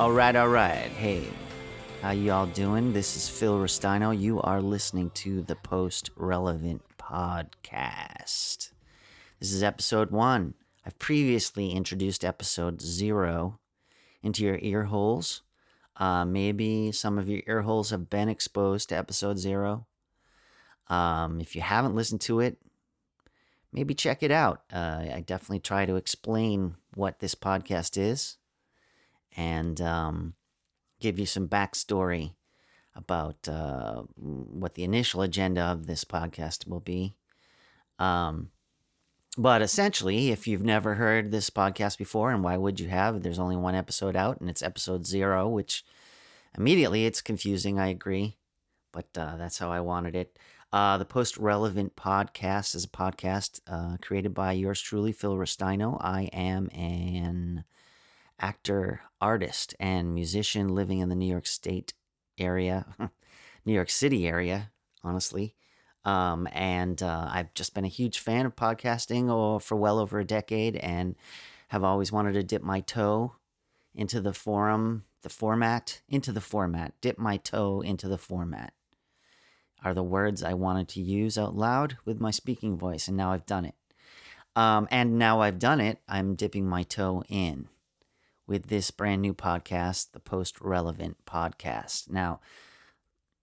All right, all right. Hey, how you all doing? This is Phil Ristaino. You are listening to the Post Relevant Podcast. This is episode one. I've previously introduced episode zero into your ear holes. Uh, maybe some of your ear holes have been exposed to episode zero. Um, if you haven't listened to it, maybe check it out. Uh, I definitely try to explain what this podcast is and um, give you some backstory about uh, what the initial agenda of this podcast will be. Um, but essentially, if you've never heard this podcast before, and why would you have? There's only one episode out, and it's episode zero, which immediately it's confusing. I agree, but uh, that's how I wanted it. Uh, the Post Relevant Podcast is a podcast uh, created by yours truly, Phil Ristaino. I am an actor, artist, and musician living in the New York State area, New York City area, honestly. Um, and uh, I've just been a huge fan of podcasting oh, for well over a decade and have always wanted to dip my toe into the forum, the format, into the format, dip my toe into the format are the words I wanted to use out loud with my speaking voice, and now I've done it. Um, and now I've done it, I'm dipping my toe in with this brand new podcast, the Post Relevant Podcast. Now,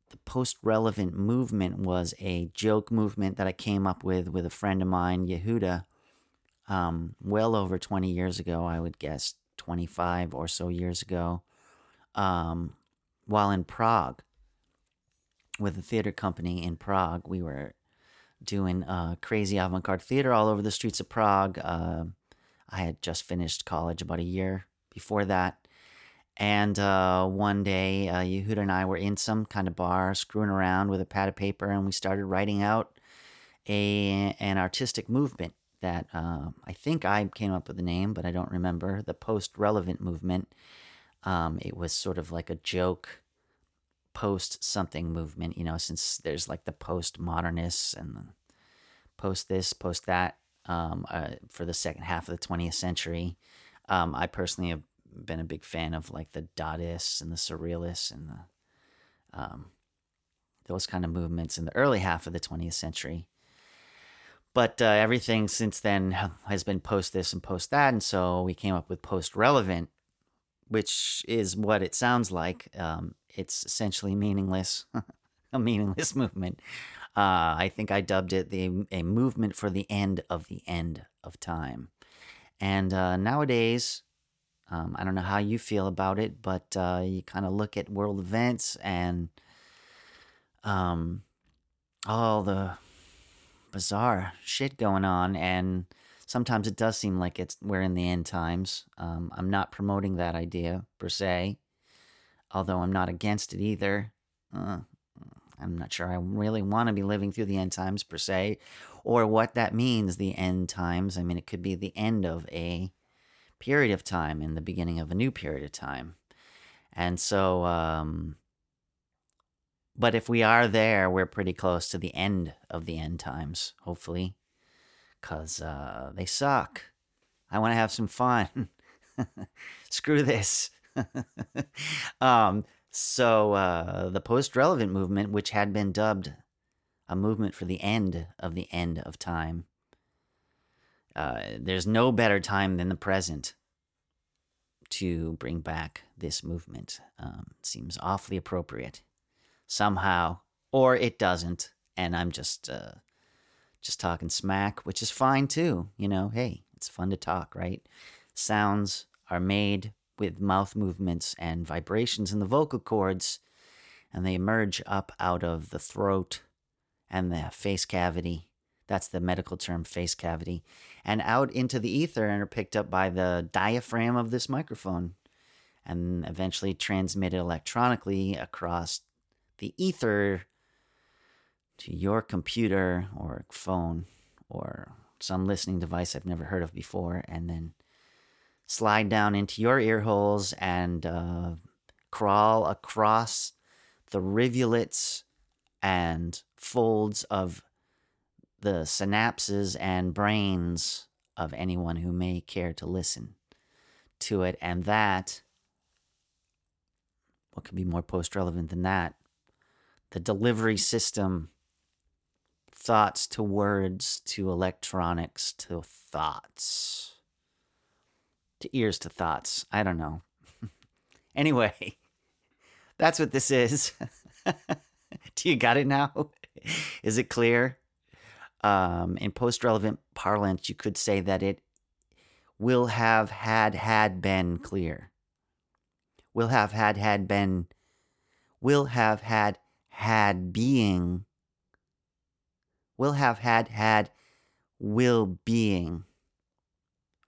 the post relevant movement was a joke movement that I came up with with a friend of mine, Yehuda, um, well over 20 years ago, I would guess 25 or so years ago, um, while in Prague with a theater company in Prague. We were doing uh, crazy avant garde theater all over the streets of Prague. Uh, I had just finished college about a year before that. And uh, one day, uh, Yehuda and I were in some kind of bar, screwing around with a pad of paper, and we started writing out a an artistic movement that uh, I think I came up with the name, but I don't remember. The post relevant movement. Um, it was sort of like a joke post something movement, you know, since there's like the post modernists and post this, post that um, uh, for the second half of the 20th century. Um, I personally have been a big fan of like the Dadaists and the Surrealists and the um, those kind of movements in the early half of the 20th century. But uh, everything since then has been post this and post that, and so we came up with post relevant, which is what it sounds like. Um, it's essentially meaningless, a meaningless movement. Uh, I think I dubbed it the a movement for the end of the end of time. And uh, nowadays, um, I don't know how you feel about it, but uh, you kind of look at world events and um, all the bizarre shit going on, and sometimes it does seem like it's we're in the end times. Um, I'm not promoting that idea per se although I'm not against it either. Uh, I'm not sure I really want to be living through the end times per se, or what that means, the end times. I mean, it could be the end of a period of time and the beginning of a new period of time. And so, um, but if we are there, we're pretty close to the end of the end times, hopefully, because uh, they suck. I want to have some fun. Screw this. um, so uh, the post relevant movement, which had been dubbed a movement for the end of the end of time, uh, there's no better time than the present to bring back this movement. Um, seems awfully appropriate somehow, or it doesn't, and I'm just uh, just talking smack, which is fine too. You know, hey, it's fun to talk, right? Sounds are made with mouth movements and vibrations in the vocal cords, and they emerge up out of the throat and the face cavity. That's the medical term, face cavity, and out into the ether and are picked up by the diaphragm of this microphone and eventually transmitted electronically across the ether to your computer or phone or some listening device I've never heard of before, and then slide down into your ear holes and uh, crawl across the rivulets and folds of the synapses and brains of anyone who may care to listen to it. And that, what could be more post relevant than that? The delivery system, thoughts to words to electronics to thoughts to ears to thoughts. I don't know. anyway, that's what this is. Do you got it now? is it clear? Um, in post relevant parlance, you could say that it will have had had been clear. Will have had had been. Will have had had being. Will have had had will being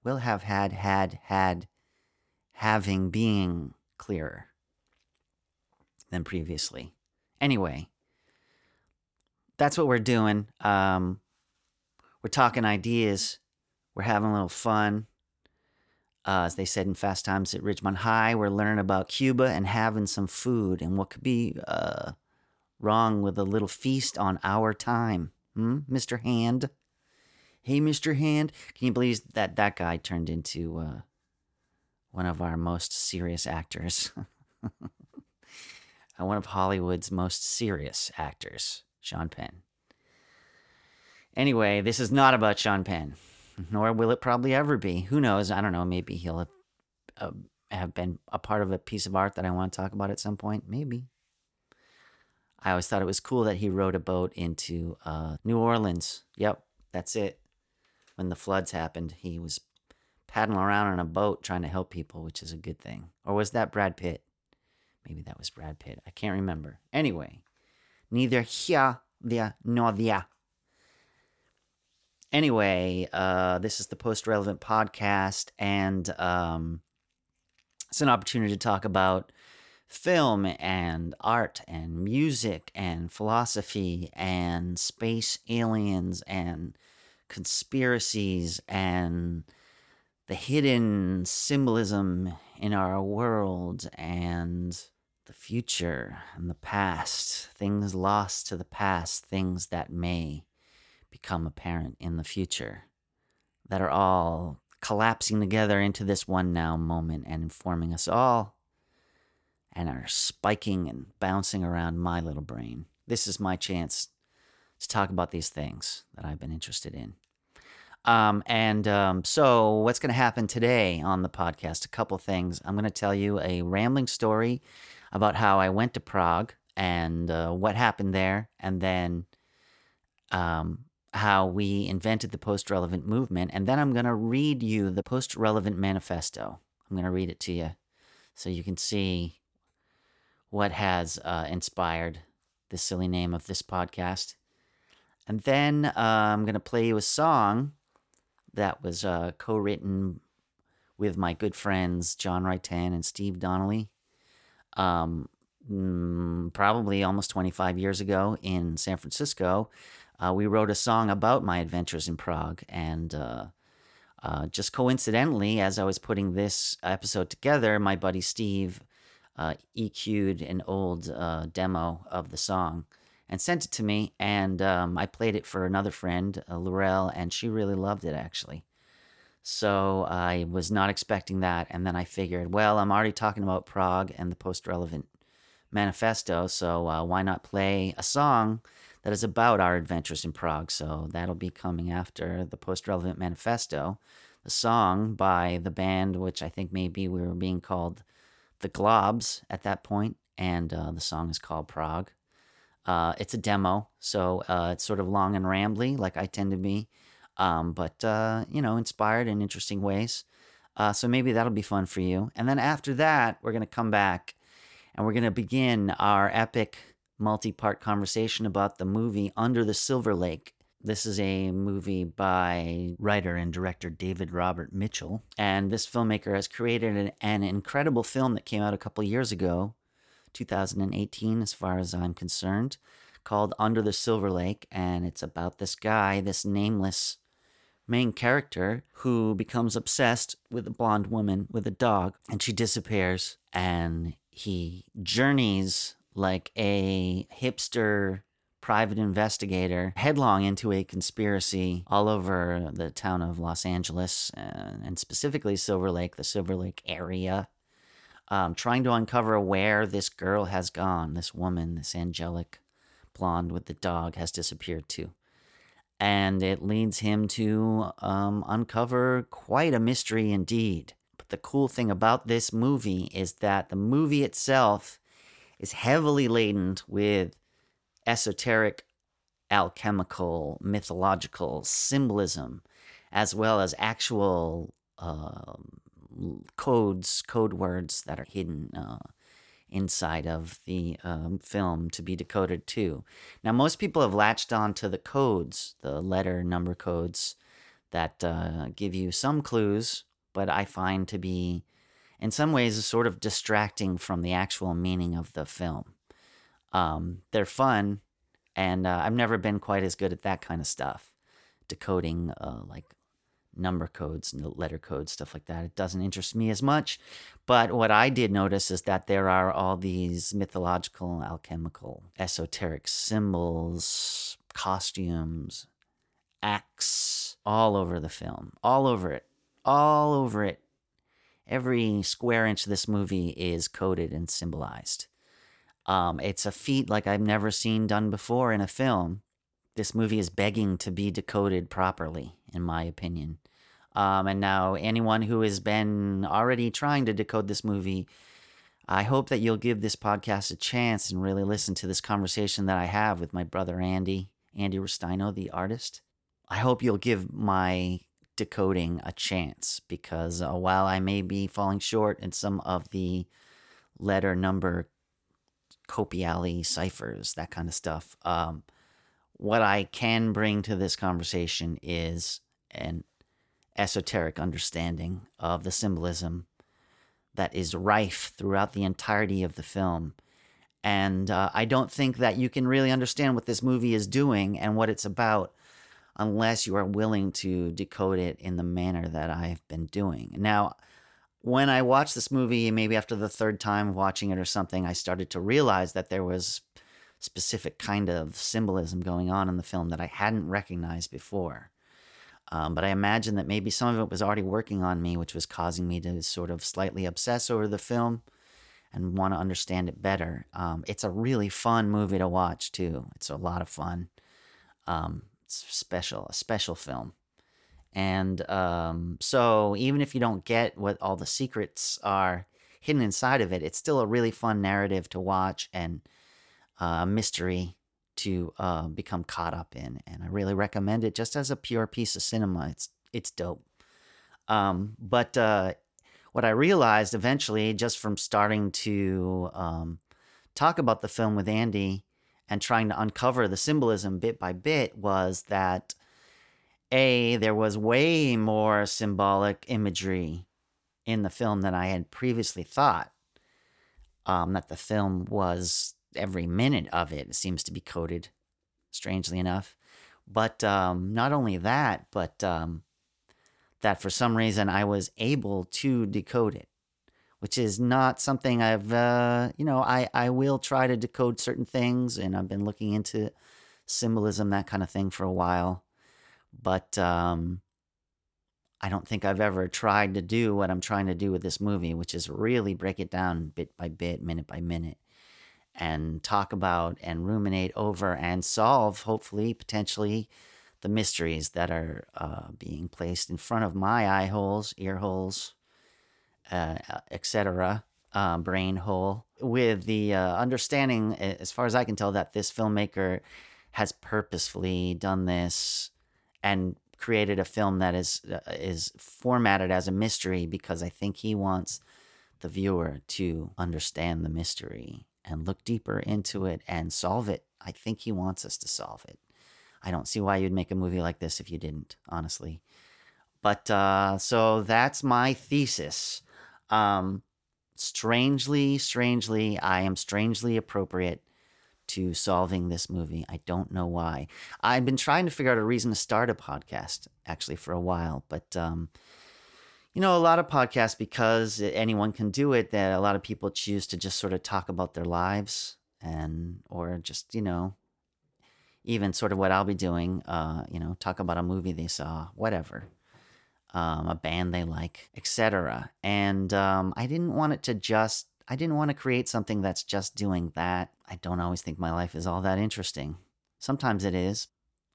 will have had, had, had, having being clearer than previously. Anyway, that's what we're doing. Um, we're talking ideas. We're having a little fun. Uh, as they said in Fast Times at Ridgemont High, we're learning about Cuba and having some food and what could be uh, wrong with a little feast on our time. Hmm, Mr. Hand? Hey, Mr. Hand, can you believe that that guy turned into uh, one of our most serious actors? Uh, one of Hollywood's most serious actors, Sean Penn. Anyway, this is not about Sean Penn, nor will it probably ever be. Who knows? I don't know. Maybe he'll have, uh, have been a part of a piece of art that I want to talk about at some point. Maybe. I always thought it was cool that he rowed a boat into uh, New Orleans. Yep, that's it when the floods happened, he was paddling around on a boat trying to help people, which is a good thing. Or was that Brad Pitt? Maybe that was Brad Pitt. I can't remember. Anyway, neither here, there, nor there. Anyway, uh, this is the Post Relevant podcast, and um, it's an opportunity to talk about film and art and music and philosophy and space aliens and conspiracies and the hidden symbolism in our world and the future and the past, things lost to the past, things that may become apparent in the future, that are all collapsing together into this one now moment and informing us all and are spiking and bouncing around my little brain. This is my chance to talk about these things that I've been interested in. Um, and um, so, what's going to happen today on the podcast? A couple things. I'm going to tell you a rambling story about how I went to Prague and uh, what happened there, and then um, how we invented the post relevant movement. And then I'm going to read you the post relevant manifesto. I'm going to read it to you so you can see what has uh, inspired the silly name of this podcast. And then uh, I'm going to play you a song that was uh, co written with my good friends John Wrighton and Steve Donnelly. Um, mm, probably almost 25 years ago in San Francisco, uh, we wrote a song about my adventures in Prague. And uh, uh, just coincidentally, as I was putting this episode together, my buddy Steve uh, EQ'd an old uh, demo of the song and sent it to me. And um, I played it for another friend, uh, Laurel, and she really loved it actually. So I was not expecting that. And then I figured, well, I'm already talking about Prague and the post relevant manifesto. So uh, why not play a song that is about our adventures in Prague? So that'll be coming after the post relevant manifesto. The song by the band, which I think maybe we were being called the Globs at that point, and uh, the song is called Prague. Uh, it's a demo, so uh, it's sort of long and rambly, like I tend to be, um, but uh, you know, inspired in interesting ways. Uh, so maybe that'll be fun for you. And then after that, we're gonna come back, and we're gonna begin our epic multi-part conversation about the movie Under the Silver Lake. This is a movie by writer and director David Robert Mitchell, and this filmmaker has created an, an incredible film that came out a couple years ago 2018, as far as I'm concerned, called Under the Silver Lake. And it's about this guy, this nameless main character who becomes obsessed with a blonde woman with a dog and she disappears and he journeys like a hipster private investigator headlong into a conspiracy all over the town of Los Angeles uh, and specifically Silver Lake, the Silver Lake area, um, trying to uncover where this girl has gone, this woman, this angelic blonde with the dog has disappeared to. And it leads him to um, uncover quite a mystery indeed. But the cool thing about this movie is that the movie itself is heavily laden with esoteric, alchemical, mythological symbolism, as well as actual uh, codes, code words that are hidden uh, inside of the um, film to be decoded too. Now, most people have latched on to the codes, the letter number codes that uh, give you some clues, but I find to be, in some ways, sort of distracting from the actual meaning of the film. Um, they're fun, and uh, I've never been quite as good at that kind of stuff, decoding uh, like number codes, letter codes, stuff like that. It doesn't interest me as much. But what I did notice is that there are all these mythological, alchemical, esoteric symbols, costumes, acts all over the film, all over it, all over it. Every square inch of this movie is coded and symbolized. Um, it's a feat like I've never seen done before in a film. This movie is begging to be decoded properly, in my opinion. Um, and now, anyone who has been already trying to decode this movie, I hope that you'll give this podcast a chance and really listen to this conversation that I have with my brother Andy, Andy Ristaino, the artist. I hope you'll give my decoding a chance because uh, while I may be falling short in some of the letter number Copiali ciphers, that kind of stuff. Um, what I can bring to this conversation is an esoteric understanding of the symbolism that is rife throughout the entirety of the film. And uh, I don't think that you can really understand what this movie is doing and what it's about unless you are willing to decode it in the manner that I've been doing. Now, when I watched this movie, maybe after the third time watching it or something, I started to realize that there was specific kind of symbolism going on in the film that I hadn't recognized before. Um, but I imagine that maybe some of it was already working on me, which was causing me to sort of slightly obsess over the film and want to understand it better. Um, it's a really fun movie to watch too. It's a lot of fun. Um, it's special, a special film. And um, so, even if you don't get what all the secrets are hidden inside of it, it's still a really fun narrative to watch and a uh, mystery to uh, become caught up in. And I really recommend it just as a pure piece of cinema. It's it's dope. Um, but uh, what I realized eventually, just from starting to um, talk about the film with Andy and trying to uncover the symbolism bit by bit, was that a, there was way more symbolic imagery in the film than I had previously thought. Um, that the film was every minute of it seems to be coded, strangely enough. But um, not only that, but um, that for some reason I was able to decode it, which is not something I've, uh, you know, I, I will try to decode certain things, and I've been looking into symbolism, that kind of thing, for a while but um, I don't think I've ever tried to do what I'm trying to do with this movie, which is really break it down bit by bit, minute by minute, and talk about and ruminate over and solve, hopefully, potentially, the mysteries that are uh, being placed in front of my eye holes, ear holes, uh, etc., uh, brain hole, with the uh, understanding, as far as I can tell, that this filmmaker has purposefully done this and created a film that is uh, is formatted as a mystery because I think he wants the viewer to understand the mystery and look deeper into it and solve it. I think he wants us to solve it. I don't see why you'd make a movie like this if you didn't, honestly. But uh, so that's my thesis. Um, strangely, strangely, I am strangely appropriate to solving this movie. I don't know why. I've been trying to figure out a reason to start a podcast actually for a while, but um, you know, a lot of podcasts because anyone can do it. That a lot of people choose to just sort of talk about their lives and or just you know, even sort of what I'll be doing. Uh, you know, talk about a movie they saw, whatever. Um, a band they like, etc. And um, I didn't want it to just I didn't want to create something that's just doing that. I don't always think my life is all that interesting. Sometimes it is.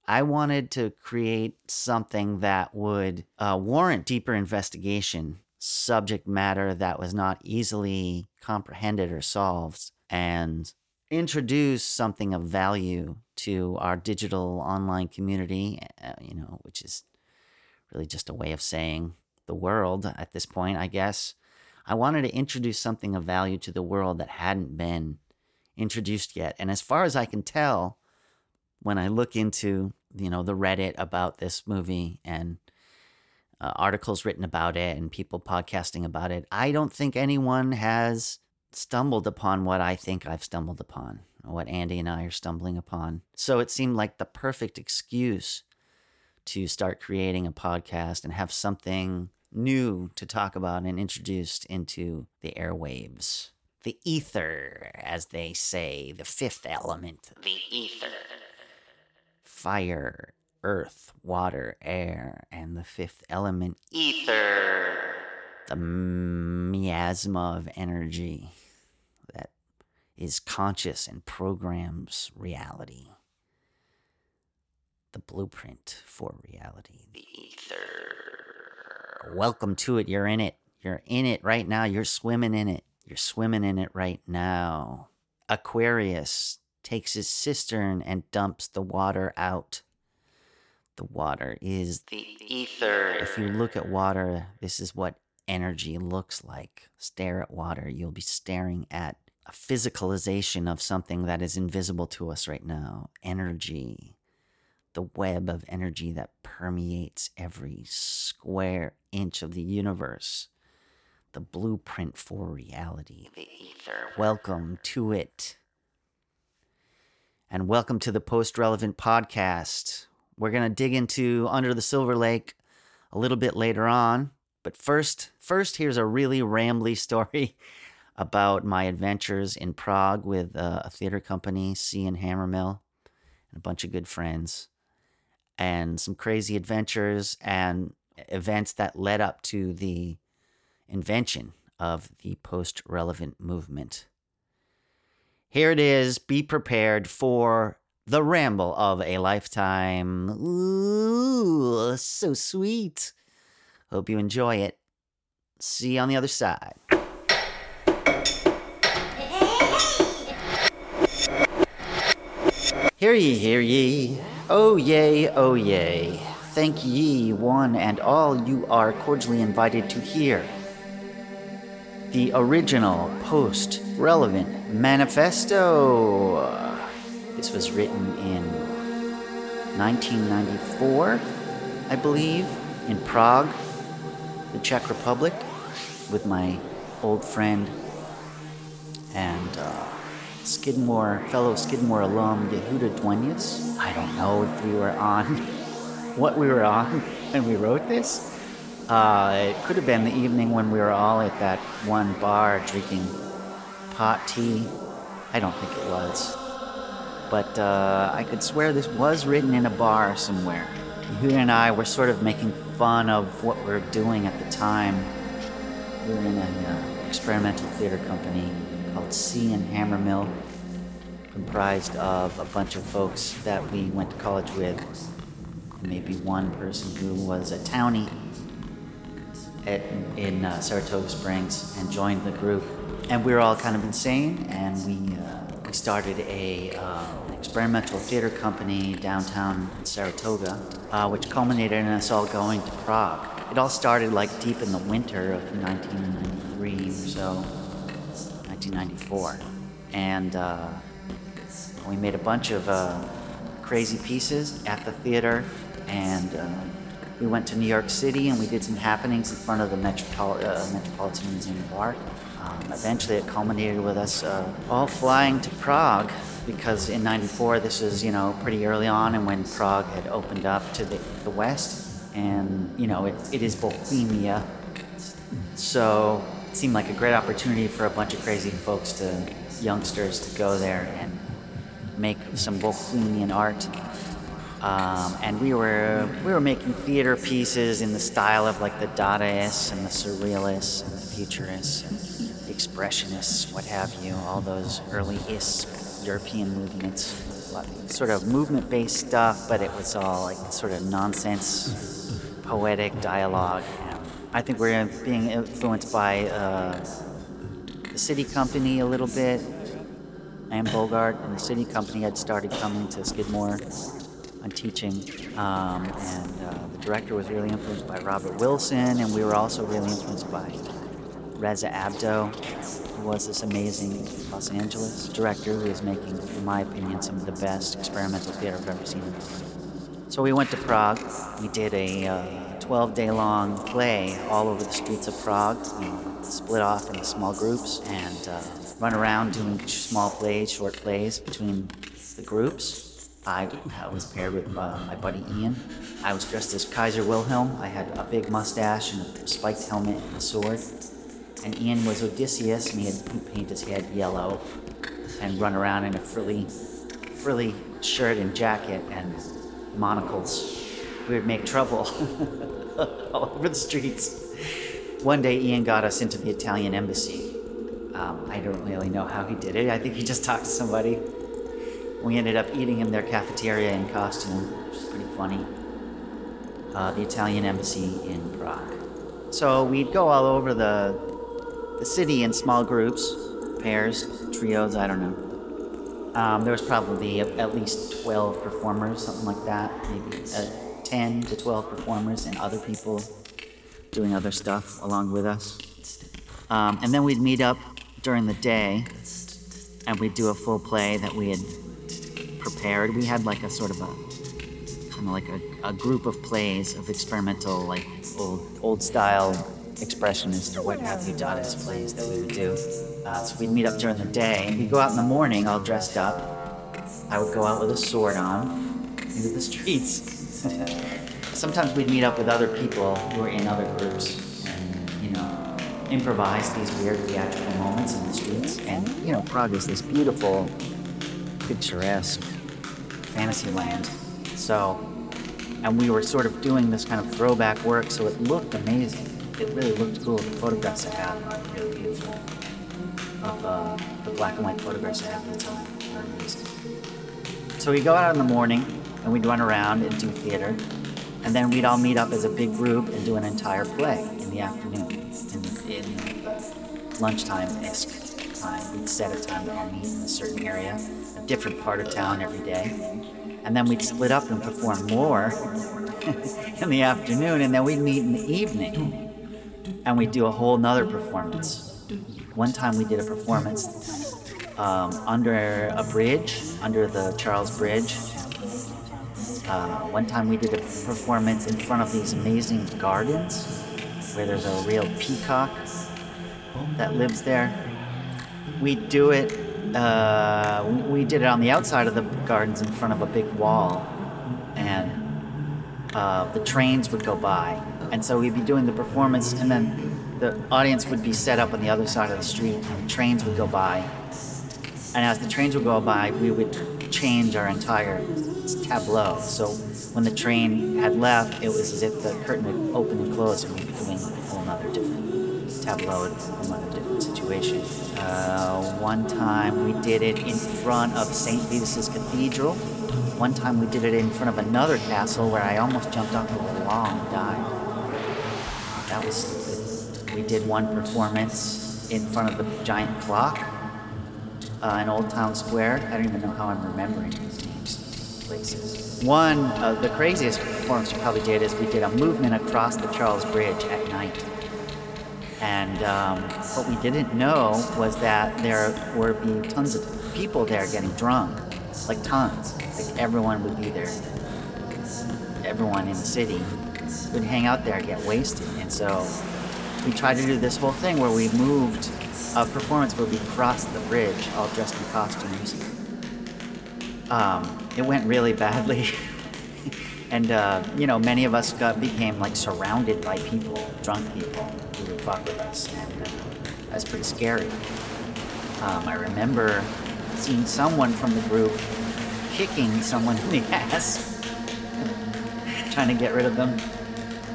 I wanted to create something that would uh, warrant deeper investigation, subject matter that was not easily comprehended or solved, and introduce something of value to our digital online community, uh, you know, which is really just a way of saying the world at this point, I guess. I wanted to introduce something of value to the world that hadn't been introduced yet. And as far as I can tell, when I look into, you know, the Reddit about this movie and uh, articles written about it and people podcasting about it, I don't think anyone has stumbled upon what I think I've stumbled upon, what Andy and I are stumbling upon. So it seemed like the perfect excuse to start creating a podcast and have something new to talk about and introduced into the airwaves. The ether, as they say, the fifth element. The ether. Fire, earth, water, air, and the fifth element, ether. The miasma of energy that is conscious and programs reality. The blueprint for reality. The ether. Welcome to it. You're in it. You're in it right now. You're swimming in it. You're swimming in it right now. Aquarius takes his cistern and dumps the water out. The water is the ether. If you look at water, this is what energy looks like. Stare at water, you'll be staring at a physicalization of something that is invisible to us right now energy the web of energy that permeates every square inch of the universe, the blueprint for reality, the ether. Welcome to it. And welcome to the Post Relevant Podcast. We're going to dig into Under the Silver Lake a little bit later on. But first, first here's a really rambly story about my adventures in Prague with uh, a theater company, C and Hammermill, and a bunch of good friends and some crazy adventures and events that led up to the invention of the post relevant movement. Here it is. Be prepared for the ramble of a lifetime. Ooh, so sweet. Hope you enjoy it. See you on the other side. Hear ye, hear ye. Oh yea, oh yea. Thank ye, one and all, you are cordially invited to hear the original post relevant manifesto. This was written in 1994, I believe, in Prague, the Czech Republic, with my old friend and uh, Skidmore, fellow Skidmore alum Yehuda Duenas. I don't know if we were on, what we were on when we wrote this. Uh, it could have been the evening when we were all at that one bar drinking pot tea. I don't think it was. But uh, I could swear this was written in a bar somewhere. Yehuda and I were sort of making fun of what we were doing at the time. We were in an uh, experimental theater company called Sea and Hammermill, comprised of a bunch of folks that we went to college with, maybe one person who was a townie at, in uh, Saratoga Springs and joined the group. And we were all kind of insane, and we, uh, we started a uh, experimental theater company downtown Saratoga, uh, which culminated in us all going to Prague. It all started like deep in the winter of 1993 or so. 1994. And uh, we made a bunch of uh, crazy pieces at the theater. And we went to New York City and we did some happenings in front of the Metropol- uh, Metropolitan Museum of Art. Um, eventually it culminated with us uh, all flying to Prague because in 94 this was you know pretty early on and when prague had opened up to the, the west and you know it, it is bohemia so it seemed like a great opportunity for a bunch of crazy folks to youngsters to go there and make some bohemian art um, and we were we were making theater pieces in the style of like the Dadaists and the Surrealists and the Futurists and the Expressionists, what have you, all those early ists European movements, sort of movement-based stuff, but it was all like sort of nonsense, poetic dialogue. And I think we're being influenced by uh, the SITI Company a little bit. and Bogart and the SITI Company had started coming to Skidmore on teaching, um, and uh, the director was really influenced by Robert Wilson, and we were also really influenced by Reza Abdoh, who was this amazing Los Angeles director who is making, in my opinion, some of the best experimental theater I've ever seen. So we went to Prague. We did a 12 uh, day long play all over the streets of Prague. We split off into small groups and uh, run around doing small plays, short plays between the groups. I, was paired with uh, my buddy Ian. I was dressed as Kaiser Wilhelm. I had a big mustache and a spiked helmet and a sword and Ian was Odysseus, and he had he paint his head yellow and run around in a frilly, frilly shirt and jacket and monocles. We would make trouble all over the streets. One day, Ian got us into the Italian embassy. Um, I don't really know how he did it. I think he just talked to somebody. We ended up eating in their cafeteria in costume, which is pretty funny. Uh, the Italian embassy in Prague. So we'd go all over the the city in small groups, pairs, trios, I don't know. Um, there was probably at least 12 performers, something like that, maybe uh, 10 to 12 performers, and other people doing other stuff along with us. Um, and then we'd meet up during the day and we'd do a full play that we had prepared. We had like a sort of a kind of like a, a group of plays of experimental, like old old style expressionist what have you Dadaist plays that we would do. Uh, so we'd meet up during the day and we'd go out in the morning all dressed up. I would go out with a sword on into the streets. Sometimes we'd meet up with other people who were in other groups and, you know, improvise these weird theatrical moments in the streets. And, you know, Prague is this beautiful, picturesque fantasy land. So, and we were sort of doing this kind of throwback work, so it looked amazing it really looked cool. The photographs I had were really beautiful. Of uh, the black and white photographs I had at the time. So we'd go out in the morning and we'd run around and do theater. And then we'd all meet up as a big group and do an entire play in the afternoon, in, in lunchtime-esque time. We'd set a time to all meet in a certain area, different part of town every day. And then we'd split up and perform more in the afternoon, and then we'd meet in the evening and we'd do a whole nother performance. One time we did a performance um, under a bridge, under the Charles Bridge. Uh, one time we did a performance in front of these amazing gardens where there's a real peacock that lives there. We do it, uh, we, did it on the outside of the gardens in front of a big wall, and uh, the trains would go by and so we'd be doing the performance, and then the audience would be set up on the other side of the street, and the trains would go by. And as the trains would go by, we would change our entire tableau. So when the train had left, it was as if the curtain would open and close, and we'd be doing a whole other different tableau, a whole other different situation. Uh, one time we did it in front of St. Vitus's Cathedral. One time we did it in front of another castle where I almost jumped off of a and died that was stupid. We did one performance in front of the giant clock uh, in Old Town Square. I don't even know how I'm remembering these names, places. One of the craziest performance we probably did is we did a movement across the Charles Bridge at night. And um, what we didn't know was that there were being tons of people there getting drunk, like tons. Like everyone would be there. Everyone in the city would hang out there, get wasted. And so we tried to do this whole thing where we moved a performance where we crossed the bridge, all dressed in costumes. Um, it went really badly, and uh, you know, many of us got became like surrounded by people, drunk people who would fuck with us, and uh, that's pretty scary. Um, I remember seeing someone from the group kicking someone in the ass, trying to get rid of them.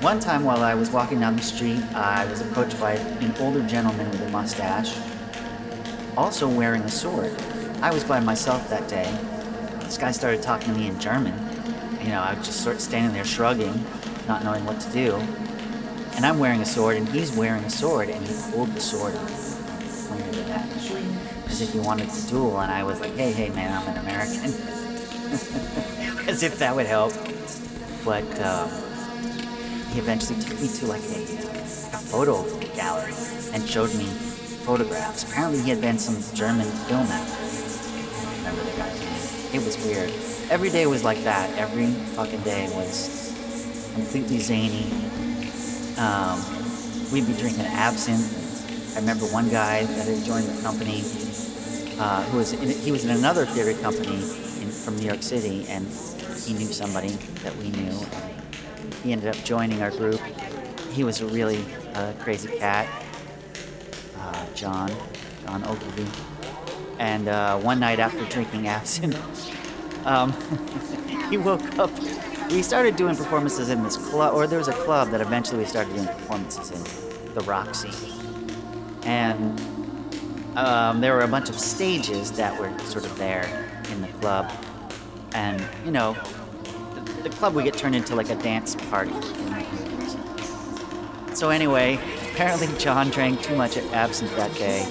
One time while I was walking down the street, I was approached by an older gentleman with a mustache, also wearing a sword. I was by myself that day. This guy started talking to me in German. You know, I was just sort of standing there shrugging, not knowing what to do. And I'm wearing a sword, and he's wearing a sword, and he pulled the sword at me as if he wanted to duel. And I was like, hey, hey, man, I'm an American. as if that would help. But um, he eventually took me to like a, a photo gallery and showed me photographs. Apparently, he had been some German film actor. I remember the guy's name. It was weird. Every day was like that. Every fucking day was completely zany. Um, we'd be drinking absinthe. I remember one guy that had joined the company, uh, who was in, he was in another theater company in, from New York City, and he knew somebody that we knew. He ended up joining our group. He was a really uh, crazy cat, uh, John, John Ogilvy. And uh, one night after drinking absinthe, um, he woke up. We started doing performances in this club, or there was a club that eventually we started doing performances in, the Roxy. And um, there were a bunch of stages that were sort of there in the club. And, you know, the, the club would get turned into like a dance party. So, anyway, apparently John drank too much absinthe that day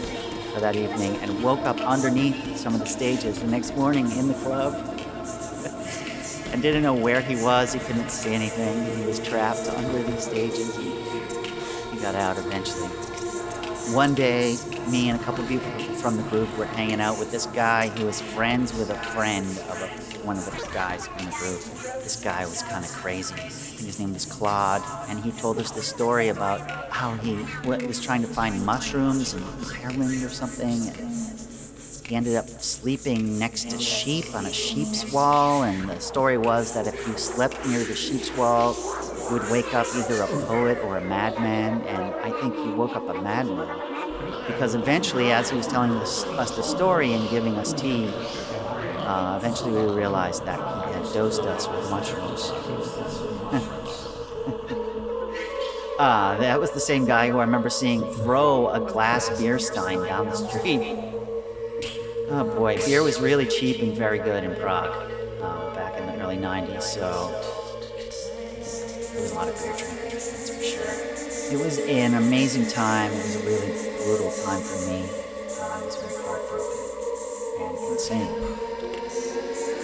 or that evening and woke up underneath some of the stages the next morning in the club and didn't know where he was. He couldn't see anything. He was trapped under these stages. He got out eventually. One day, me and a couple of people from the group were hanging out with this guy who was friends with a friend of a, one of the guys from the group. This guy was kind of crazy. I think his name was Claude, and he told us this story about how he was trying to find mushrooms in Ireland or something. And he ended up sleeping next to sheep on a sheep's wall, and the story was that if you slept near the sheep's wall, you would wake up either a poet or a madman, and I think he woke up a madman. Because eventually, as he was telling us, the story and giving us tea, uh, eventually we realized that he had dosed us with mushrooms. uh, that was the same guy who I remember seeing throw a glass beer stein down the street. Oh boy, beer was really cheap and very good in Prague uh, back in the early 90s, so there was a lot of beer drinking, that's for sure. It was an amazing time. It was a really brutal time for me. Uh, I was very heartbroken and insane.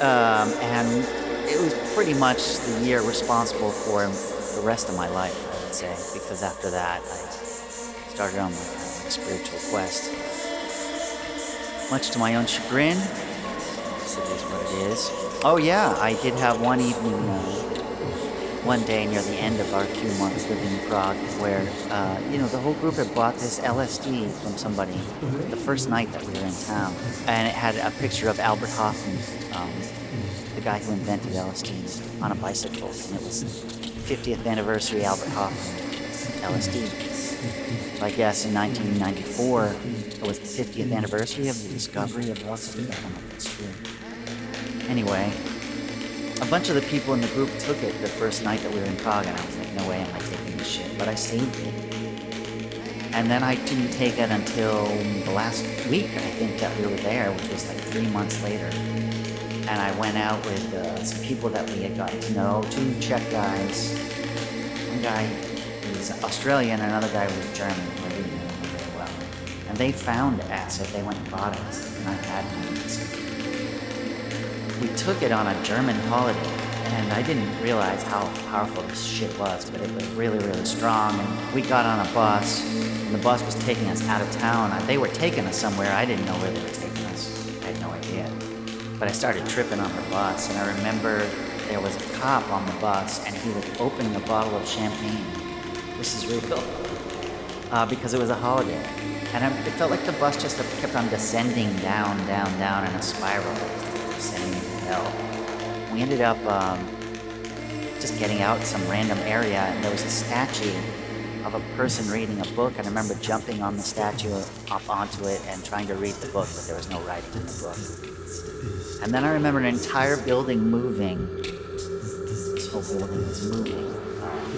Um, and it was pretty much the year responsible for the rest of my life, I would say, because after that, I started on my like spiritual quest. Much to my own chagrin, it is what it is. Oh yeah, I did have one evening, uh, one day near the end of our few months living in Prague, where uh, you know the whole group had bought this LSD from somebody the first night that we were in town, and it had a picture of Albert Hofmann, um, the guy who invented LSD, on a bicycle, and it was 50th anniversary Albert Hofmann LSD. I guess in 1994, it was the 50th anniversary of the discovery of that's true. Anyway, a bunch of the people in the group took it the first night that we were in Prague, and I was like, no way am I taking this shit. But I saved it. And then I didn't take it until the last week, I think, that we were there, which was like three months later. And I went out with uh, some people that we had gotten to know, two Czech guys. One guy Australian, another guy was German, I didn't know very well. And they found acid, they went and bought it, and I had it we took it on a German holiday, and I didn't realize how powerful this shit was, but it was really, really strong. And we got on a bus, and the bus was taking us out of town. They were taking us somewhere. I didn't know where they were taking us. I had no idea. But I started tripping on the bus, and I remember there was a cop on the bus, and he was opening a bottle of champagne. This is real. Uh, because it was a holiday. And I, it felt like the bus just kept on descending down, down, down in a spiral, descending into hell. We ended up um, just getting out some random area, and there was a statue of a person reading a book. And I remember jumping on the statue, up onto it, and trying to read the book, but there was no writing in the book. And then I remember an entire building moving. This whole building was moving. Um,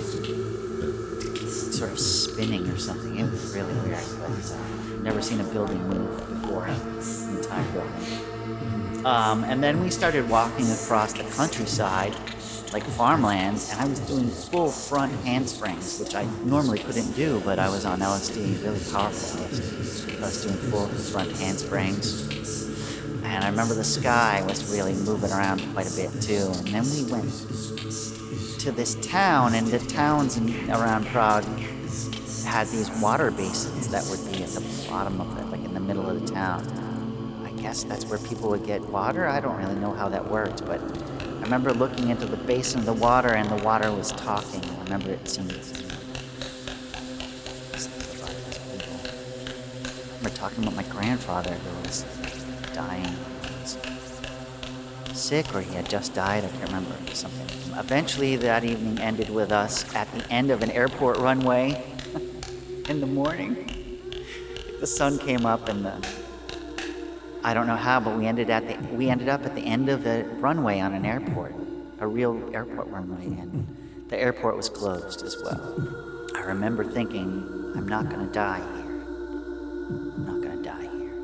sort of spinning or something. It was really weird, but uh, never seen a building move before. Entire building. Um, and then we started walking across the countryside, like farmlands, and I was doing full front handsprings, which I normally couldn't do, but I was on LSD, really powerful LSD. I was doing full front handsprings. And I remember the sky was really moving around quite a bit too. And then we went to this town, and the towns in, around Prague had these water basins that would be at the bottom of it, like in the middle of the town. I guess that's where people would get water. I don't really know how that worked, but I remember looking into the basin of the water, and the water was talking. I remember it seemed. I remember talking about my grandfather who was dying. Sick, or he had just died. I can't remember something. Eventually, that evening ended with us at the end of an airport runway in the morning. The sun came up, and the I don't know how, but we ended at the we ended up at the end of a runway on an airport, a real airport runway, and the airport was closed as well. I remember thinking, I'm not gonna die here. I'm not gonna die here.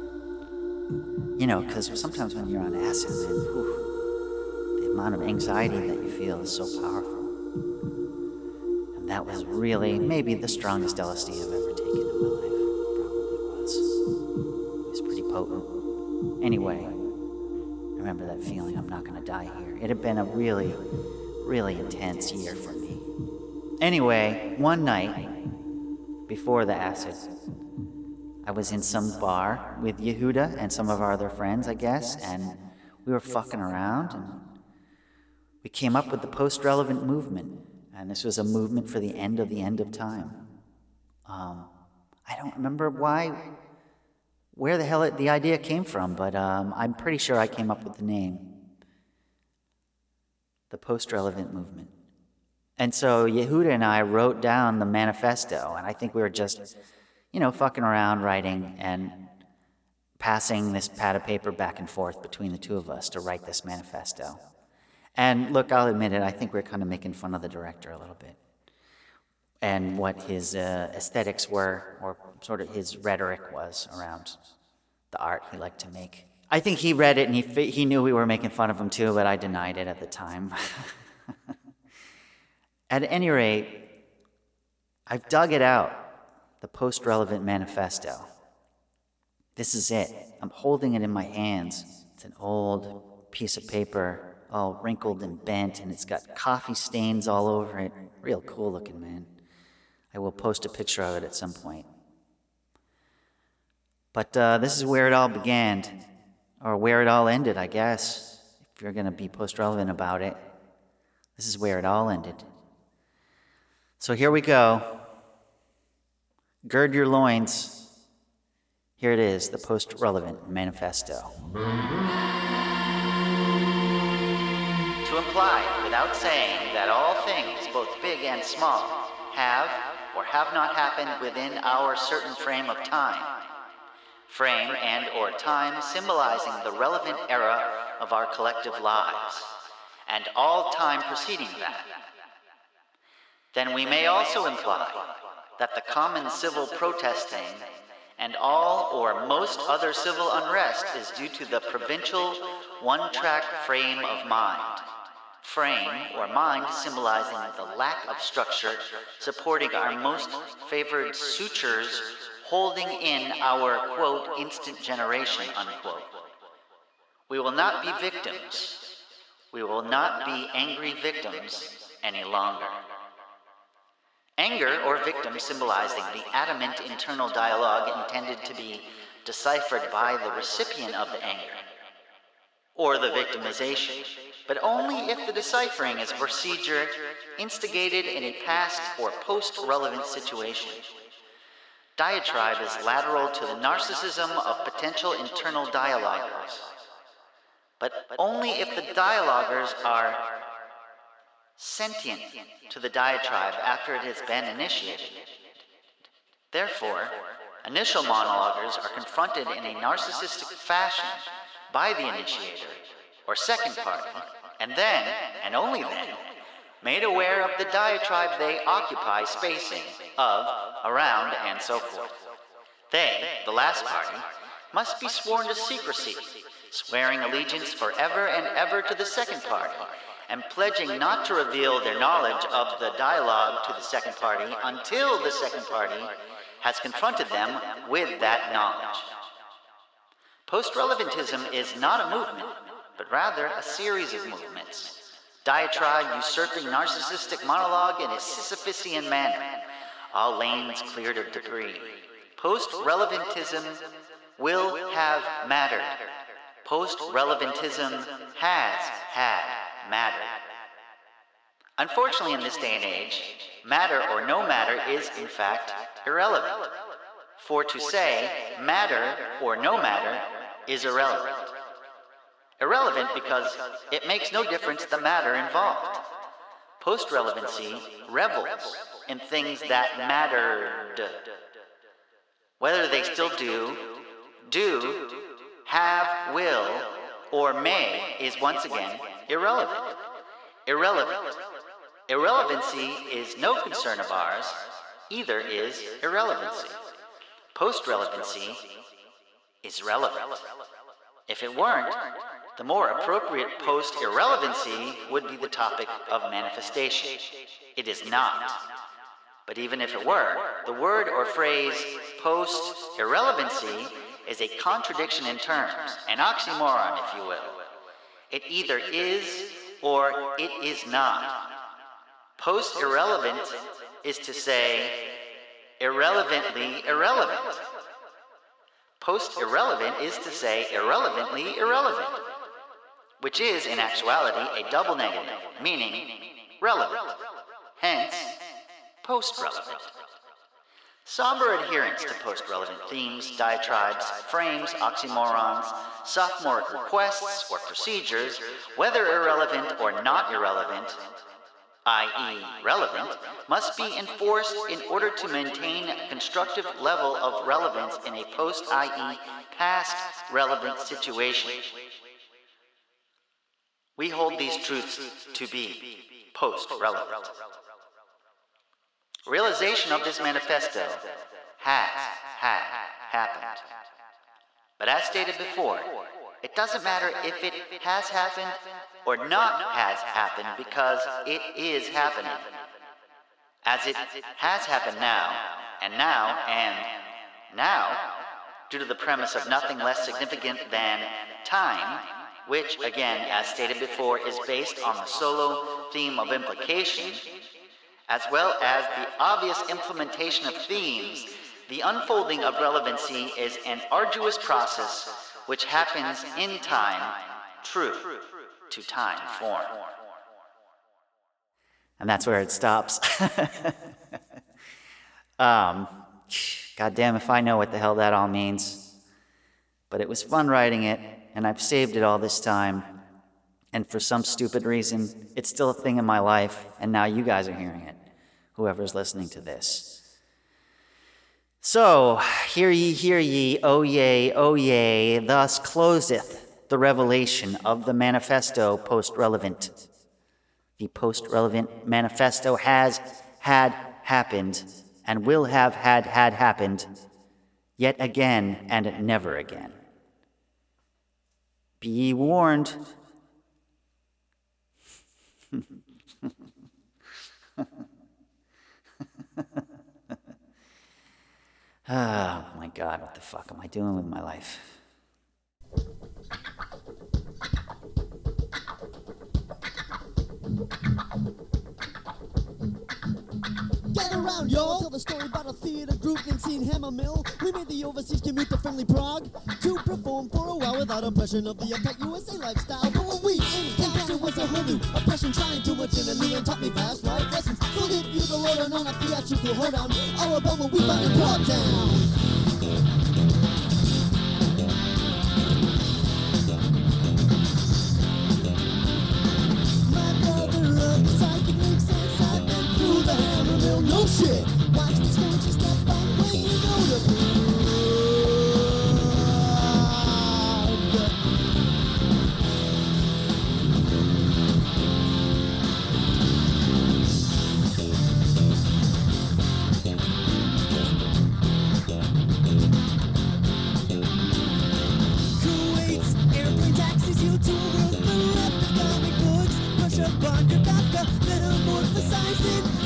You know, because sometimes when you're on acid, the amount of anxiety that you feel is so powerful. And that was really maybe the strongest LSD I've ever taken in my life. Probably was. It was pretty potent. Anyway, I remember that feeling I'm not gonna die here. It had been a really, really intense year for me. Anyway, one night before the acid, I was in some bar with Yehuda and some of our other friends, I guess, and we were fucking around and we came up with the post relevant movement. And this was a movement for the end of the end of time. Um, I don't remember why, where the hell it, the idea came from, but um, I'm pretty sure I came up with the name the post relevant movement. And so Yehuda and I wrote down the manifesto, and I think we were just, you know, fucking around writing and passing this pad of paper back and forth between the two of us to write this manifesto. And look, I'll admit it, I think we're kind of making fun of the director a little bit and what his uh, aesthetics were, or sort of his rhetoric was around the art he liked to make. I think he read it and he, he knew we were making fun of him too, but I denied it at the time. At any rate, I've dug it out, the post relevant manifesto. This is it. I'm holding it in my hands. It's an old piece of paper, all wrinkled and bent, and it's got coffee stains all over it. Real cool looking, man. I will post a picture of it at some point. But uh, this is where it all began, or where it all ended, I guess, if you're going to be post relevant about it. This is where it all ended. So here we go. Gird your loins. Here it is, the post relevant manifesto. Without saying, that all things, both big and small, have or have not happened within our certain frame of time. Frame and or time symbolizing the relevant era of our collective lives, and all time preceding that. Then we may also imply that the common civil protesting and all or most other civil unrest is due to the provincial one track frame of mind. Frame or mind symbolizing the lack of structure supporting our most favored sutures holding in our quote instant generation unquote. We will not be victims. We will not be angry victims any longer. Anger or victim symbolizing the adamant internal dialogue intended to be deciphered by the recipient of the anger or the victimization, but only if the deciphering is a procedure instigated in a past or post relevant situation. Diatribe is lateral to the narcissism of potential internal dialoguers, but only if the dialoguers are sentient to the diatribe after it has been initiated. Therefore, initial monologuers are confronted in a narcissistic fashion by the initiator or second party, and then, and only then, made aware of the diatribe they occupy spacing of, around, and so forth. They, the last party, must be sworn to secrecy, swearing allegiance forever and ever to the second party, and pledging not to reveal their knowledge of the dialogue to the second party until the second party has confronted them with that knowledge. Post relevantism is not a movement, but rather a series of movements diatribe usurping narcissistic monologue in a Sisyphusian manner, all lanes cleared of debris. Post relevantism will have mattered. Post relevantism has had matter. Unfortunately, in this day and age, matter or no matter is in fact irrelevant. For to say matter or no matter is irrelevant. Irrelevant because it makes no difference the matter involved. Post relevancy revels in things that mattered. Whether they still do, do, have, will, or may is once again irrelevant. Irrelevant. Irrelevancy is no concern of ours, either is irrelevancy. Post relevancy is relevant. If it weren't, the more appropriate post irrelevancy would be the topic of manifestation. It is not. But even if it were, the word or phrase post irrelevancy is a contradiction in terms, an oxymoron, if you will. It either is or it is not. Post irrelevant is to say irrelevantly irrelevant. Post irrelevant is to say irrelevantly irrelevant which is in actuality a double negative, meaning relevant, hence post relevant. Somber adherence to post relevant themes, diatribes, frames, oxymorons, sophomoric requests, or procedures, whether irrelevant or not irrelevant, i.e., relevant, must be enforced in order to maintain a constructive level of relevance in a post, i.e., past relevant situation. We hold these truths to be post relevant. Realization of this manifesto has had happened. But as stated before, it doesn't matter if it has happened or not has happened because it is happening. As it has happened now, and now, and now, due to the premise of nothing less significant than time, which, again, as stated before, is based on the solo theme of implication, as well as the obvious implementation of themes, the unfolding of relevancy is an arduous process which happens in time, true to time form. And that's where it stops. um, God damn if I know what the hell that all means. But it was fun writing it, and I've saved it all this time. And for some stupid reason, it's still a thing in my life, and now you guys are hearing it, whoever's listening to this. So, hear ye, hear ye, O yea, O yea, thus closeth the revelation of the manifesto post relevant. The post relevant manifesto has had happened and will have had had happened yet again and never again. Be ye warned. oh my God, what the fuck am I doing with my life? Around. I'll tell the story about a theater group named Scene Hammer Mill. We made the overseas commute to friendly Prague to perform for a while without oppression of the uptight USA lifestyle. But when we encountered it was a whole new oppression, trying to in me and taught me fast life lessons. So give you the lowdown on a theatrical on. All about what we found in Prague town. Mill. No shit. Watch you know Kuwait's airplane taxis you to bereft of books. Push up on your Kafka, metamorphosizing Prague.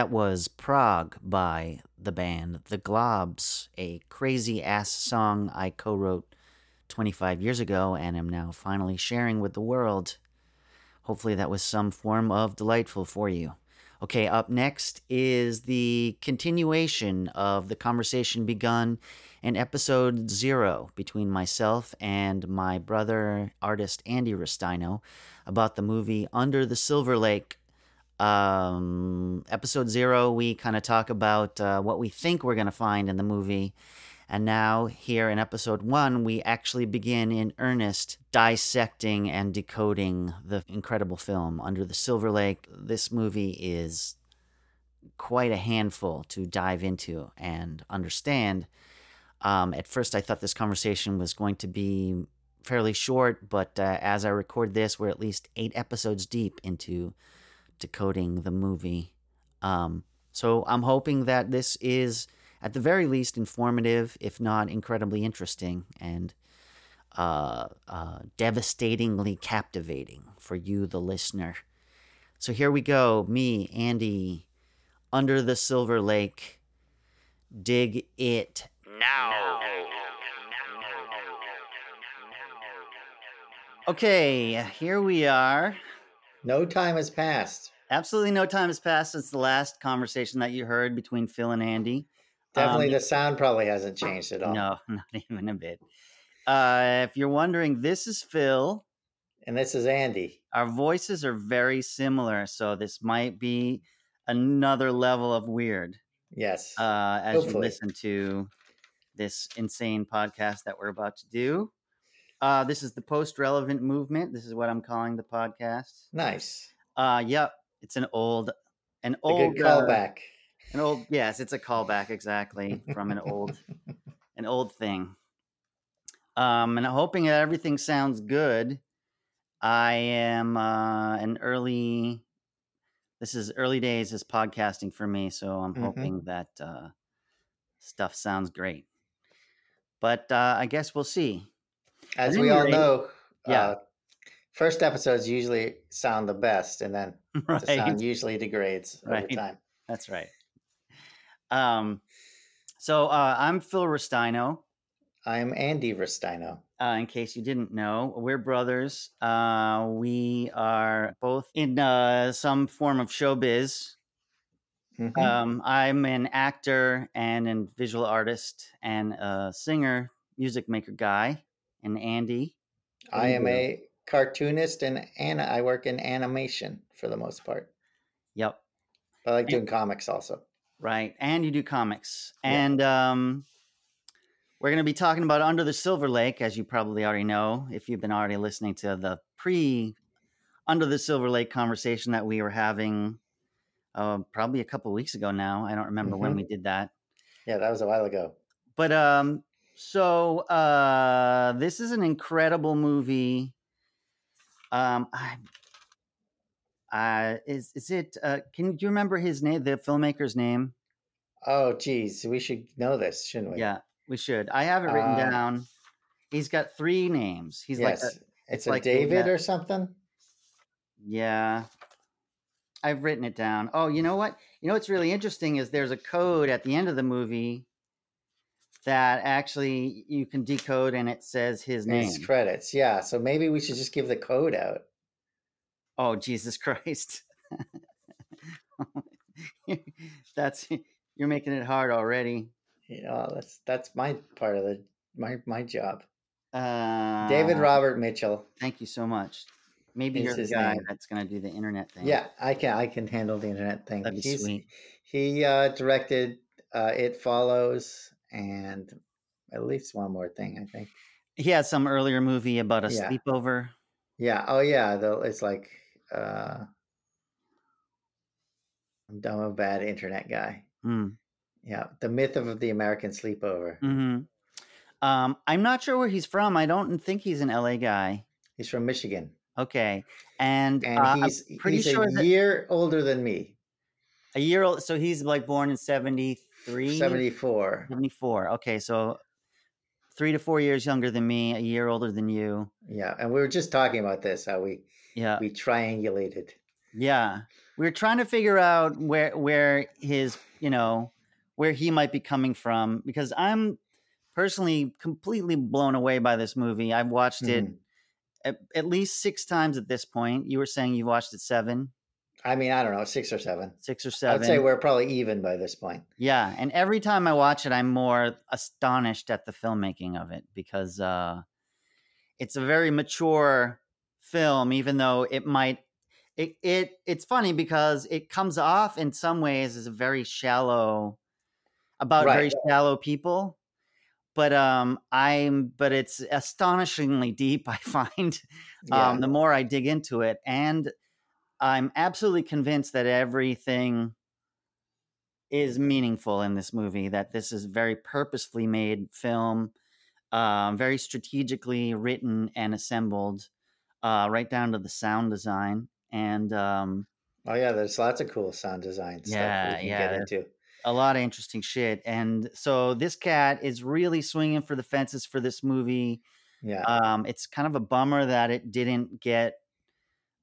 That was Prague by the band The Globs, a crazy ass song I co wrote 25 years ago and am now finally sharing with the world. Hopefully, that was some form of delightful for you. Okay, up next is the continuation of the conversation begun in episode zero between myself and my brother, artist Andy Ristaino, about the movie Under the Silver Lake um, episode zero, we kind of talk about uh, what we think we're going to find in the movie. And now, here in episode one, we actually begin in earnest dissecting and decoding the incredible film Under the Silver Lake. This movie is quite a handful to dive into and understand. Um, at first, I thought this conversation was going to be fairly short, but uh, as I record this, we're at least eight episodes deep into decoding the movie. Um, so I'm hoping that this is, at the very least, informative, if not incredibly interesting and uh, uh, devastatingly captivating for you, the listener. So here we go. Me, Andy, under the Silver Lake. Dig it now. Okay, here we are. No time has passed. Absolutely no time has passed since the last conversation that you heard between Phil and Andy. Definitely, Um, the sound probably hasn't changed at all. No, not even a bit. Uh, if you're wondering, this is Phil. And this is Andy. Our voices are very similar, so this might be another level of weird Yes. uh, as you listen to this insane podcast that we're about to do. Uh, this is the post relevant movement. This is what I'm calling the podcast. nice. Uh, yep, it's an old, an old good uh, callback. An old yes, it's a callback exactly from an old an old thing. Um, and I'm hoping that everything sounds good. I am uh, an early. This is early days as podcasting for me, so I'm Mhm. hoping that uh, stuff sounds great. but uh, I guess we'll see. As we all know, Yeah. uh, first episodes usually sound the best, and then the sound usually degrades over time. That's right. Um, so uh, I'm Phil Ristaino. I'm Andy Ristaino. Uh, in case you didn't know, we're brothers. Uh, we are both in uh, some form of showbiz. Mhm. Um, I'm an actor and a visual artist and a singer, music maker guy. And Andy, I am a cartoonist and and I work in animation for the most part. yep, I like And- doing comics also. right. And you do comics. Yeah. And um, we're going to be talking about Under the Silver Lake, as you probably already know, if you've been already listening to the pre Under the Silver Lake conversation that we were having uh, probably a couple weeks ago now. I don't remember when Mhm. we did that. Yeah, that was a while ago. But um, so uh, this is an incredible movie. Um, I, uh, is is it? Uh, can you remember his name? The filmmaker's name? Oh, geez, we should know this, shouldn't we? Yeah, we should. I have it written Uh, down. He's got three names. He's yes, like, a, it's, like a David or something. yeah. I've written it down. Oh, you know what? You know what's really interesting is there's a code at the end of the movie that actually you can decode, and it says his name. His credits. Yeah, so maybe we should just give the code out. Oh Jesus Christ! That's you're making it hard already. Know, that's that's my part of the my my job. Uh, David Robert Mitchell. Thank you so much. Maybe you're the guy name. that's going to do the internet thing. Yeah, I can I can handle the internet thing. that'd be He's- sweet. He uh, directed uh, It Follows and at least one more thing, I think. He had some earlier movie about a Yeah. sleepover. Yeah. Oh, yeah. The, it's like uh, I'm dumb a bad internet guy. Mm. Yeah, the myth of the American sleepover. hmm Um, I'm not sure where he's from. I don't think he's an LA guy. He's from Michigan, Okay, and, and uh, I'm he's pretty he's sure a year older than me. a year old. So he's like born in 73, Seventy four. 74. Okay, so three to four years younger than me, a year older than you. Yeah, and we were just talking about this how we Yeah, we triangulated. yeah. We were trying to figure out where where his you know where he might be coming from because I'm personally completely blown away by this movie. I've watched it Mhm. at, at least six times at this point. You were saying you watched it seven, I mean, I don't know, six or seven. six or seven. I'd say we're probably even by this point. Yeah, and every time I watch it, I'm more astonished at the filmmaking of it because uh, it's a very mature film, even though it might. It, it it's funny because it comes off in some ways as a very shallow about Right. very shallow people but um i'm but it's astonishingly deep i find Yeah. um the more i dig into it and i'm absolutely convinced that everything is meaningful in this movie that this is very purposefully made film um very strategically written and assembled uh right down to the sound design and um oh yeah, there's lots of cool sound design stuff Yeah, we can yeah, get into. a lot of interesting shit and so this cat is really swinging for the fences for this movie Yeah. um, it's kind of a bummer that it didn't get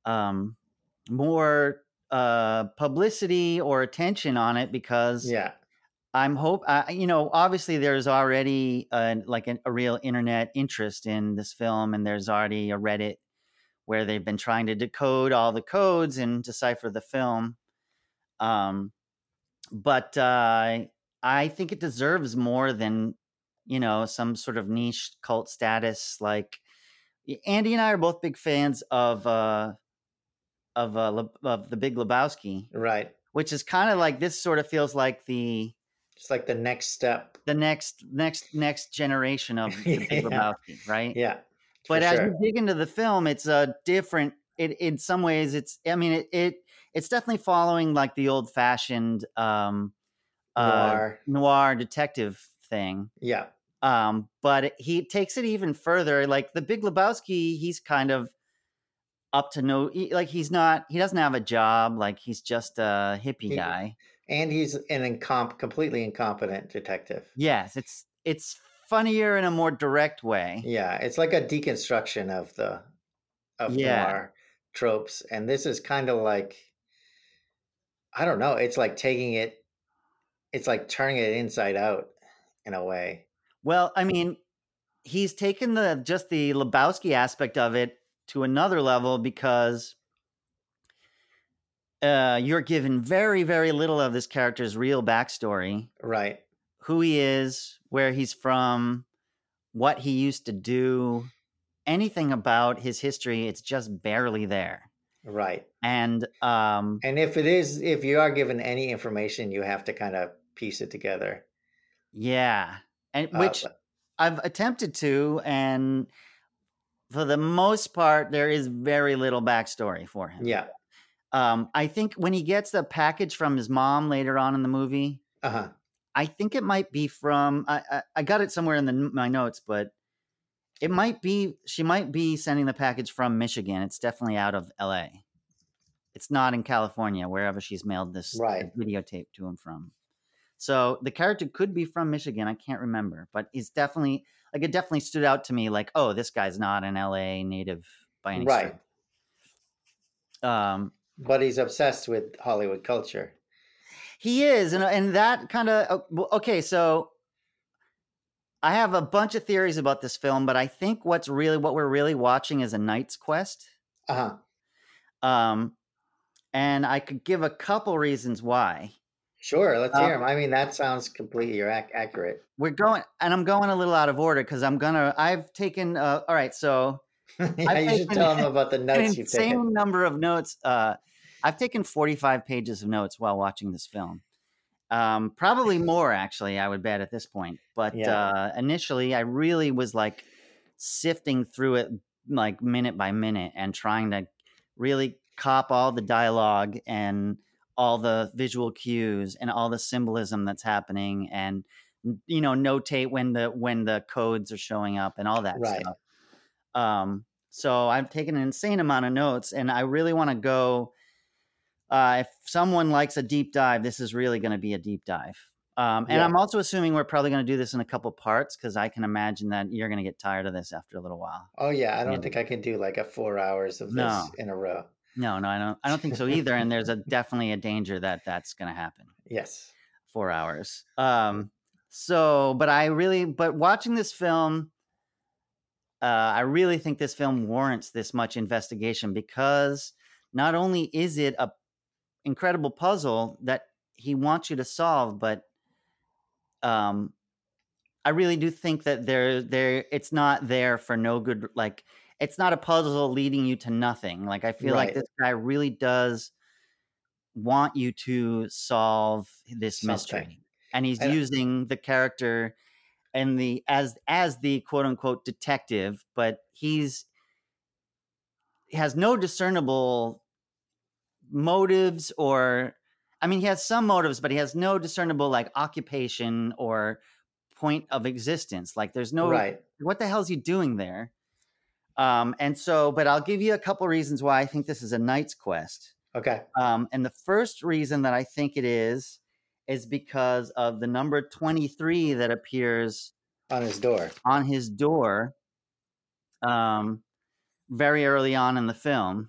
um, more uh, publicity or attention on it because yeah. I'm hope uh, you know obviously there's already uh, like an, a real internet interest in this film and there's already a Reddit where they've been trying to decode all the codes and decipher the film. Um, but uh, I think it deserves more than you know some sort of niche cult status. Like Andy and I are both big fans of uh, of uh, Le- of the Big Lebowski, Right. which is kind of like this. Sort of feels like the It's like the next step. the next next next generation of the Big Yeah. Lebowski, right? Yeah. but as sure. you dig into the film it's a different it in some ways it's i mean it, it it's definitely following like the old fashioned um uh Noir. noir detective thing Yeah. um but he takes it even further like the big lebowski he's kind of up to no like he's not he doesn't have a job like he's just a hippie He- guy And he's an incomp completely incompetent detective. yes it's it's funnier in a more direct way. Yeah, it's like a deconstruction of the of Yeah. noir tropes, and this is kind of like I don't know. It's like taking it. It's like turning it inside out in a way. Well, I mean, he's taken the just the Lebowski aspect of it to another level because uh, you're given very, very little of this character's real backstory, Right. who he is, where he's from, what he used to do, anything about his history. It's just barely there. Right. And um, And if it is, if you are given any information, you have to kind of piece it together. yeah, and Uh, which I've attempted to, and for the most part, there is very little backstory for him. yeah. Um, I think when he gets the package from his mom later on in the movie, Uh huh. I think it might be from. I I, I got it somewhere in the my notes, but it might be she might be sending the package from Michigan. It's definitely out of L.A. It's not in California, wherever she's mailed this Right. videotape to him from. So the character could be from Michigan. I can't remember, but he's definitely like it. Definitely stood out to me. Like, oh, this guy's not an L.A. native by any Right. Um, But he's obsessed with Hollywood culture. He is, and and that kind of okay. So I have a bunch of theories about this film, but I think what's really what we're really watching is a Knight's Quest. Uh huh. Um, and I could give a couple reasons why. Sure. Let's Uh, hear them. I mean, that sounds completely ac- accurate. We're going, and I'm going a little out of order because I'm gonna. I've taken. Uh, all right, so yeah, you should tell them about the notes you've insane taken. number of notes. Uh, I've taken 45 pages of notes while watching this film. Um, probably more, actually, I would bet at this point. But Yeah. uh, initially, I really was like sifting through it like minute by minute and trying to really cop all the dialogue and all the visual cues and all the symbolism that's happening and you know notate when the when the codes are showing up and all that Right. stuff um so i've taken an insane amount of notes and i really want to go uh if someone likes a deep dive this is really going to be a deep dive um, and Yeah. I'm also assuming we're probably going to do this in a couple parts because I can imagine that you're going to get tired of this after a little while. Oh yeah, I don't Yeah. think I can do like a four hours of this No. in a row. No, no, I don't. I don't think so either. and there's a definitely a danger that that's going to happen. Yes. Four hours. Um. So, but I really, but watching this film, uh, I really think this film warrants this much investigation because not only is it a incredible puzzle that he wants you to solve, but um, I really do think that there, there, it's not there for no good. Like, it's not a puzzle leading you to nothing. Like, I feel like this guy really does want you to solve this mystery, and he's using the character and the as as the quote unquote detective, but he's he has no discernible motives or I mean he has some motives, but he has no discernible like occupation or point of existence. Like there's no Right. what the hell's he doing there? Um, and so, but I'll give you a couple reasons why I think this is a knight's quest. Okay. Um, and the first reason that I think it is is because of the number 23 that appears On his door. on his door um, very early on in the film.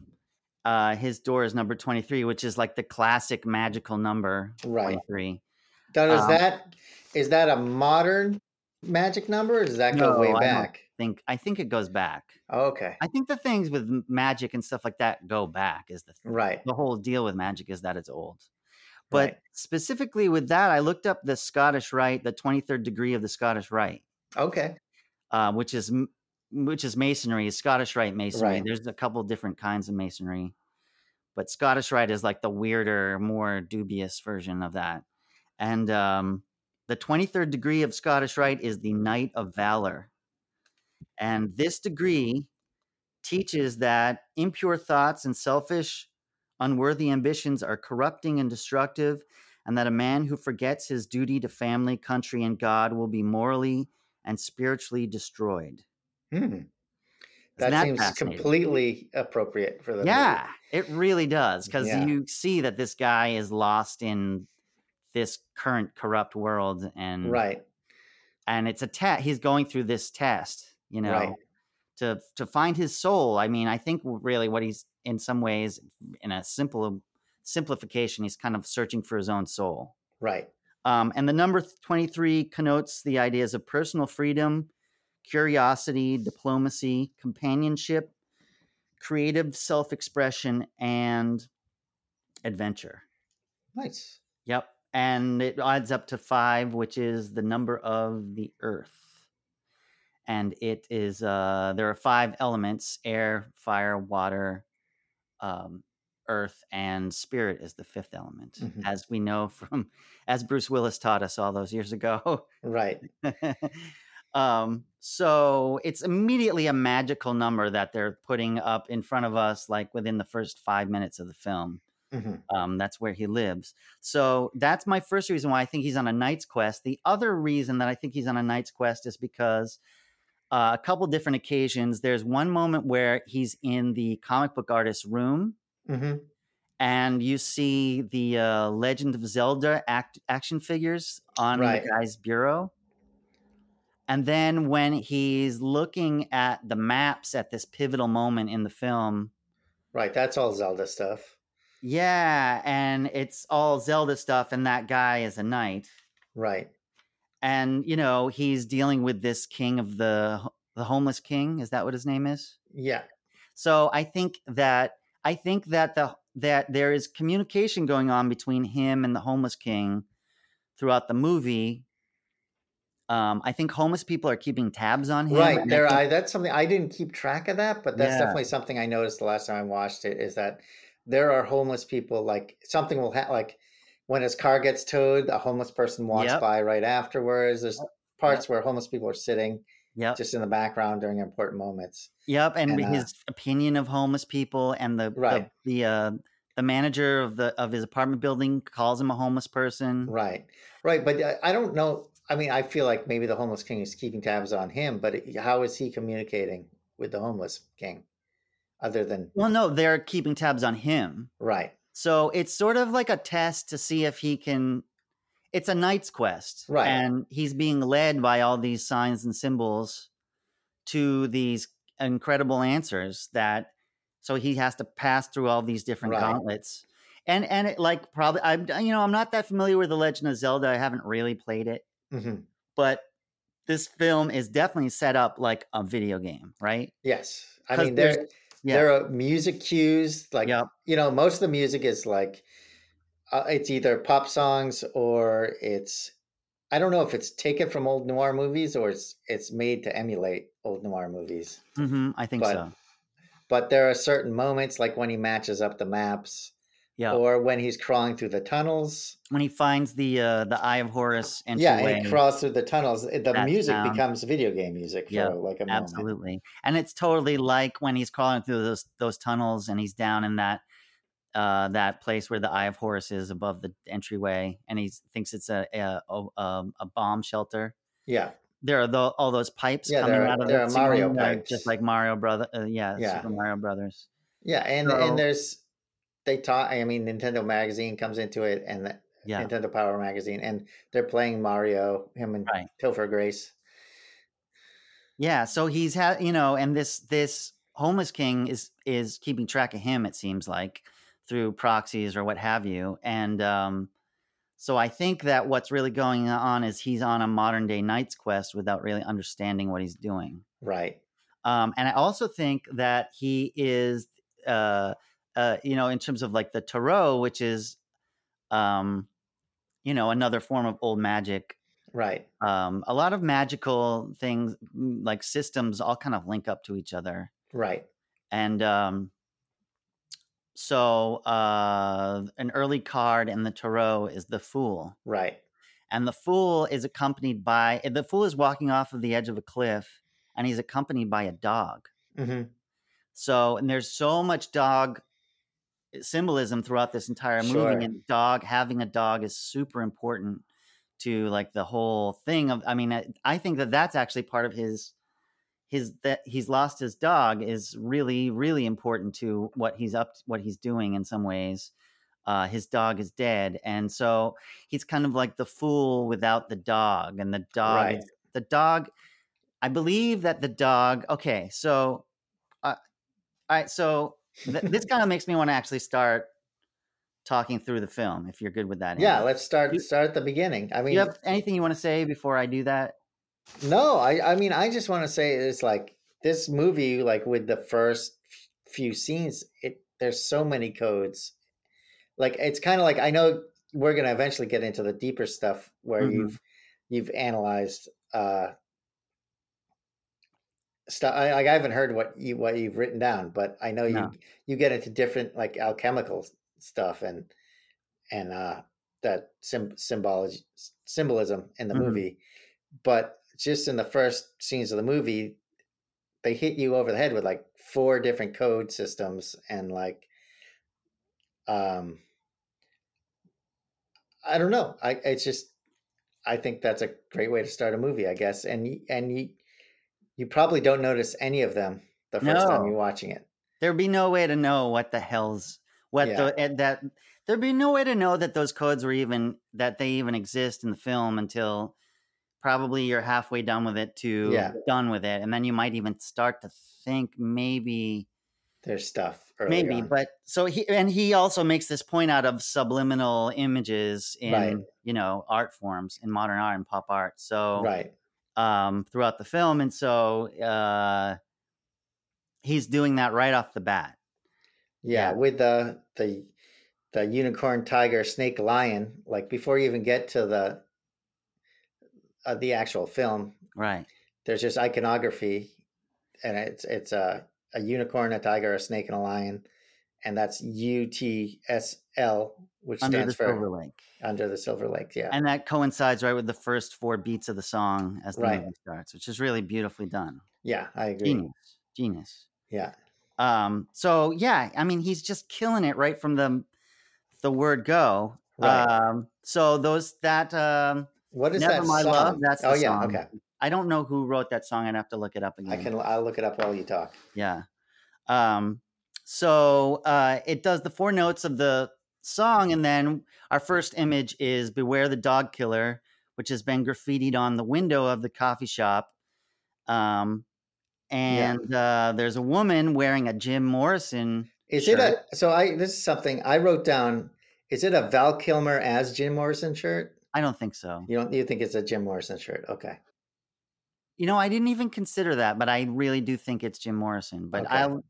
Uh, his door is number 23, which is like the classic magical number Right. 23. Now, is Um, that is that a modern magic number or does that go No, way back? Think I think it goes back. Oh, okay. I think the things with magic and stuff like that go back is the Right. the whole deal with magic is that it's old. But Right. specifically with that, I looked up the Scottish Rite, the 23rd degree of the Scottish Rite, Okay. uh, which is which is masonry, Scottish Rite masonry. Right. There's a couple different kinds of masonry, but Scottish Rite is like the weirder, more dubious version of that. And um, the 23rd degree of Scottish Rite is the Knight of Valor, and this degree teaches that impure thoughts and selfish, unworthy ambitions are corrupting and destructive, and that a man who forgets his duty to family, country, and God will be morally and spiritually destroyed. Hmm. Isn't That, seems completely appropriate for the movie. Yeah, it really does because Yeah. you see that this guy is lost in this current corrupt world, and Right. and it's a test. He's going through this test, you know, Right. to to find his soul. I mean, I think really what he's in some ways, in a simple simplification, he's kind of searching for his own soul. Right. Um, and the number 23 connotes the ideas of personal freedom, curiosity, diplomacy, companionship, creative self expression, and adventure. Nice. Yep. And it adds up to five, which is the number of the earth. And it is, uh, there are five elements air, fire, water, um, earth, and spirit is the fifth element, Mhm. as we know from, as Bruce Willis taught us all those years ago. Right. um, so it's immediately a magical number that they're putting up in front of us, like within the first five minutes of the film. hmm Um, that's where he lives. So that's my first reason why I think he's on a knight's quest. The other reason that I think he's on a knight's quest is because uh, a couple different occasions. There's one moment where he's in the comic book artist's room, hmm and you see the uh, Legend of Zelda act- action figures on Right. the guy's bureau. And then when he's looking at the maps at this pivotal moment in the film, Right. That's all Zelda stuff. yeah, and it's all Zelda stuff, and that guy is a knight. Right. And you know he's dealing with this king of the the homeless king is that what his name is Yeah. so i think that i think that the that there is communication going on between him and the homeless king throughout the movie um i think homeless people are keeping tabs on him Right. and I There, think- I that's something I didn't keep track of that, but that's Yeah. definitely something I noticed the last time I watched it. Is that there are homeless people like something will happen like when his car gets towed, a homeless person walks Yep. by right afterwards. There's parts where homeless people are sitting yep just in the background during important moments. yep and, and, uh, his opinion of homeless people and the Right. the, the uh the manager of the of his apartment building calls him a homeless person Right. Right. But I, I don't know. I mean, I feel like maybe the homeless king is keeping tabs on him, but how is he communicating with the homeless king other than well no they're keeping tabs on him right? So it's sort of like a test to see if he can. It's a knight's quest, Right. And he's being led by all these signs and symbols to these incredible answers that. So he has to pass through all these different Right. gauntlets, and and it like probably I'm you know I'm not that familiar with the Legend of Zelda. I haven't really played it, hmm but this film is definitely set up like a video game, right? Yes. I mean, there's- there Yeah. there are music cues like Yep. you know most of the music is like uh, it's either pop songs or it's I don't know if it's taken from old noir movies or it's it's made to emulate old noir movies. hmm I think But so. But there are certain moments like when he matches up the maps Yeah. or when he's crawling through the tunnels. when he finds the uh, the Eye of Horus entryway. Yeah, and he crawls through the tunnels. The That music sound. becomes video game music for Yeah, like a moment. Absolutely. And it's totally like when he's crawling through those those tunnels and he's down in that uh that place where the Eye of Horus is above the entryway and he thinks it's a a, a, um, a bomb shelter. Yeah, There are tho- all those pipes Yeah, coming are- out of there the are Mario ceiling that are pipes. just like Mario brother uh, yeah, Yeah. Super Mario Brothers. yeah, and So- and there's they taught. I mean, Nintendo Magazine comes into it, and the, Yeah. Nintendo Power Magazine, and they're playing Mario. Him and Right. Topher Grace. Yeah, so he's had you know, and this this homeless king is is keeping track of him. It seems like through proxies or what have you, and um, so I think that what's really going on is he's on a modern day knight's quest without really understanding what he's doing. Right. Um, and I also think that he is, uh, uh, you know, in terms of like the tarot, which is, um, you know, another form of old magic Right. um, a lot of magical things mm, like systems all kind of link up to each other Right. and um, so uh, an early card in the tarot is the fool Right. and the fool is accompanied by the fool is walking off of the edge of a cliff and he's accompanied by a dog Mm-hmm. so and there's so much dog symbolism throughout this entire movie Sure. and dog having a dog is super important to like the whole thing of i mean I, I think that that's actually part of his his that he's lost his dog is really really important to what he's up what he's doing in some ways uh, his dog is dead and so he's kind of like the fool without the dog and the dog Right. the dog. I believe that the dog. Okay, so, uh, all right, so th- this kind of makes me want to actually start talking through the film. If you're good with that, Yeah, Andy. let's start You- start at the beginning. I mean, you have anything you want to say before I do that? no, I I mean, I just want to say it's like this movie, like with the first few scenes, it there's so many codes. Like it's kind of like I know we're gonna eventually get into the deeper stuff where Mhm. you've you've analyzed uh stuff. I, like I haven't heard what you what you've written down, but I know you No. you get into different like alchemical stuff and and uh that sim- symbology symbolism in the Mhm. movie but just in the first scenes of the movie they hit you over the head with like four different code systems and like um i don't know i it's just i think that's a great way to start a movie i guess and and you you probably don't notice any of them the first time you're watching it There'd be no way to know what the hell's what Yeah. the and that. There'd be no way to know that those codes were even that they even exist in the film until probably you're halfway done with it to Yeah. done with it, and then you might even start to think maybe there's stuff maybe. on. But so he and he also makes this point out of subliminal images in Right. you know art forms in modern art and pop art. So right um, throughout the film, and so uh, he's doing that right off the bat. Yeah, Yeah. with the the the unicorn, tiger, snake, lion. Like before you even get to the uh, the actual film, Right. there's just iconography, and it's it's a a unicorn, a tiger, a snake, and a lion, and that's U T S L, which Under the stands for Silver Lake. under the Silver Lake. Yeah, And that coincides right with the first four beats of the song as the Right. movie starts, which is really beautifully done. yeah, I agree. Genius. Genius. Yeah, Um, so yeah, I mean he's just killing it right from the the word go. Right. Um, so those that um what is Never that My song? Love, that's the oh yeah, song. okay. I don't know who wrote that song. I'd have to look it up again. I can I'll look it up while you talk. Yeah. Um, so uh, it does the four notes of the song, and then our first image is "Beware the Dog Killer," which has been graffitied on the window of the coffee shop. Um, and uh, there's a woman wearing a Jim Morrison. Is shirt. it a so I this is something I wrote down. Is it a Val Kilmer as Jim Morrison shirt? I don't think so. You don't you think it's a Jim Morrison shirt? Okay. You know, I didn't even consider that, but I really do think it's Jim Morrison. But Okay. I'll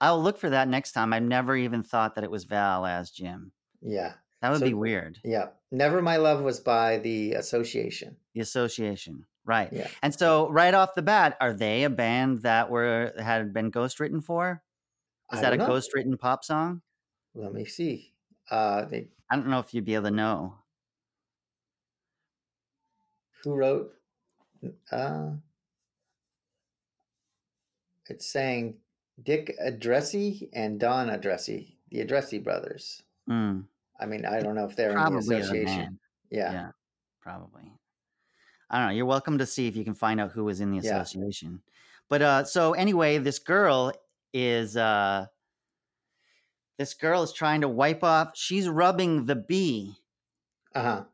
I'll look for that next time. I've never even thought that it was Val as Jim. Yeah. That would So- be weird. Yeah. Never My Love was by the Association. The association, right? Yeah. And so, right off the bat, are they a band that were had been ghostwritten for? Is I that a know. ghostwritten pop song? Let me see. Uh they I don't know if you'd be able to know. who wrote uh it's saying Dick Addrisi and Don Addrisi, the Addrisi brothers. Mm, I mean, I don't know if they're in the probably association. Yeah. Yeah. probably. I don't know. You're welcome to see if you can find out who was in the Yeah. association. But uh, so anyway, this girl is uh, this girl is trying to wipe off. She's rubbing the bee Uh-huh.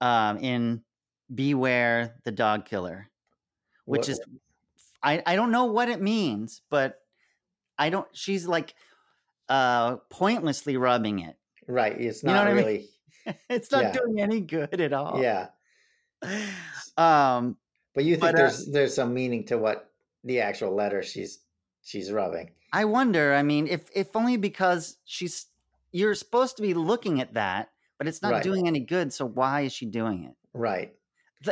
um, in "Beware the Dog Killer." which What- is I, I don't know what it means, but I don't she's like uh pointlessly rubbing it. Right. It's You know not I mean? really it's not Yeah. doing any good at all. yeah. Um But you think But, uh, there's there's some meaning to what the actual letter she's she's rubbing. I wonder, I mean, if if only because she's you're supposed to be looking at that, but it's not Right. doing any good, so why is she doing it? Right.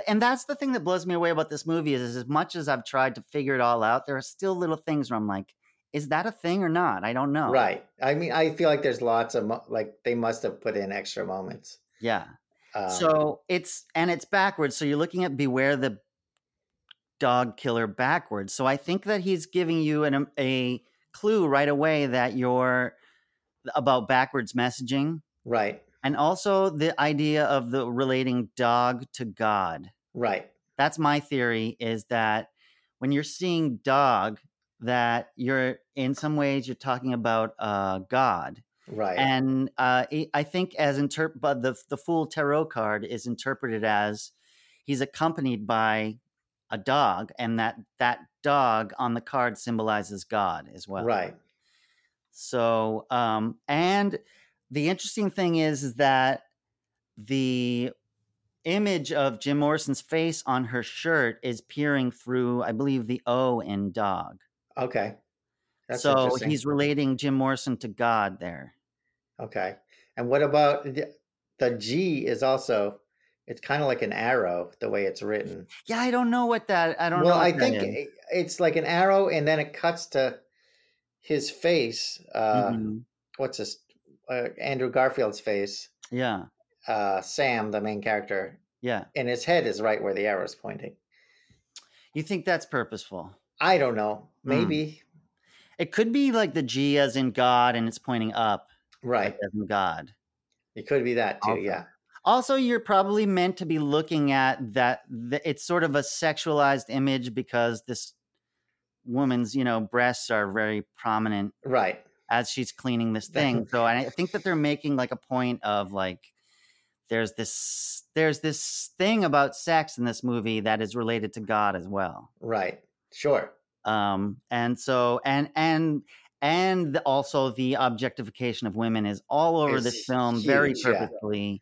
And that's the thing that blows me away about this movie is, is as much as I've tried to figure it all out, there are still little things where I'm like, is that a thing or not? I don't know. Right. I mean, I feel like there's lots of mo- like they must have put in extra moments. Yeah. Um, so it's and it's backwards. So you're looking at beware the dog killer backwards. So I think that he's giving you an, um, a clue right away that you're about backwards messaging right. and also the idea of the relating dog to God. Right. That's my theory is that when you're seeing dog that you're in some ways you're talking about uh, God. Right. And uh, I- think as inter- but the the Fool Tarot card is interpreted as he's accompanied by a dog, and that that dog on the card symbolizes God as well. Right. So, um, and the interesting thing is, is that the image of Jim Morrison's face on her shirt is peering through, I believe, the O in dog. Okay. That's so he's relating Jim Morrison to God there. Okay. And what about the, the G is also it's kind of like an arrow the way it's written. Yeah, I don't know what that. I don't well, know. I think it- it's like an arrow and then it cuts to his face. Uh Mhm. what's his uh, Andrew Garfield's face. Yeah, Uh Sam, the main character, yeah. and his head is right where the arrow's pointing. You think that's purposeful? I don't know. Hmm. Maybe. It could be like the G as in God, and it's pointing up Right. like as in God. It could be that too, Okay. yeah. Also, you're probably meant to be looking at that. th- It's sort of a sexualized image because this woman's, you know, breasts are very prominent Right. as she's cleaning this thing. So I think that they're making like a point of like there's this there's this thing about sex in this movie that is related to God as well. Right. Sure. Um and so and and and the- also the objectification of women is all over this Is film very huge, yeah.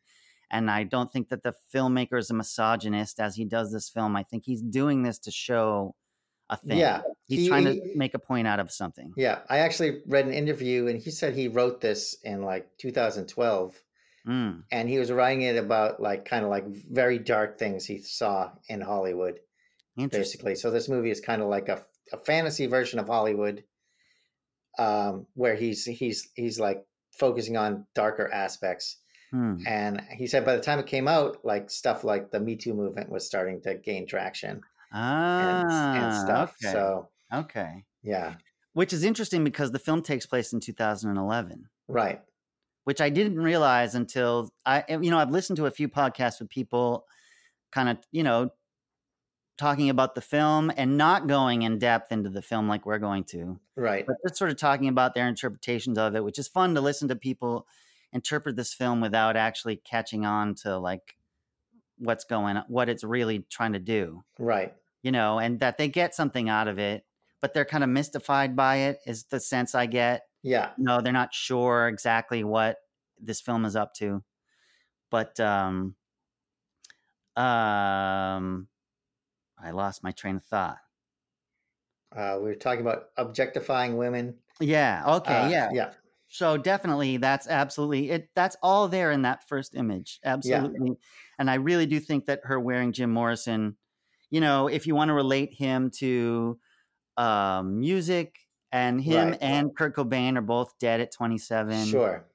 And I don't think that the filmmaker is a misogynist as he does this film. I think he's doing this to show a thing. Yeah. He's he- trying he- to make a point out of something. Yeah, I actually read an interview and he said he wrote this in like 2012 Mm, and he was writing it about like kind of like very dark things he saw in Hollywood. Basically. So this movie is kind of like a, a fantasy version of Hollywood um where he's he's he's like focusing on darker aspects Hmm. and he said by the time it came out like stuff like the Me Too movement was starting to gain traction and, Ah, and stuff. Okay. So, okay. yeah. Which is interesting because the film takes place in 2011, Right. which I didn't realize until I, you know, I've listened to a few podcasts with people kind of, you know, talking about the film and not going in depth into the film like we're going to, Right. but just sort of talking about their interpretations of it, which is fun to listen to people interpret this film without actually catching on to like what's going on, what it's really trying to do. Right. you know, and that they get something out of it, but they're kind of mystified by it, is the sense I get. Yeah. No, they're not sure exactly what this film is up to. But um um I lost my train of thought. Uh, we were talking about objectifying women. Yeah, okay, Uh, yeah. Yeah. So definitely that's absolutely it that's all there in that first image. Absolutely. And I really do think that her wearing Jim Morrison, you know, if you want to relate him to um music and him Right. and Kurt Cobain are both dead at 27. Sure.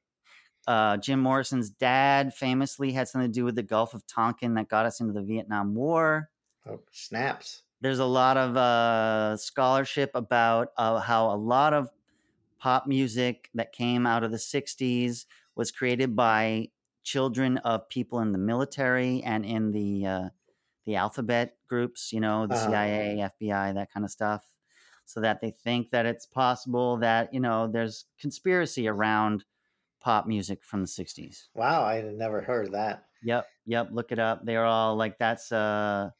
Uh Jim Morrison's dad famously had something to do with the Gulf of Tonkin that got us into the Vietnam War Oh, snaps. there's a lot of uh, scholarship about uh, how a lot of pop music that came out of the 60s was created by children of people in the military and in the uh, the alphabet groups you know the Uh-huh. cia fbi that kind of stuff so that they think that it's possible that you know there's conspiracy around pop music from the 60s Wow, I had never heard of that. Yep, yep. Look it up. They're all like that's uh,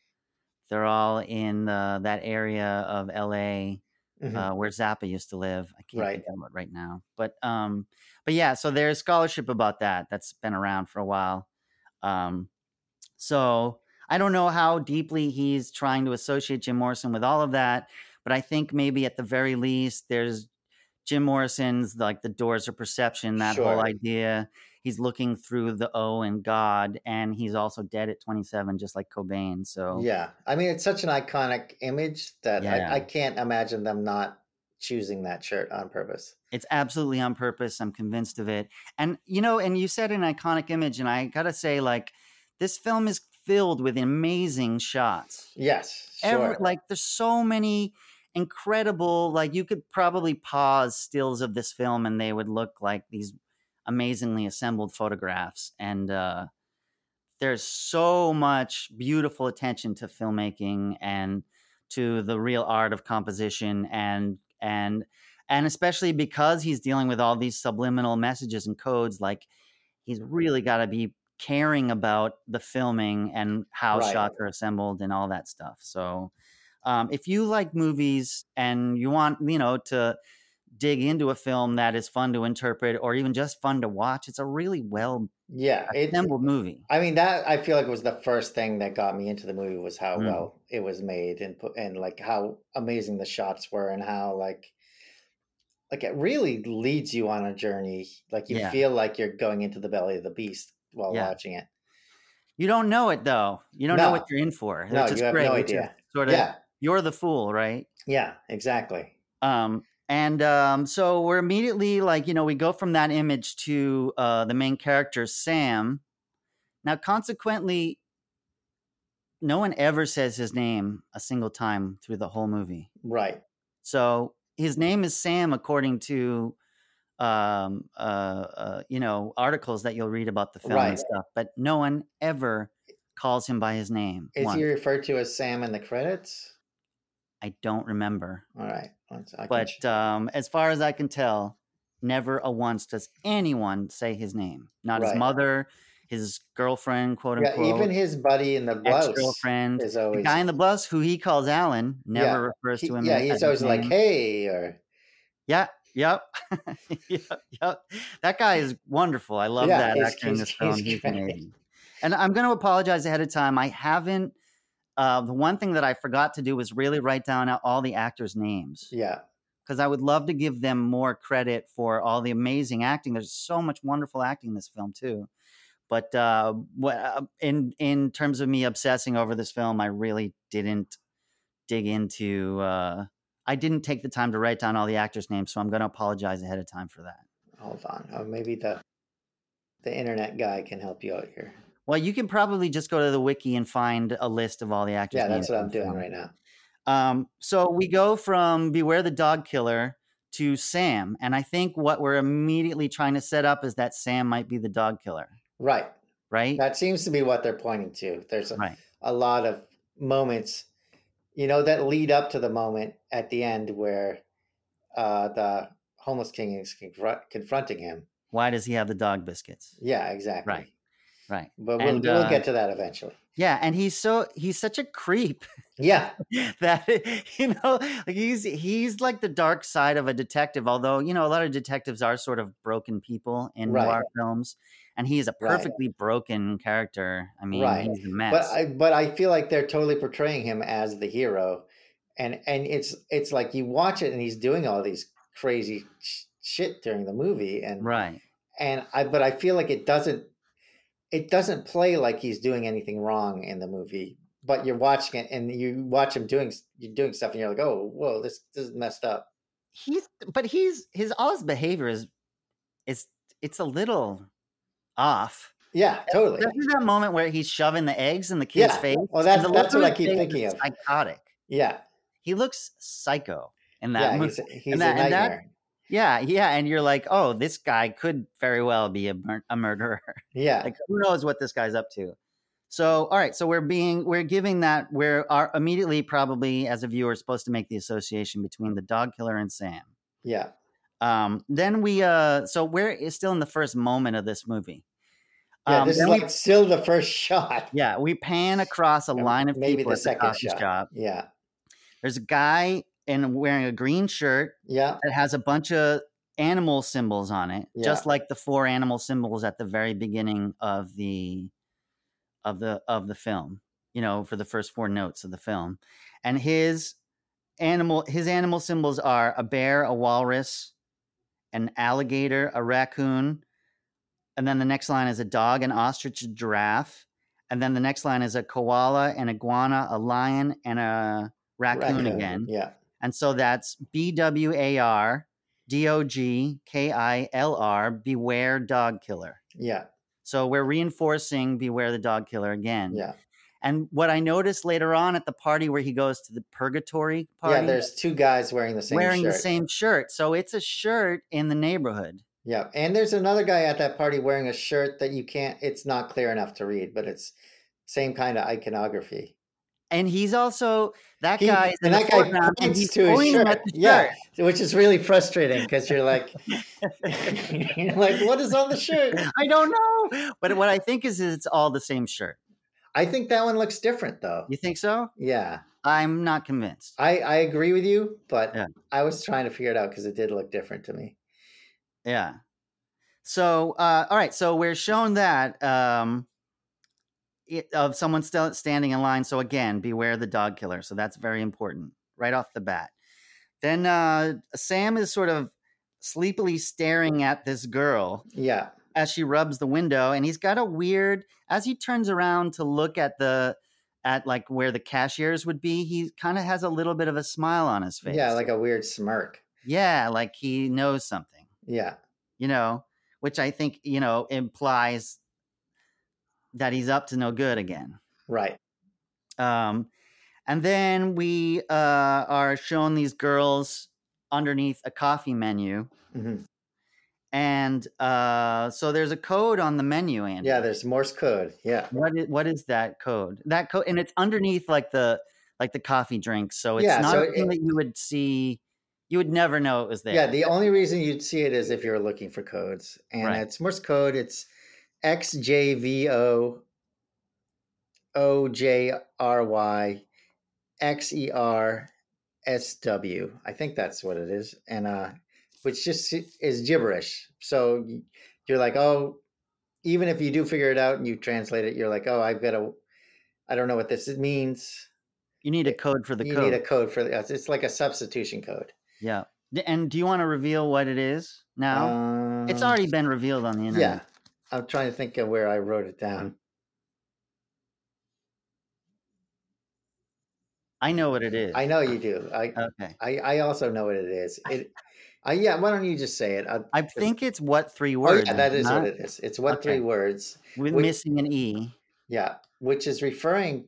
they're all in uh, that area of L.A. Mhm. Uh, where Zappa used to live. I can't Right. think of it right now, but um, but yeah. So there's scholarship about that that's been around for a while. Um, so I don't know how deeply he's trying to associate Jim Morrison with all of that, but I think maybe at the very least there's Jim Morrison's like the doors of perception, that whole idea. He's looking through the O in God, and he's also dead at 27, just like Cobain. So Yeah. I mean, it's such an iconic image that Yeah. I, I can't imagine them not choosing that shirt on purpose. It's absolutely on purpose. I'm convinced of it. And you know, and you said an iconic image, and I gotta say, like, this film is filled with amazing shots. Yes. Sure. Every, like, there's so many incredible. Like, you could probably pause stills of this film, and they would look like these amazingly assembled photographs. And uh, there's so much beautiful attention to filmmaking and to the real art of composition and and and especially because he's dealing with all these subliminal messages and codes like he's really got to be caring about the filming and how Right. shots are assembled and all that stuff. So, um, if you like movies and you want, you know, to dig into a film that is fun to interpret or even just fun to watch, it's a really well Yeah, assembled movie. I mean that I feel like was the first thing that got me into the movie was how Mm. well it was made and put and like how amazing the shots were and how like like it really leads you on a journey. Like you Yeah. feel like you're going into the belly of the beast while Yeah. watching it. You don't know it though. You don't know what you're in for. No, you have great, no idea. Sort of, Yeah, you're the fool, right? yeah, exactly. Um, and um, so we're immediately like, you know, we go from that image to uh, the main character, Sam. Now, consequently, no one ever says his name a single time through the whole movie. Right. So his name is Sam, according to, um, uh, uh, you know, articles that you'll read about the film and stuff. But no one ever calls him by his name. Is once. he referred to as Sam in the credits? I don't remember. All right. I but um, as far as I can tell, never a once does anyone say his name. Not his mother, his girlfriend, quote yeah, unquote, even his buddy in the blouse ex-girlfriend, is the always guy in the bus who he calls Alan never Yeah, refers to him. yeah, he's always like, "Hey," or yeah, yep, yep, yep. That guy is wonderful. I love Yeah, that actor in this film. he's He's. And I'm going to apologize ahead of time. I haven't. Uh, the one thing that I forgot to do was really write down all the actors' names. yeah, because I would love to give them more credit for all the amazing acting. There's so much wonderful acting in this film too. But uh, what, uh, in in terms of me obsessing over this film, I really didn't dig into. Uh, I didn't take the time to write down all the actors' names, so I'm going to apologize ahead of time for that. hold on. Oh, maybe the the internet guy can help you out here. Well, you can probably just go to the wiki and find a list of all the actors. Yeah, that's what I'm doing film. right now. Um, so we go from Beware the Dog Killer to Sam, and I think what we're immediately trying to set up is that Sam might be the dog killer, Right. right? That seems to be what they're pointing to. There's a, right. a lot of moments, you know, that lead up to the moment at the end where uh, the homeless king is confront- confronting him. Why does he have the dog biscuits? Yeah, exactly. Right. Right. But we'll, And, we'll uh, get to that eventually. Yeah, and he's so he's such a creep Yeah, that you know, like he's he's like the dark side of a detective. Although you know, a lot of detectives are sort of broken people in Right. noir films, and he is a Right. perfectly broken character. I mean, Right. he's a mess. but I but I feel like they're totally portraying him as the hero, and and it's it's like you watch it and he's doing all these crazy sh- shit during the movie, and right. and I but I feel like it doesn't it doesn't play like he's doing anything wrong in the movie. But you're watching it and you watch him doing you're doing stuff and you're like, oh, whoa, this this is messed up. he's but he's his all his behavior is is it's a little off. Yeah, totally. There's that moment where he's shoving the eggs in the kid's Yeah, face. well, that's- the that's what I keep thinking of. Psychotic. Yeah, He looks psycho in that yeah, movie. he's he's that- a and that- nightmare. Yeah, yeah, and you're like, oh, this guy could very well be a, mur- a murderer. yeah, like, who knows what this guy's up to? So, all right, so we're being we're giving that we're are immediately probably as a viewer supposed to make the association between the dog killer and Sam. yeah, Um, then we uh, so we're still in the first moment of this movie. yeah. Um, this is then we- still the first shot. yeah, we pan across a line of maybe people the second shot. shop. Yeah, There's a guy in wearing a green shirt yeah, that has a bunch of animal symbols on it, just like the four animal symbols at the very beginning of the of the of the film. You know, for the first four notes of the film, and his animal his animal symbols are a bear, a walrus, an alligator, a raccoon, and then the next line is a dog, an ostrich, a giraffe, and then the next line is a koala, an iguana, a lion, and a raccoon, Raccoon, again. Yeah, And so that's B W A R D O G K I L R, beware dog killer. yeah, So we're reinforcing beware the dog killer again. yeah, And what I noticed later on at the party where he goes to the purgatory party, yeah. There's two guys wearing the same wearing shirt. the same shirt. So it's a shirt in the neighborhood. Yeah, and there's another guy at that party wearing a shirt that you can't. It's not clear enough to read, but it's same kind of iconography. And he's also that He- guy and that guy and points he's to his shirt. Yeah. which is really frustrating because you're like, you're like, what is on the shirt? I don't know, but what I think is, is it's all the same shirt. I think that one looks different though. You think so? Yeah, I'm not convinced. I I agree with you, but Yeah. I was trying to figure it out because it did look different to me. Yeah. So, uh, all right. So we're shown that um, of someone still standing in line. So again, beware the dog killer. So that's very important right off the bat. Then uh, Sam is sort of sleepily staring at this girl Yeah, as she rubs the window, and he's got a weird. As he turns around to look at the at like where the cashiers would be, he kind of has a little bit of a smile on his face. yeah, like a weird smirk. yeah, like he knows something Yeah, you know, which I think, you know, implies that he's up to no good again. right. Um, and then we uh, are shown these girls underneath a coffee menu. hmm And uh, so there's a code on the menu, Andy. Yeah, there's Morse code. Yeah, What is, what is that code? That code, and it's underneath like the like the coffee drinks. So it's Yeah, not so it- that you would see. You would never know it was there. yeah. The only reason you'd see it is if you're looking for codes, and Right. it's Morse code. It's XJVO OJRY XERSW. I think that's what it is, and uh, which just is gibberish. So you're like, oh, even if you do figure it out and you translate it, you're like, oh, I've got to. I don't know what this means. you need a code for the you code. need a code for the. It's like a substitution code. Yeah. And do you want to reveal what it is now? it's Um, already been revealed on the internet. Yeah, I'm trying to think of where I wrote it down. I know what it is. I know you do. I okay. I, I also know what it is. It. I yeah. Why don't you just say it? I, I think it's what three words. yeah, that is not what it is. It's what three words. With missing an E. Yeah, which is referring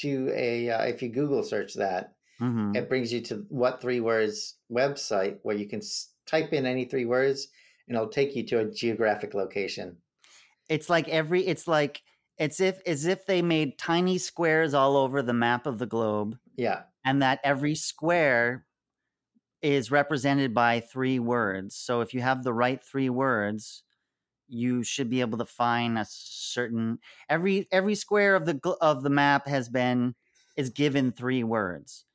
to a. Uh, if you Google search that, hmm it brings you to what three words website where you can s- type in any three words and it'll take you to a geographic location. It's like every. It's like it's if as if they made tiny squares all over the map of the globe, Yeah, and that every square is represented by three words. So if you have the right three words, you should be able to find a certain every every square of the of the map has been is given three words,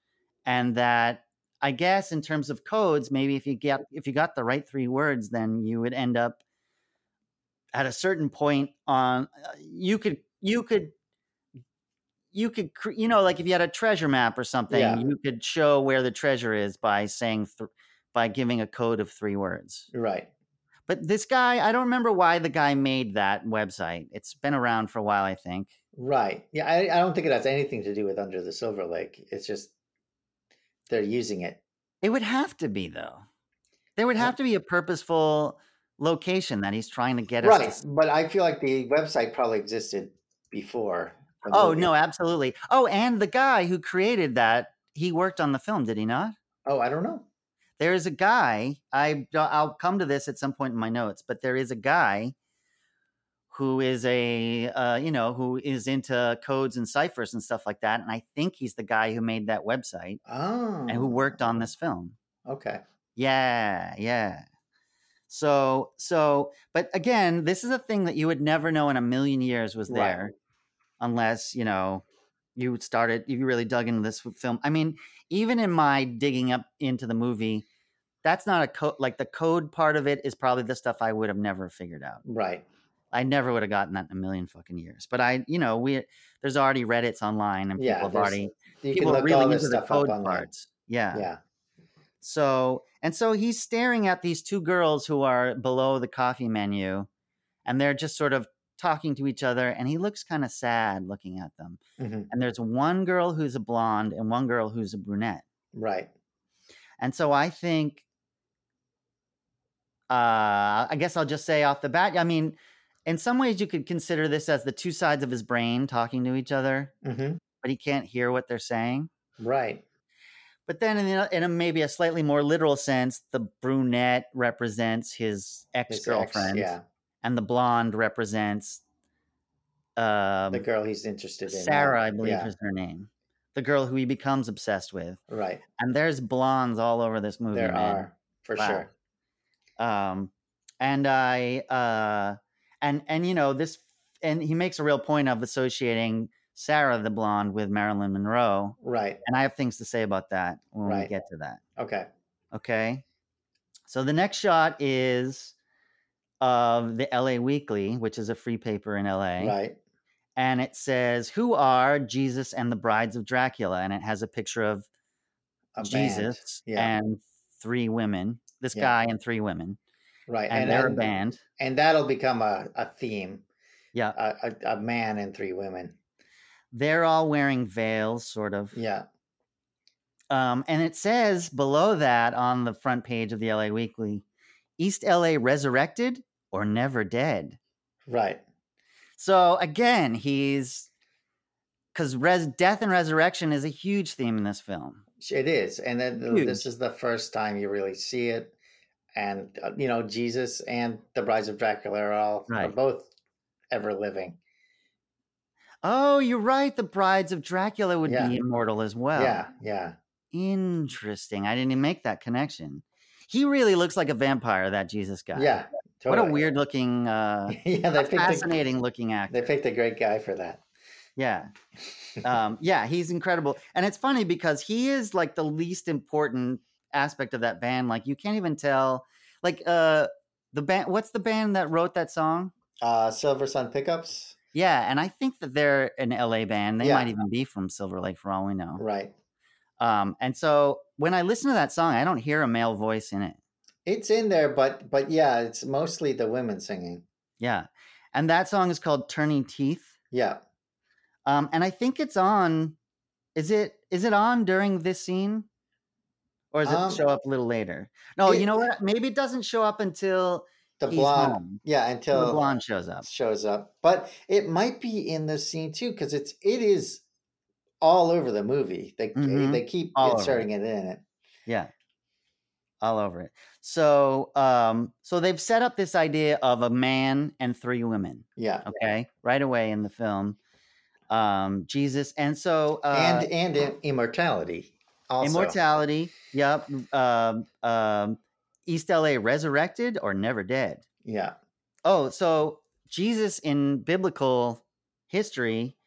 and that I guess in terms of codes, maybe if you get if you got the right three words, then you would end up at a certain point on uh, you could you could you could you know like if you had a treasure map or something Yeah. you could show where the treasure is by saying th- by giving a code of three words right. but this guy i don't remember why the guy made that website it's been around for a while i think Right. Yeah, I, I don't think it has anything to do with Under the Silver Lake. It's just they're using it. it would have to be though there would have to be a purposeful location that he's trying to get us Right. But I feel like the website probably existed before. oh movie. no absolutely oh and the guy who created that he worked on the film did he not Oh, I don't know. there is a guy I I'll come to this at some point in my notes, but there is a guy who is a uh, you know who is into codes and ciphers and stuff like that, and I think he's the guy who made that website Oh. and who worked on this film. Okay. Yeah, yeah. So so, but again, this is a thing that you would never know in a million years was Right. there, unless you know you started you really dug into this film. I mean, even in my digging up into the movie, that's not a code. Like the code part of it is probably the stuff I would have never figured out. Right. I never would have gotten that in a million fucking years. But I, you know, we there's already Reddit's online and Yeah, people have already You people can really into the code online. parts. Yeah. Yeah. So and so he's staring at these two girls who are below the coffee menu, and they're just sort of talking to each other, and he looks kind of sad looking at them. hmm And there's one girl who's a blonde and one girl who's a brunette. Right. And so I think, uh, I guess I'll just say off the bat. I mean, in some ways, you could consider this as the two sides of his brain talking to each other, hmm but he can't hear what they're saying. Right. But then, in in a maybe a slightly more literal sense, the brunette represents his His ex Yeah. and the blonde represents um, the girl he's interested in. Sarah? I believe Yeah, is her name. The girl who he becomes obsessed with. right. And there's blondes all over this movie. There man. are for Wow. sure. um and i uh and and you know this and he makes a real point of associating sarah the blonde with marilyn monroe Right. and i have things to say about that when we get to that Okay. okay so the next shot is of the la weekly which is a free paper in la Right. and it says who are jesus and the brides of dracula and it has a picture of A jesus Yeah. and three women this Yeah. guy and three women Right. and, And, they're a band and that'll become a, a theme. yeah A, a, a man and three women. they're all wearing veils, sort of. Yeah. Um, and it says below that on the front page of the LA Weekly, East LA resurrected or never dead. Right. So again, he's because res- death and resurrection is a huge theme in this film. It is, and then Huge. this is the first time you really see it, and uh, you know Jesus and the Brides of Dracula are all are both ever living. Oh, you're right. The brides of Dracula would Yeah. be immortal as well. Yeah, yeah, Interesting. I didn't even make that connection. He really looks like a vampire, that Jesus guy. yeah. What a weird looking, uh, yeah, they picked a, fascinating looking actor. they picked a great guy for that. Yeah. Um, yeah, he's incredible. And it's funny because he is like the least important aspect of that band. Like you can't even tell like uh the band what's the band that wrote that song? Uh, Silversun Pickups. Yeah, and I think that they're an LA band. They Yeah. might even be from Silver Lake for all we know. Right. Um, and so when I listen to that song, I don't hear a male voice in it. It's in there, but but yeah, it's mostly the women singing. Yeah. And that song is called Turning Teeth. Yeah. Um, and I think it's on. Is it is it on during this scene, or does it Um, show up a little later? No, it- you know what? Maybe it doesn't show up until The blonde. home. Yeah, until the blonde shows up. shows up, but it might be in the scene too because it's it is all over the movie. They Mhm. they keep All inserting it in it. Yeah, all over it. So, um, so they've set up this idea of a man and three women. Yeah, Okay, right away in the film, um, Jesus, and so uh, and and immortality. Also. immortality. Yep. Um, um, East LA resurrected or never dead. Yeah, Oh, so Jesus in biblical history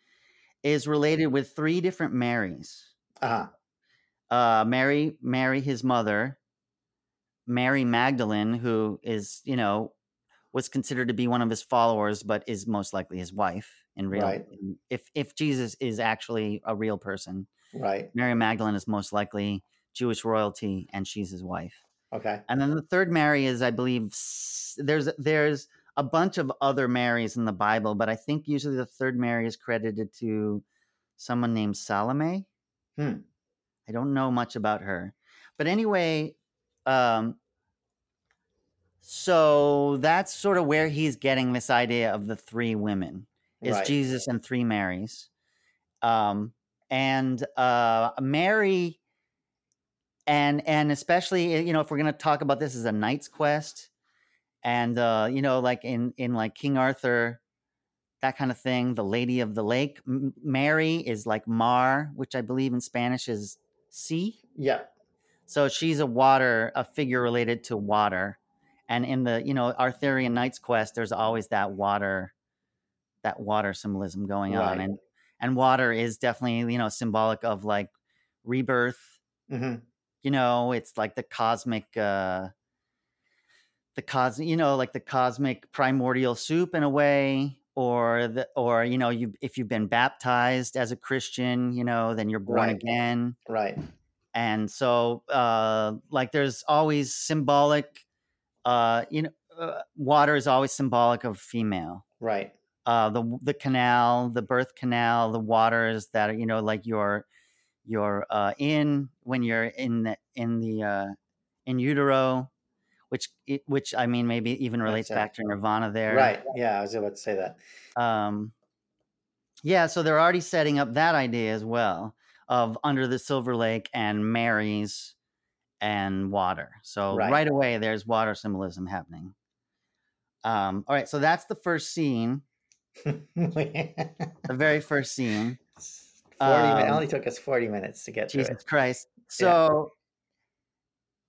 is related with three different Marys. uh Uh, Mary, Mary, his mother, Mary Magdalene, who is, you know, was considered to be one of his followers, but is most likely his wife in real. Right. If if Jesus is actually a real person, right. Mary Magdalene is most likely Jewish royalty, and she's his wife. Okay, And then the third Mary is, I believe, there's there's a bunch of other Marys in the Bible, but I think usually the third Mary is credited to someone named Salome. Hmm. I don't know much about her, but anyway, um, so that's sort of where he's getting this idea of the three women is right. Jesus and three Marys, um, and uh, Mary, and and especially you know if we're gonna talk about this as a knight's quest, and uh, you know like in in like King Arthur, that kind of thing, the Lady of the Lake, M- Mary is like Mar, which I believe in Spanish is sea. Yeah, So she's a water, a figure related to water. And in the, you know, Arthurian Knight's Quest, there's always that water, that water symbolism going on. And and water is definitely, you know, symbolic of like rebirth. hmm You know, it's like the cosmic uh the cos you know, like the cosmic primordial soup in a way. Or the or you know, you if you've been baptized as a Christian, you know, then you're born Right. again right. and so uh like there's always symbolic uh you know uh, water is always symbolic of female Right. Uh the the canal the birth canal the waters that are you know like you're you're uh in when you're in the in the uh in utero which which i mean maybe even relates That's it. back to nirvana there Right. Yeah, I was about to say that. um yeah so they're already setting up that idea as well of under the silver lake and marys and water so Right. right, away there's water symbolism happening um all right so that's the first scene 40 The very first scene. Forty. minutes. It Um, only took us 40 minutes to get to Jesus. Christ. So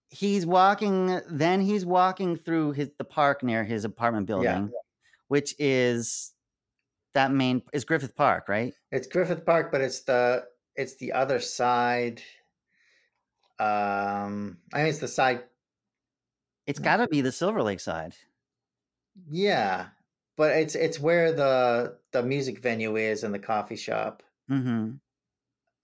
he's walking then he's walking through his the park near his apartment building, which is that main is Griffith Park, right? It's Griffith Park, but it's the it's the other side. Um, I mean, it's the side. It's got to be the Silver Lake side. Yeah, but it's it's where the the music venue is and the coffee shop. Mm-hmm.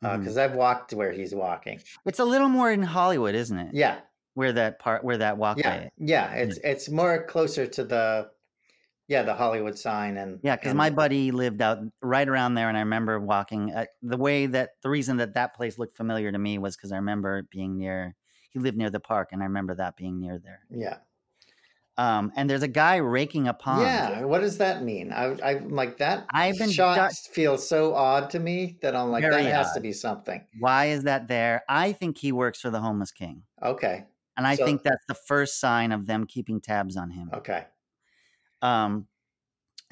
Uh, mm-hmm. Because I've walked where he's walking. It's a little more in Hollywood, isn't it? Yeah, Where that part, where that walkway. yeah, is. yeah. It's it's more closer to the yeah the Hollywood sign and Yeah, because my buddy lived out right around there, and I remember walking. At, the way that the reason that that place looked familiar to me was because I remember it being near. He lived near the park, and I remember that being near there. yeah Um, and there's a guy raking a pond. yeah. What does that mean? I I'm like that. I've been shot got- feels so odd to me that I'm like that has to be something. Why is that there? I think he works for the homeless king, Okay, and I So- think that's the first sign of them keeping tabs on him. okay. Um,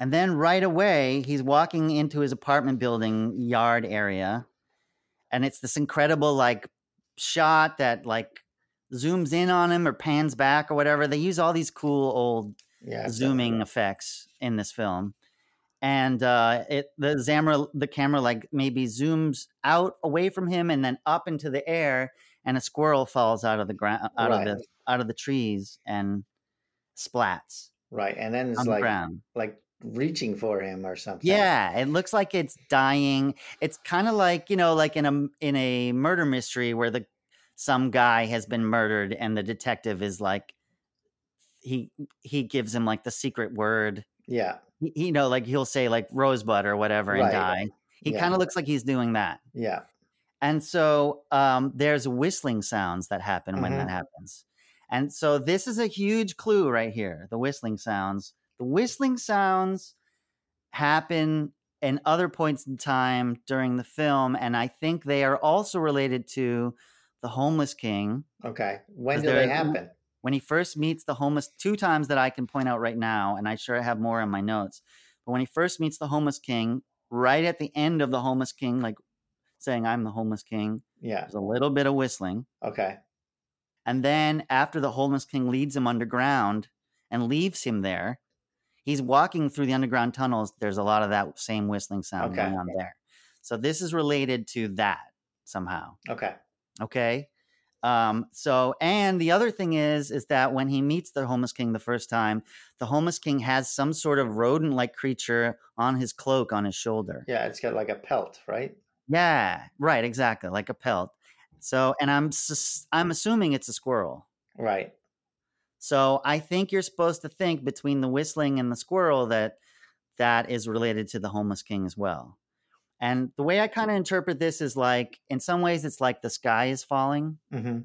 and then right away, he's walking into his apartment building yard area, and it's this incredible like shot that like zooms in on him or pans back or whatever. They use all these cool old Yeah. zooming effects in this film. And uh, it the camera the camera like maybe zooms out away from him and then up into the air, and a squirrel falls out of the ground out Right. of the out of the trees and splats Right, and then it's the like ground. like reaching for him or something. Yeah, it looks like it's dying. It's kind of like you know, like in a in a murder mystery where the some guy has been murdered and the detective is like he he gives him like the secret word. yeah, Y- You know, like he'll say like rosebud or whatever and Right. die. He Yeah. kind of looks like he's doing that. yeah. And so um, there's whistling sounds that happen when Mhm. that happens. And so this is a huge clue right here the whistling sounds. The whistling sounds happen in other points in time during the film. And I think they are also related to the homeless king. Okay. When do they happen? When he first meets the homeless, two times that I can point out right now, and I sure have more in my notes. But when he first meets the homeless king, right at the end of the homeless king, like saying, I'm the homeless king, Yeah. there's a little bit of whistling. Okay. And then after the homeless king leads him underground and leaves him there, he's walking through the underground tunnels. There's a lot of that same whistling sound Okay. going on there. So this is related to that somehow. Okay. Okay. Um, so and the other thing is is that when he meets the homeless king the first time, the homeless king has some sort of rodent-like creature on his cloak on his shoulder. Yeah, it's got like a pelt, right? Yeah, right, exactly, like a pelt. So and I'm sus- I'm assuming it's a squirrel. Right. So I think you're supposed to think between the whistling and the squirrel that that is related to the homeless king as well. And the way I kind of interpret this is like, in some ways, it's like the sky is falling hmm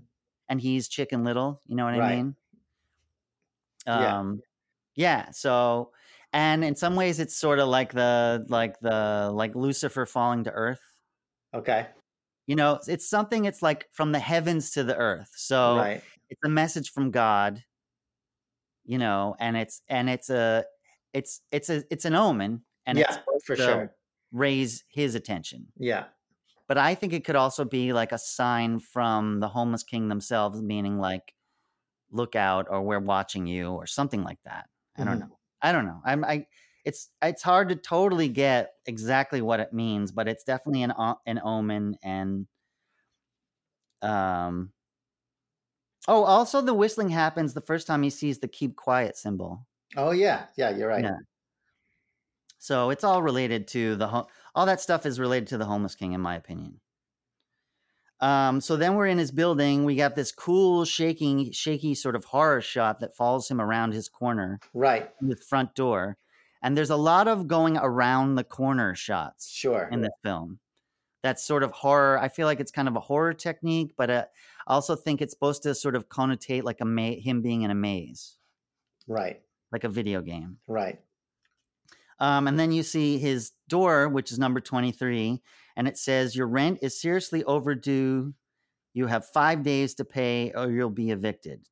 and he's Chicken Little. You know what I Right. mean? Yeah. Um, yeah. So, and in some ways, it's sort of like the like the like Lucifer falling to earth. Okay. You know, it's something. It's like from the heavens to the earth. So right. it's a message from God, you know, and it's and it's a it's it's a it's an omen and it's yeah, for to sure. Raise his attention. Yeah. But I think it could also be like a sign from the homeless king themselves, meaning like look out or we're watching you or something like that. I don't Mhm. know. I don't know. I'm I it's it's hard to totally get exactly what it means, but it's definitely an an omen and um Oh, also the whistling happens the first time he sees the keep quiet symbol. Oh yeah. Yeah, you're right. Yeah. So it's all related to the ho- all that stuff is related to the homeless king, in my opinion. Um, so then we're in his building. We got this cool, shaking, shaky sort of horror shot that follows him around his corner, Right. the front door, and there's a lot of going around the corner shots Sure. in the film. That's sort of horror. I feel like it's kind of a horror technique, but uh, I also think it's supposed to sort of connotate like a ma- him being in a maze, Right. like a video game. Right. Um, and then you see his door, which is number 23, and it says, Your rent is seriously overdue. You have five days to pay or you'll be evicted.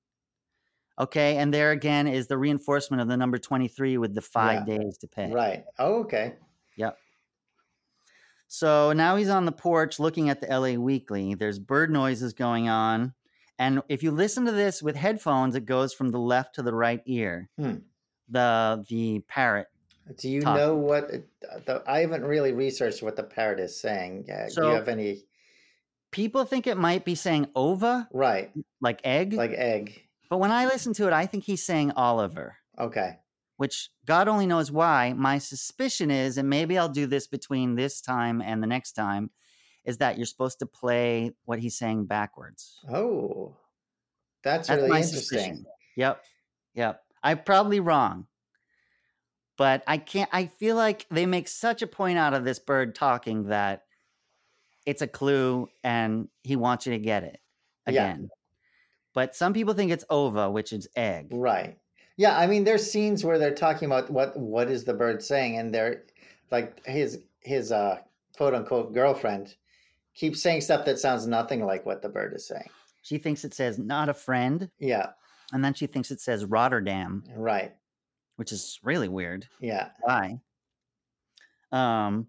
Okay, and there again is the reinforcement of the number 23 with the five days to pay. Right. Oh, okay. Yep. So now he's on the porch looking at the LA Weekly. There's bird noises going on. And if you listen to this with headphones, it goes from the left to the right ear. Hmm. The the parrot. Do you know what? The, I haven't really researched what the parrot is saying. Uh, do you have any? People think it might be saying ova, Right. like egg. Like egg. but when I listen to it, I think he's saying Oliver, Okay. which God only knows why. My suspicion is, and maybe I'll do this between this time and the next time, is that you're supposed to play what he's saying backwards. Oh, that's, That's really interesting. suspicion. Yep. Yep. I'm probably wrong. But I can't I feel like they make such a point out of this bird talking that it's a clue and he wants you to get it again. Yeah. But some people think it's ova, which is egg. Right. Yeah, I mean, there's scenes where they're talking about what what is the bird saying, and they're like his his uh quote unquote girlfriend keeps saying stuff that sounds nothing like what the bird is saying. She thinks it says not a friend, Yeah. and then she thinks it says Rotterdam, Right. Which is really weird. Yeah. Why? Um,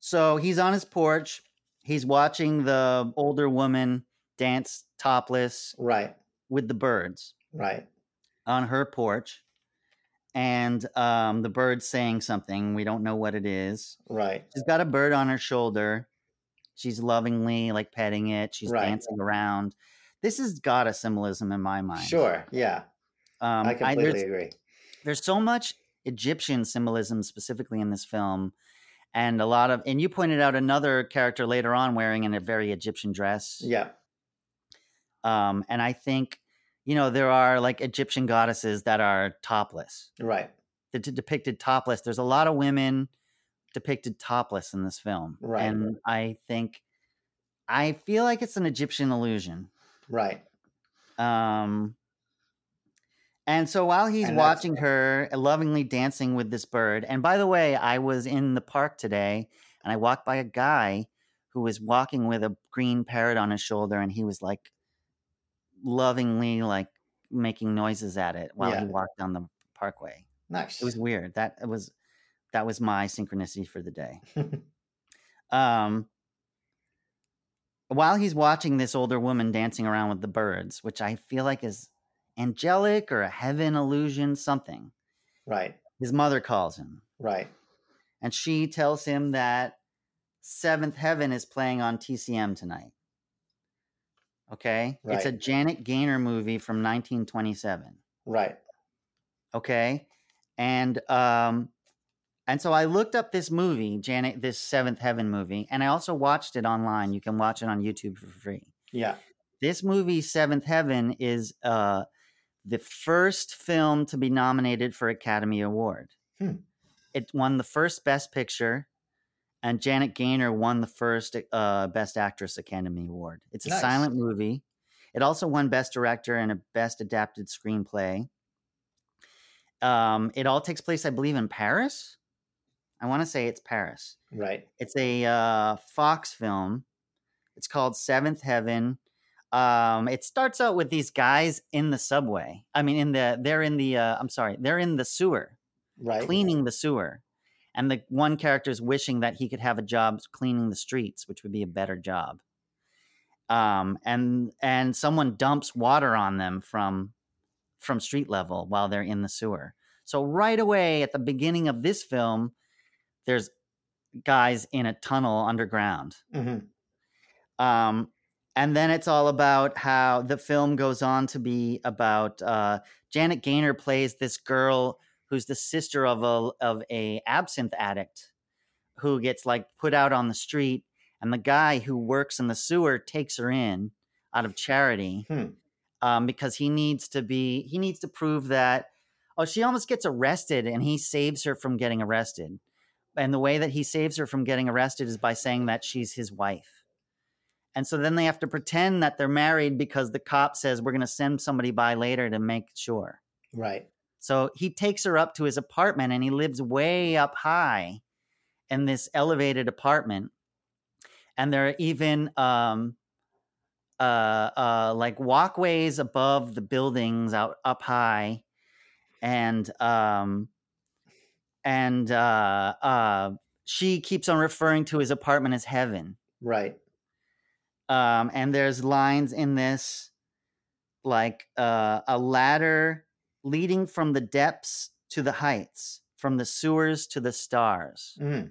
so he's on his porch. He's watching the older woman dance topless Right. with the birds Right. on her porch. And um, the bird's saying something. We don't know what it is. Right. She's got a bird on her shoulder. She's lovingly like petting it. She's Right. dancing around. This has got a symbolism in my mind. Sure. Yeah. Um, I I- completely there's, agree. There's so much Egyptian symbolism specifically in this film, and a lot of and you pointed out another character later on wearing in a very Egyptian dress. Yeah. Um, and I think you know there are like Egyptian goddesses that are topless. Right. that d- depicted topless. There's a lot of women depicted topless in this film, Right. and I think I feel like it's an Egyptian illusion. Right. Um, and so while he's And watching her lovingly dancing with this bird, and by the way, I was in the park today and I walked by a guy who was walking with a green parrot on his shoulder, and he was like lovingly like making noises at it while Yeah. he walked down the parkway. Nice. It was weird. That it was that was my synchronicity for the day. um while he's watching this older woman dancing around with the birds, which I feel like is angelic or a heaven illusion, something. right. His mother calls him, Right. and she tells him that Seventh Heaven is playing on TCM tonight. Okay, Right. it's a Janet Gaynor movie from 1927. Right. okay and um and so i looked up this movie janet this seventh heaven movie and i also watched it online you can watch it on youtube for free Yeah. this movie seventh heaven is uh the first film to be nominated for academy award Hmm. it won the first best picture and janet gaynor won the first uh, best actress academy award it's a Nice. silent movie it also won best director and a best adapted screenplay um, it all takes place, I believe, in Paris. I want to say it's Paris. Right. It's a uh, Fox film. It's called Seventh Heaven. Um, it starts out with these guys in the subway. I mean, in the they're in the uh, I'm sorry, they're in the sewer, Right. cleaning the sewer, and the one character is wishing that he could have a job cleaning the streets, which would be a better job. Um, and and someone dumps water on them from from street level while they're in the sewer. So right away at the beginning of this film, there's guys in a tunnel underground. hmm Um, and then it's all about how the film goes on to be about uh, Janet Gaynor plays this girl who's the sister of a of a absinthe addict who gets like put out on the street, and the guy who works in the sewer takes her in out of charity Hmm. um, because he needs to be he needs to prove that oh she almost gets arrested and he saves her from getting arrested and the way that he saves her from getting arrested is by saying that she's his wife and so then they have to pretend that they're married because the cop says we're going to send somebody by later to make sure Right. so he takes her up to his apartment and he lives way up high in this elevated apartment. And there are even um, uh, uh, like walkways above the buildings out up high, and um, and uh, uh, she keeps on referring to his apartment as heaven. Right. Um, and there's lines in this like uh, a ladder leading from the depths to the heights, from the sewers to the stars. Mm,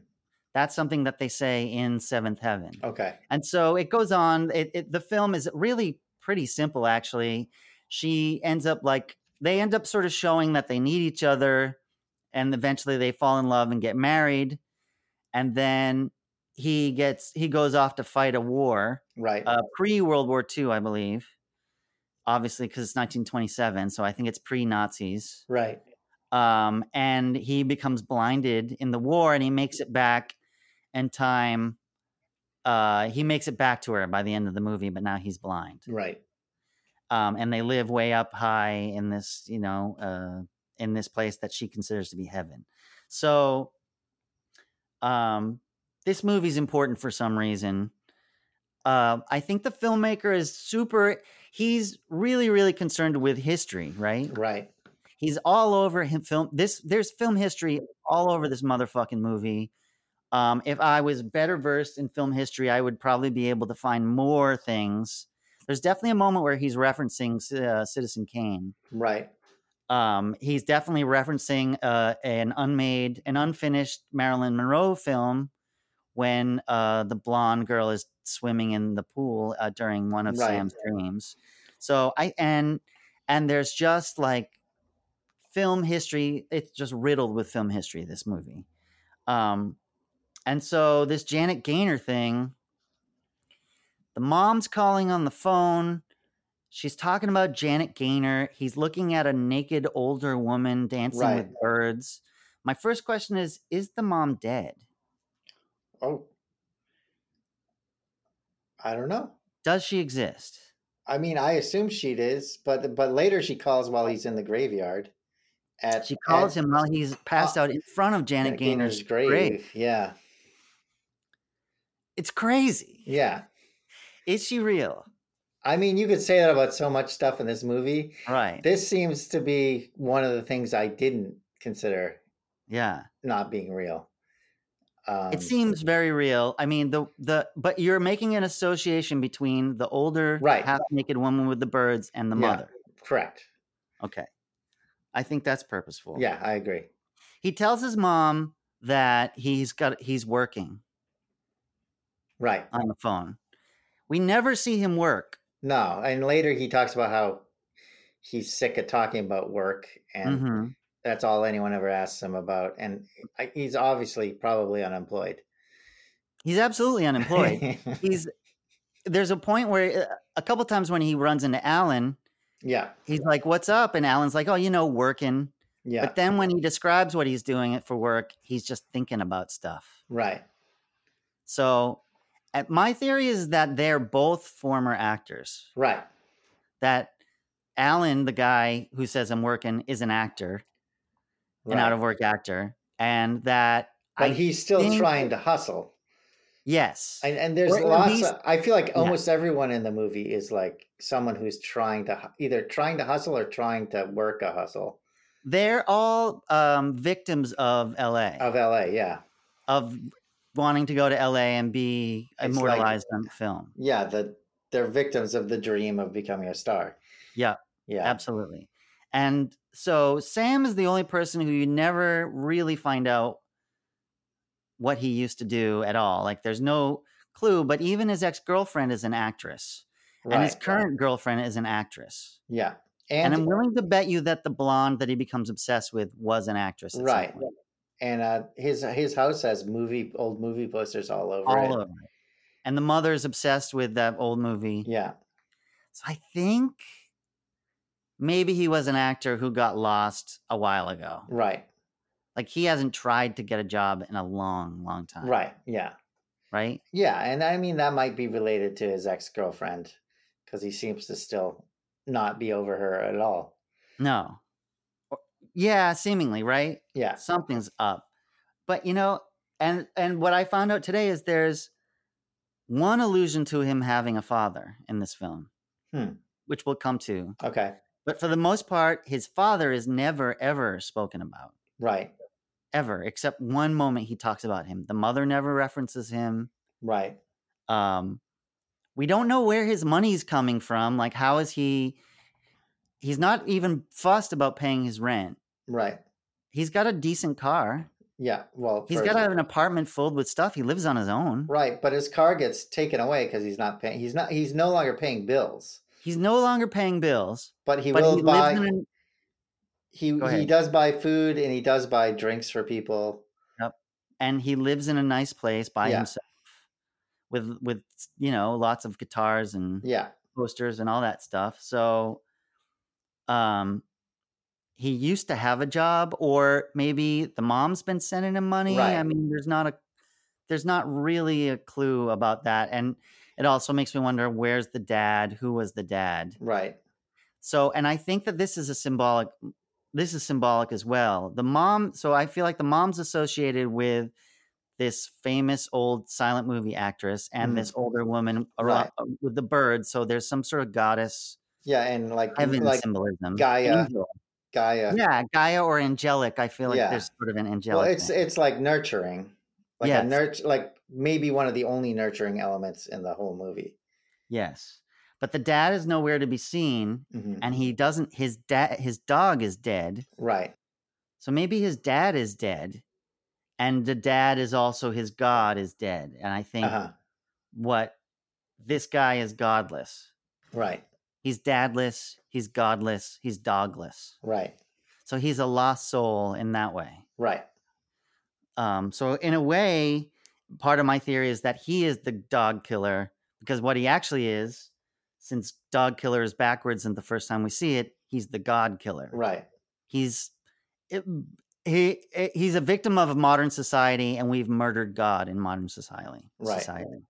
That's something that they say in Seventh Heaven. okay. And so it goes on. It, it the film is really pretty simple, actually. She ends up like they end up sort of showing that they need each other, and eventually they fall in love and get married. And then he gets he goes off to fight a war, Right. uh, pre World War II, I believe. Obviously, because it's 1927, so I think it's pre Nazis right. um, and he becomes blinded in the war and he makes it back in time uh, he makes it back to her by the end of the movie but now he's blind Right. um, and they live way up high in this you know uh, in this place that she considers to be heaven so um, this movie's important for some reason uh, i think the filmmaker is super he's really really concerned with history right Right. He's all over him film. This there's film history all over this motherfucking movie. Um, if I was better versed in film history, I would probably be able to find more things. There's definitely a moment where he's referencing uh, Citizen Kane. Right. Um, he's definitely referencing uh, an unmade, an unfinished Marilyn Monroe film when uh, the blonde girl is swimming in the pool uh, during one of Right. Sam's dreams. So I and and there's just like film history. It's just riddled with film history. This movie, um, and so this Janet Gaynor thing. The mom's calling on the phone. She's talking about Janet Gaynor. He's looking at a naked older woman dancing with birds. My first question is Is the mom dead? Oh. I don't know. Does she exist? I mean, I assume she is, but but later she calls while he's in the graveyard. At She calls at him while he's passed ah. out in front of Janet Gaynor's grave. Yeah. It's crazy. Yeah. Is she real? I mean, you could say that about so much stuff in this movie. Right. This seems to be one of the things I didn't consider yeah. not being real. Um, it seems very real. I mean, the the but you're making an association between the older Right. half naked woman with the birds and the Yeah. mother. correct. Okay. I think that's purposeful. Yeah, I agree. He tells his mom that he's got he's working Right. on the phone. We never see him work. No, and later he talks about how he's sick of talking about work, and Mhm. That's all anyone ever asks him about. And I, he's obviously probably unemployed. He's absolutely unemployed. he's there's a point where uh, a couple times when he runs into Alan, yeah, he's like, "What's up?" And Alan's like, "Oh, you know, working." yeah, But then when he describes what he's doing it for work, he's just thinking about stuff. right. So, uh, my theory is that they're both former actors. Right. That Alan, the guy who says I'm working, is an actor, an out of work actor, and that But I he's still think- trying to hustle. yes, And, and there's Or lots. least- Of, I feel like Yeah. almost everyone in the movie is like someone who's trying to either trying to hustle or trying to work a hustle they're all um, victims of LA. of LA. Yeah, of wanting to go to LA and be It's like- immortalized on film. yeah. The they're victims of the dream of becoming a star. Yeah, Yeah, absolutely. And so Sam is the only person who you never really find out what he used to do at all. Like there's no clue, but even his ex-girlfriend is an actress. And his right. current girlfriend is an actress. Yeah, And, and I'm willing to bet you that the blonde that he becomes obsessed with was an actress. Right. And uh, his his house has movie old movie posters all over All it. over. it. And the mother's obsessed with that old movie. Yeah, So I think maybe he was an actor who got lost a while ago. right, Like he hasn't tried to get a job in a long, long time. right. Yeah, Right? yeah. And I mean that might be related to his ex girlfriend because he seems to still not be over her at all. No. Yeah, seemingly, right? Yeah, Something's up. But you know, and and what I found out today is there's one allusion to him having a father in this film, Hmm. which we'll come to. Okay. But for the most part, his father is never, ever spoken about, Right. ever, except one moment he talks about him. The mother never references him. Right. Um, we don't know where his money's coming from. Like, how is he? He's not even fussed about paying his rent. Right. He's got a decent car. Yeah. Well, he's got an apartment filled with stuff. He lives on his own. Right, but his car gets taken away because he's not paying. He's not. He's no longer paying bills, He's no longer paying bills, but he but will he buy. in he he does buy food and he does buy drinks for people. Yep, and he lives in a nice place by Yeah. himself with with you know lots of guitars and Yeah. posters and all that stuff so um he used to have a job or maybe the mom's been sending him money i mean there's not a there's not really a clue about that and it also makes me wonder where's the dad who was the dad Right. so, and I think that this is a symbolic, this is symbolic as well. The mom, so I feel like the mom's associated with this famous old silent movie actress and Mhm. this older woman Right. uh, with the bird. So there's some sort of goddess Yeah, and like heaven like symbolism. Gaia. Angel. Gaia. Yeah, Gaia or angelic. I feel like Yeah. there's sort of an angelic. well, it's thing. it's like nurturing, like Yes. a nurt, like maybe one of the only nurturing elements in the whole movie. yes. But the dad is nowhere to be seen, Mhm. and he doesn't. His dad, his dog is dead. Right. So maybe his dad is dead, and the dad is also his god is dead. And I think Uh huh. what this guy is godless. Right. He's dadless, he's godless, he's dogless. Right. So he's a lost soul in that way. Right. Um, so in a way, part of my theory is that he is the dog killer because what he actually is, since dog killer is backwards and the first time we see it, he's the god killer. Right. He's it, he eh, he's a victim of modern society, and we've murdered God in modern society. Right. Society.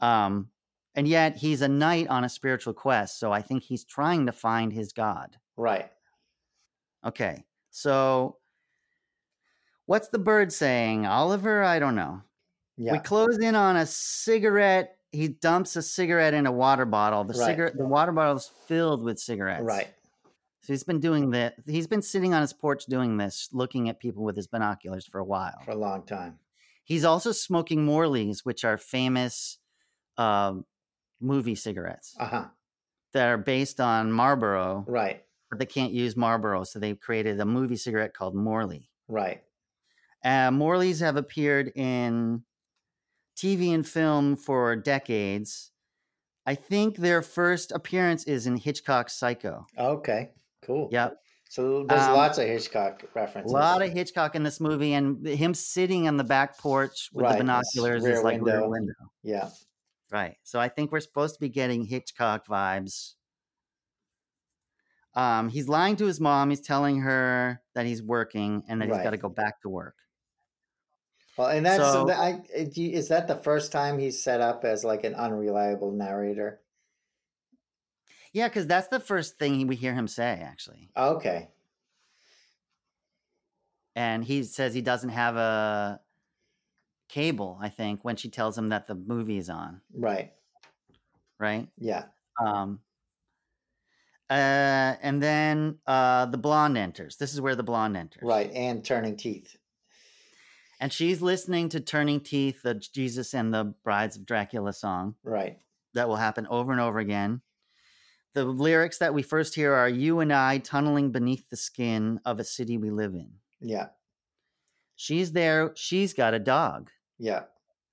Um, and yet he's a knight on a spiritual quest, so I think he's trying to find his God. Right. Okay, so what's the bird saying, Oliver? I don't know. Yeah. We close in on a cigarette. He dumps a cigarette in a water bottle. The Right. cigarette, the water bottle is filled with cigarettes. Right. So he's been doing that. He's been sitting on his porch doing this, looking at people with his binoculars for a while. For a long time. He's also smoking Morleys, which are famous um, movie cigarettes Uh huh. that are based on Marlboro, Right. but they can't use Marlboro, so they created a movie cigarette called Morley. Right. Uh, Morleys have appeared in TV and film for decades. I think their first appearance is in Hitchcock's Psycho. Okay. Cool. Yep. So there's Um, lots of Hitchcock references. A lot of Hitchcock in this movie, and him sitting on the back porch with Right, the binoculars is like rear window. window. Yeah. Right. So I think we're supposed to be getting Hitchcock vibes. Um, he's lying to his mom. He's telling her that he's working and that he's got to go back to work. Well, and that's So- that- I, is that the first time he's set up as like an unreliable narrator? Yeah, because that's the first thing we hear him say, actually. Okay. And he says he doesn't have a cable, I think, when she tells him that the movie is on, Right. right? Yeah. Um, uh, and then uh, the blonde enters. This is where the blonde enters. Right. And turning teeth. And she's listening to Turning Teeth, the Jesus and the Brides of Dracula song Right. that will happen over and over again. The lyrics that we first hear are You and I tunneling beneath the skin of a city we live in. Yeah. She's there. She's got a dog, Yeah.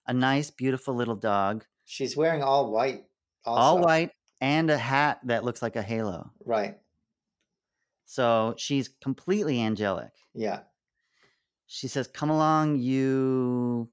a nice, beautiful little dog, She's wearing all white. Also. all white, and a hat that looks like a halo. Right. So she's completely angelic. Yeah. She says, Come along, you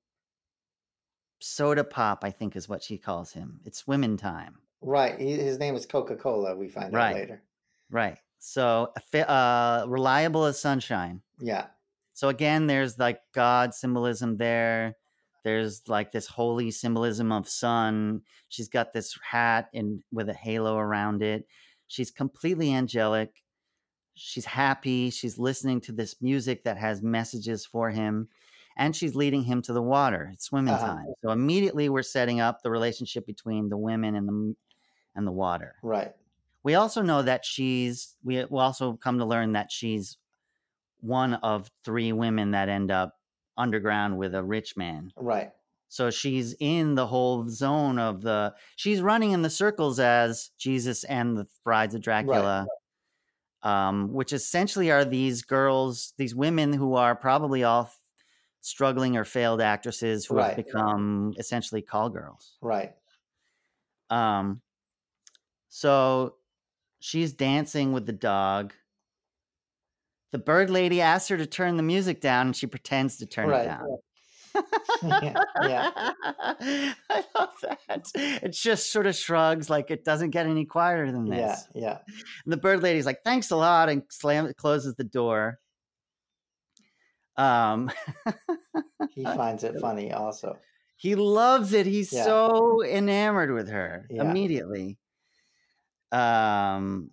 soda pop, I think is what she calls him. It's women time. Right. He, his name is Coca Cola. We find Right. out later. Right. So uh, reliable as sunshine. Yeah. So again, there's like God symbolism there. There's like this holy symbolism of sun. She's got this hat and with a halo around it. She's completely angelic. She's happy. She's listening to this music that has messages for him. and she's leading him to the water. It's swimming Uh-huh. time. So immediately we're setting up the relationship between the women and the and the water. Right. We also know that she's we we also come to learn that she's one of three women that end up underground with a rich man. Right. So she's in the whole zone of the she's running in the circles as Jesus and the brides of Dracula. Um, which essentially are these girls, these women who are probably all f- struggling or failed actresses who have become essentially call girls. Right. Um, so she's dancing with the dog. The bird lady asks her to turn the music down, and she pretends to turn Right. it down. Yeah. Yeah. I love that. It just sort of shrugs like it doesn't get any quieter than Yeah. this. Yeah. And the bird lady's like, "Thanks a lot," and slam closes the door. Um, He finds it funny also. he loves it. He's Yeah. so enamored with her Yeah. immediately. Um,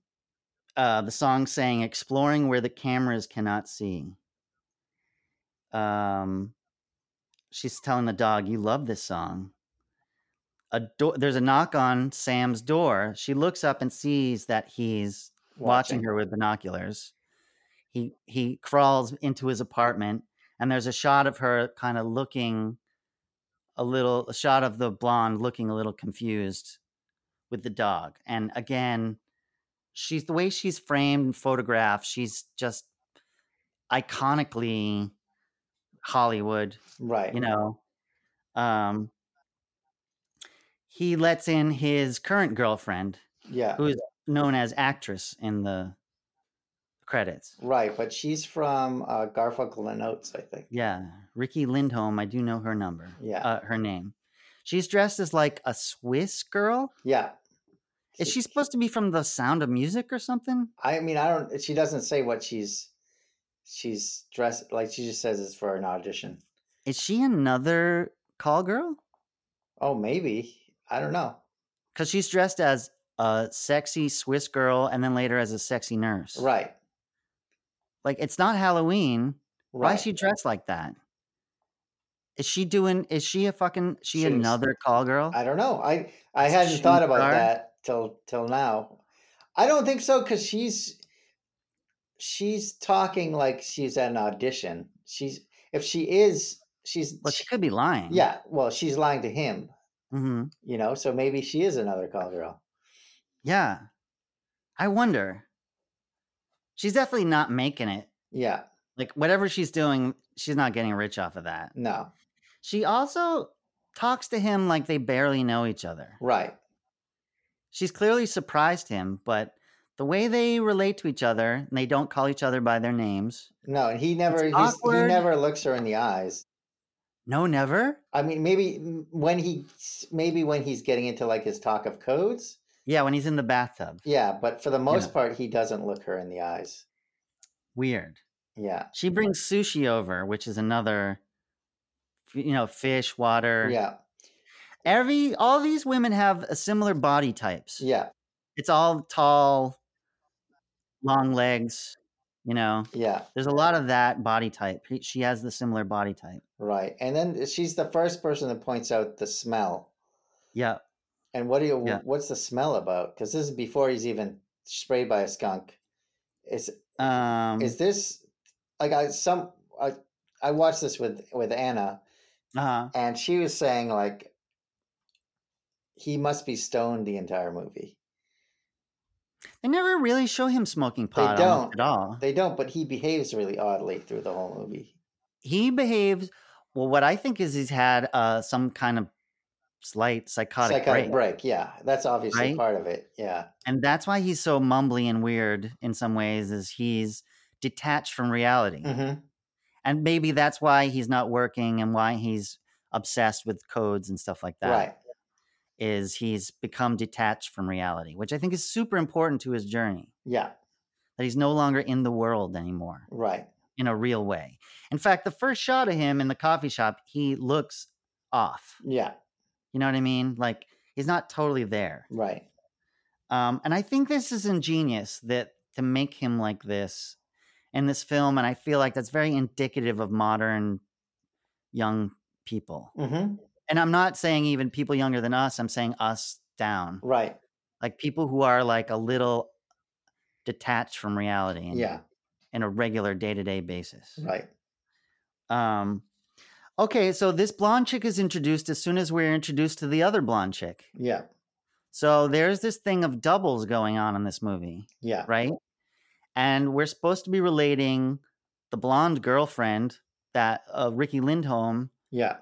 uh, the song saying "Exploring where the cameras cannot see." Um, she's telling the dog, "You love this song." A door. There's a knock on Sam's door. She looks up and sees that he's watching her with binoculars. He he crawls into his apartment, and there's a shot of her kind of looking a little a shot of the blonde looking a little confused with the dog. And again, she's the way she's framed and photographed, she's just iconically Hollywood, Right. you know. Um he lets in his current girlfriend, Yeah. who is known as actress in the credits. Right. But she's from uh, Garfunkel and Oates, I think. Yeah, Riki Lindhome. I do know her number. Yeah. uh, her name. She's dressed as like a Swiss girl. Yeah. Is she supposed to be from The Sound of Music or something? I mean, I don't. She doesn't say what she's. She's dressed like she just says it's for an audition. Is she another call girl? Oh, maybe. I don't know. Because she's dressed as a sexy Swiss girl and then later as a sexy nurse. Right. Like it's not Halloween. Why is she dressed like that? Is she doing? Is she a fucking? She She's- another call girl? I don't know. I I Is hadn't thought about that till till now. I don't think so because she's she's talking like she's at an audition. She's if she is she's well, she could be lying. yeah. Well, she's lying to him. hmm You know, so maybe she is another call girl. Yeah. I wonder. She's definitely not making it. Yeah. Like whatever she's doing, she's not getting rich off of that. No. She also talks to him like they barely know each other. Right. She's clearly surprised him, but the way they relate to each other, and they don't call each other by their names. No, and he never he's, he never looks her in the eyes. No, never. I mean, maybe when he maybe when he's getting into like his talk of codes. Yeah, when he's in the bathtub. Yeah, but for the most Yeah. part, he doesn't look her in the eyes. Weird. Yeah. She brings sushi over, which is another, you know, fish, water. Yeah. Every all these women have a similar body types. Yeah. It's all tall, long legs. You know, Yeah. there's a lot of that body type. She has the similar body type. Right. And then she's the first person that points out the smell. Yeah. And what do you Yeah. what's the smell about? Because this is before he's even sprayed by a skunk. Is Um. is this like I some I I watched this with with Anna uh and she was saying like he must be stoned the entire movie. They never really show him smoking pot they don't. at all. They don't, but he behaves really oddly through the whole movie. He behaves well. What I think is he's had uh, some kind of slight psychotic, Psychotic break, break. yeah. That's obviously Right? part of it. Yeah. and that's why he's so mumbly and weird in some ways. Is he's detached from reality, hmm and maybe that's why he's not working and why he's obsessed with codes and stuff like that. Right. Is he's become detached from reality, which I think is super important to his journey. Yeah. That he's no longer in the world anymore. Right. in a real way. In fact, the first shot of him in the coffee shop, he looks off. Yeah. You know what I mean? Like he's not totally there. Right. Um, and I think this is ingenious that to make him like this in this film, and I feel like that's very indicative of modern young people. hmm And I'm not saying even people younger than us, I'm saying us down. Right. Like people who are like a little detached from reality and Yeah. in a regular day-to-day basis. Right. Um okay, so this blonde chick is introduced as soon as we're introduced to the other blonde chick. Yeah. So there's this thing of doubles going on in this movie, Yeah. right? And we're supposed to be relating the blonde girlfriend that uh, Riki Lindhome Yeah.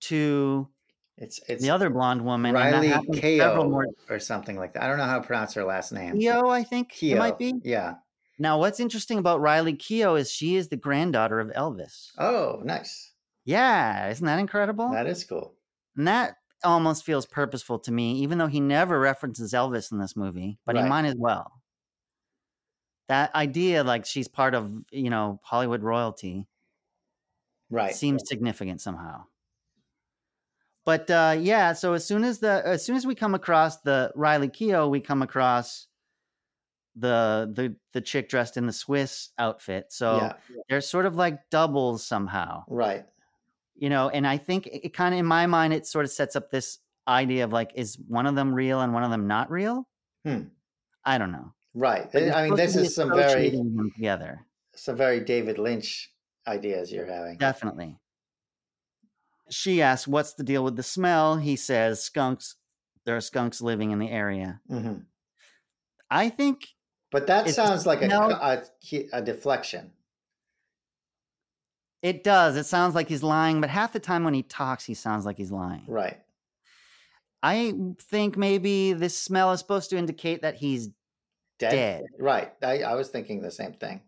To It's it's the other blonde woman. Riley Keough more or something like that. I don't know how to pronounce her last name. Keough, I think it might be. Yeah. Now, what's interesting about Riley Keough is she is the granddaughter of Elvis. Oh, nice. Yeah, isn't that incredible? That is cool. and that almost feels purposeful to me, even though he never references Elvis in this movie, but he Right. might as well. That idea, like she's part of, you know, Hollywood royalty, Right. seems significant somehow. But uh, yeah, so as soon as the as soon as we come across the Riley Keough, we come across the the the chick dressed in the Swiss outfit. So yeah. they're sort of like doubles somehow, Right. you know. And I think it, it kind of in my mind it sort of sets up this idea of like, is one of them real and one of them not real? Hmm. I don't know. Right. But I mean, this is some very together. some very David Lynch ideas you're having. Definitely. She asks, "What's the deal with the smell?" He says, "Skunks. There are skunks living in the area." hmm I think But that sounds like a, no. a a deflection. it does. It sounds like he's lying, but half the time when he talks, he sounds like he's lying. Right. I think maybe this smell is supposed to indicate that he's Dead. dead. Right. I, I was thinking the same thing.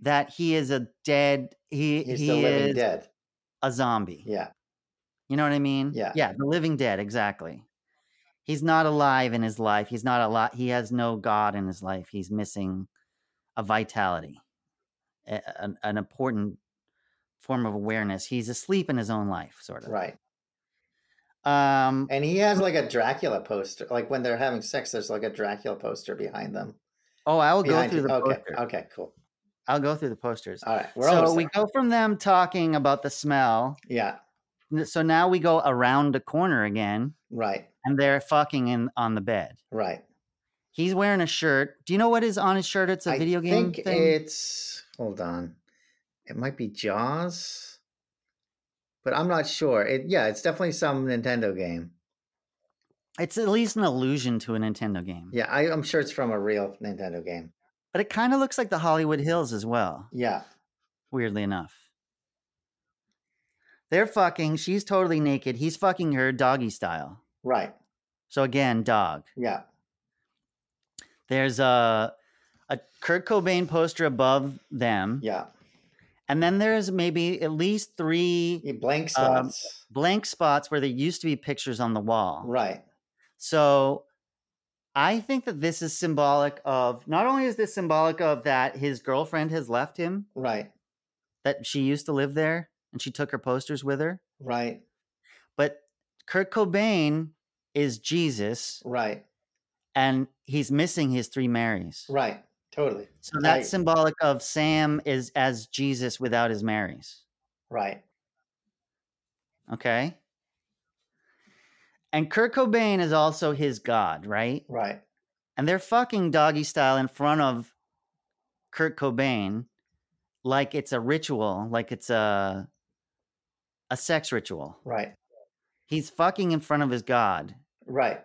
That he is a dead. He He's he living dead. a zombie. Yeah. You know what I mean? Yeah. Yeah, the living dead, exactly. He's not alive in his life. He's not a lot. He has no God in his life. He's missing a vitality, a- an, an important form of awareness. He's asleep in his own life, sort of. Right. Um, And he has like a Dracula poster. Like when they're having sex, there's like a Dracula poster behind them. oh, I will go through you. the okay. poster. Okay. Cool. I'll go through the posters. All right. So we go from them talking about the smell. Yeah. So now we go around the corner again, Right. and they're fucking in on the bed. Right. He's wearing a shirt. Do you know what is on his shirt? It's a I video game I think thing. it's hold on. It might be Jaws, but I'm not sure. It yeah, it's definitely some Nintendo game. It's at least an allusion to a Nintendo game. Yeah, I, I'm sure it's from a real Nintendo game. But it kind of looks like the Hollywood Hills as well, Yeah. weirdly enough. They're fucking. She's totally naked. He's fucking her doggy style. Right. So again, dog. Yeah. There's a a Kurt Cobain poster above them, Yeah. and then there's maybe at least three Yeah, Blank Um, spots. blank spots where there used to be pictures on the wall. right. So I think that this is symbolic of not only is this symbolic of that his girlfriend has left him, Right. that she used to live there and she took her posters with her, Right. but Kurt Cobain is Jesus Right. and he's missing his three Marys. Right. Totally. So that's Right. symbolic of Sam is as Jesus without his Marys. Right. Okay. And Kurt Cobain is also his God, right? Right. and they're fucking doggy style in front of Kurt Cobain like it's a ritual, like it's a a sex ritual. Right. He's fucking in front of his god. Right.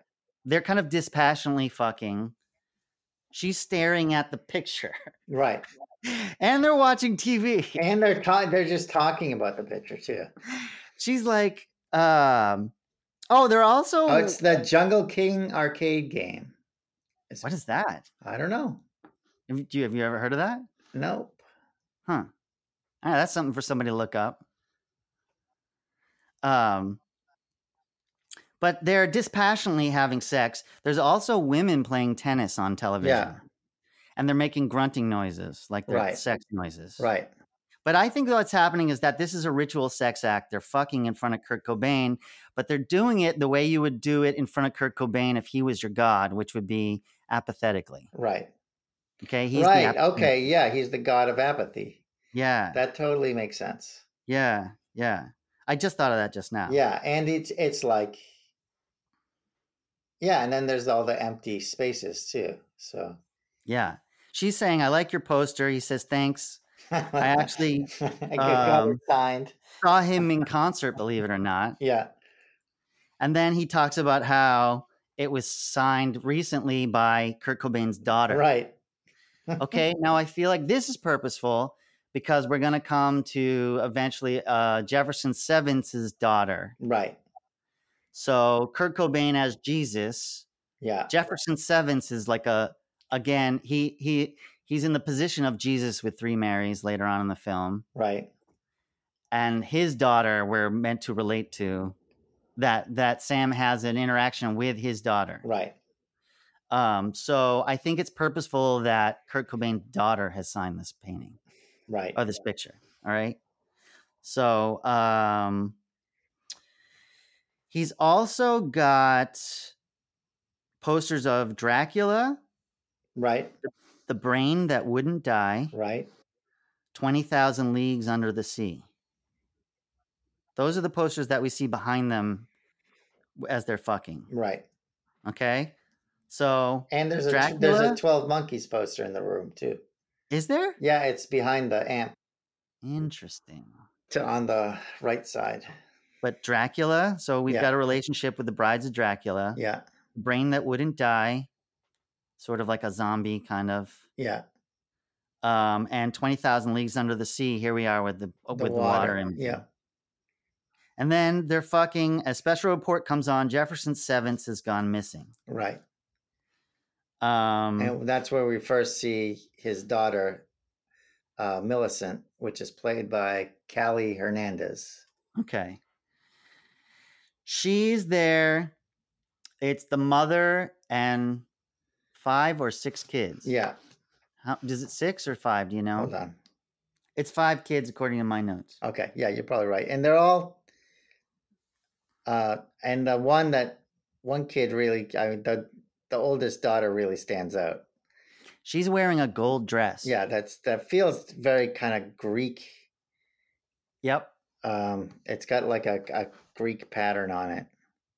They're kind of dispassionately fucking. She's staring at the picture. Right. And they're watching TV. And they're ta- they're just talking about the picture too. She's like, um, oh, they're also Oh, it's the Jungle King arcade game. It's, what is that? I don't know. Have you, do you- have you ever heard of that? Nope. Huh. All right, that's something for somebody to look up. Um, but they're dispassionately having sex. There's also women playing tennis on television. Yeah. And they're making grunting noises, like they're Right. sex noises. Right. But I think what's happening is that this is a ritual sex act. They're fucking in front of Kurt Cobain, but they're doing it the way you would do it in front of Kurt Cobain if he was your god, which would be apathetically. Right. Okay. He's the right. Okay. Yeah. He's the god of apathy. Yeah. That totally makes sense. Yeah, yeah. I just thought of that just now. Yeah, and it's it's like yeah, and then there's all the empty spaces too. So Yeah. She's saying, I like your poster. He says, thanks. I actually, I um, signed. Saw him in concert, believe it or not. Yeah, And then he talks about how it was signed recently by Kurt Cobain's daughter. right. Okay. now I feel like this is purposeful because we're going to come to eventually uh, Jefferson Sevence' daughter. Right. So Kurt Cobain as Jesus. Yeah. Jefferson Sevence is like a again he he he's in the position of Jesus with three Marys later on in the film, Right. and his daughter we're meant to relate to that that Sam has an interaction with his daughter. Right. Um, so I think it's purposeful that Kurt Cobain's daughter has signed this painting Right. or this picture. All right. So um, he's also got posters of Dracula, Right. the brain that wouldn't die, Right. 20,000 leagues under the sea. Those are the posters that we see behind them as they're fucking. Right. Okay. So And there's a there's a Twelve Monkeys poster in the room too. Is there? Yeah, it's behind the amp Interesting. to on the right side. But Dracula, so we've Yeah. got a relationship with the brides of Dracula, Yeah. brain that wouldn't die, sort of like a zombie kind of. Yeah. Um, and 20,000 leagues under the sea. Here we are with the, uh, The with water. and yeah. And then they're fucking. A special report comes on. Jefferson Sevence has gone missing. Right. Um, And that's where we first see his daughter, uh, Millicent, which is played by Callie Hernandez. okay. She's there. It's the mother and five or six kids. Yeah. How, is it six or five? Do you know? Hold on. It's five kids according to my notes. Okay. Yeah, you're probably right. And they're all, uh, and the one that one kid really, I mean, the the oldest daughter really stands out. She's wearing a gold dress. Yeah, that's that feels very kind of Greek. Yep. Um, it's got like a, a Greek pattern on it,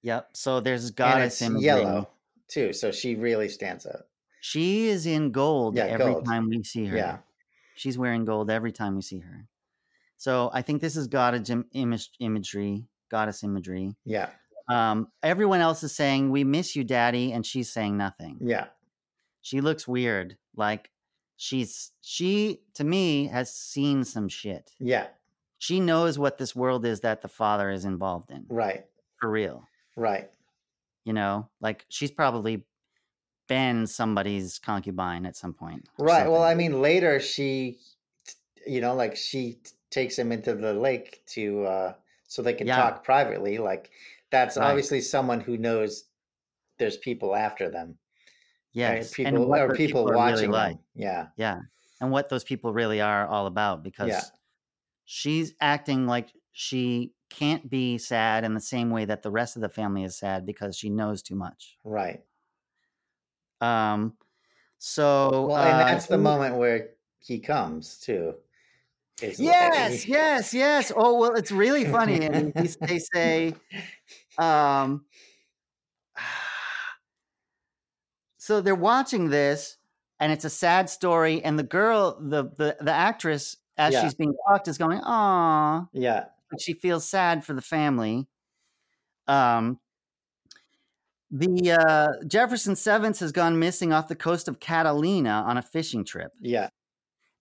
Yep. So there's goddess in yellow too. So she really stands out. She is in gold Yeah, every gold. time we see her. Yeah. She's wearing gold every time we see her. So I think this is goddess im- image, imagery, goddess imagery. Yeah, Um, everyone else is saying, We miss you, daddy. And she's saying nothing. yeah, She looks weird. Like she's, she, to me, has seen some shit. yeah. She knows what this world is that the father is involved in Right, for real. right. You know, like she's probably been somebody's concubine at some point. Right. Well, I mean, later she, you know, like she t- takes him into the lake to, uh, so they can Yeah. talk privately. Like that's Right. obviously someone who knows there's people after them. right? yes, People and what or those people, are really watching like. them. Yeah. Yeah, and what those people really are all about because she's acting like she can't be sad in the same way that the rest of the family is sad because she knows too much. Right. Um, so Well, and uh, that's the moment where he comes too. Is like- Yes, yes, yes. Oh well, it's really funny, and they say, um, so they're watching this, and it's a sad story, and the girl, the the the actress, as Yeah. she's being talked, is going, "Aw," Yeah. she feels sad for the family. Um, the uh, Jefferson Sevence has gone missing off the coast of Catalina on a fishing trip. Yeah.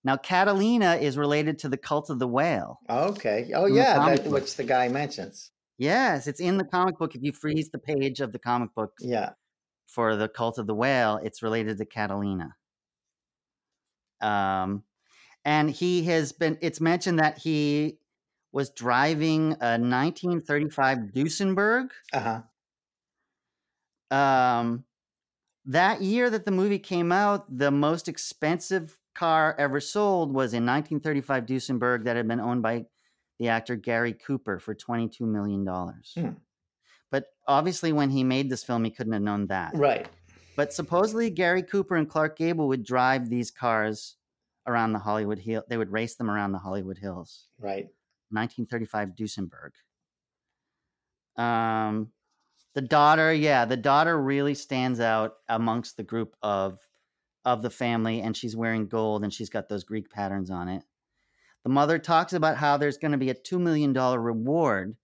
Now, Catalina is related to the cult of the whale. Okay. Oh, yeah. which the guy mentions. Yes, it's in the comic book. If you freeze the page of the comic book Yeah. for the cult of the whale, it's related to Catalina. Um, and he has been. It's mentioned that he was driving a 1935 Duesenberg. Uh huh. Um, that year that the movie came out, the most expensive car ever sold was in 1935 Duesenberg that had been owned by the actor Gary Cooper for 22 million dollars. Hmm. But obviously, when he made this film, he couldn't have known that. Right. But supposedly, Gary Cooper and Clark Gable would drive these cars around the Hollywood Hill. They would race them around the Hollywood Hills. Right. 1935 Duesenberg. Um, the daughter, yeah, the daughter really stands out amongst the group of of the family, and she's wearing gold and she's got those Greek patterns on it. The mother talks about how there's going to be a two million dollar reward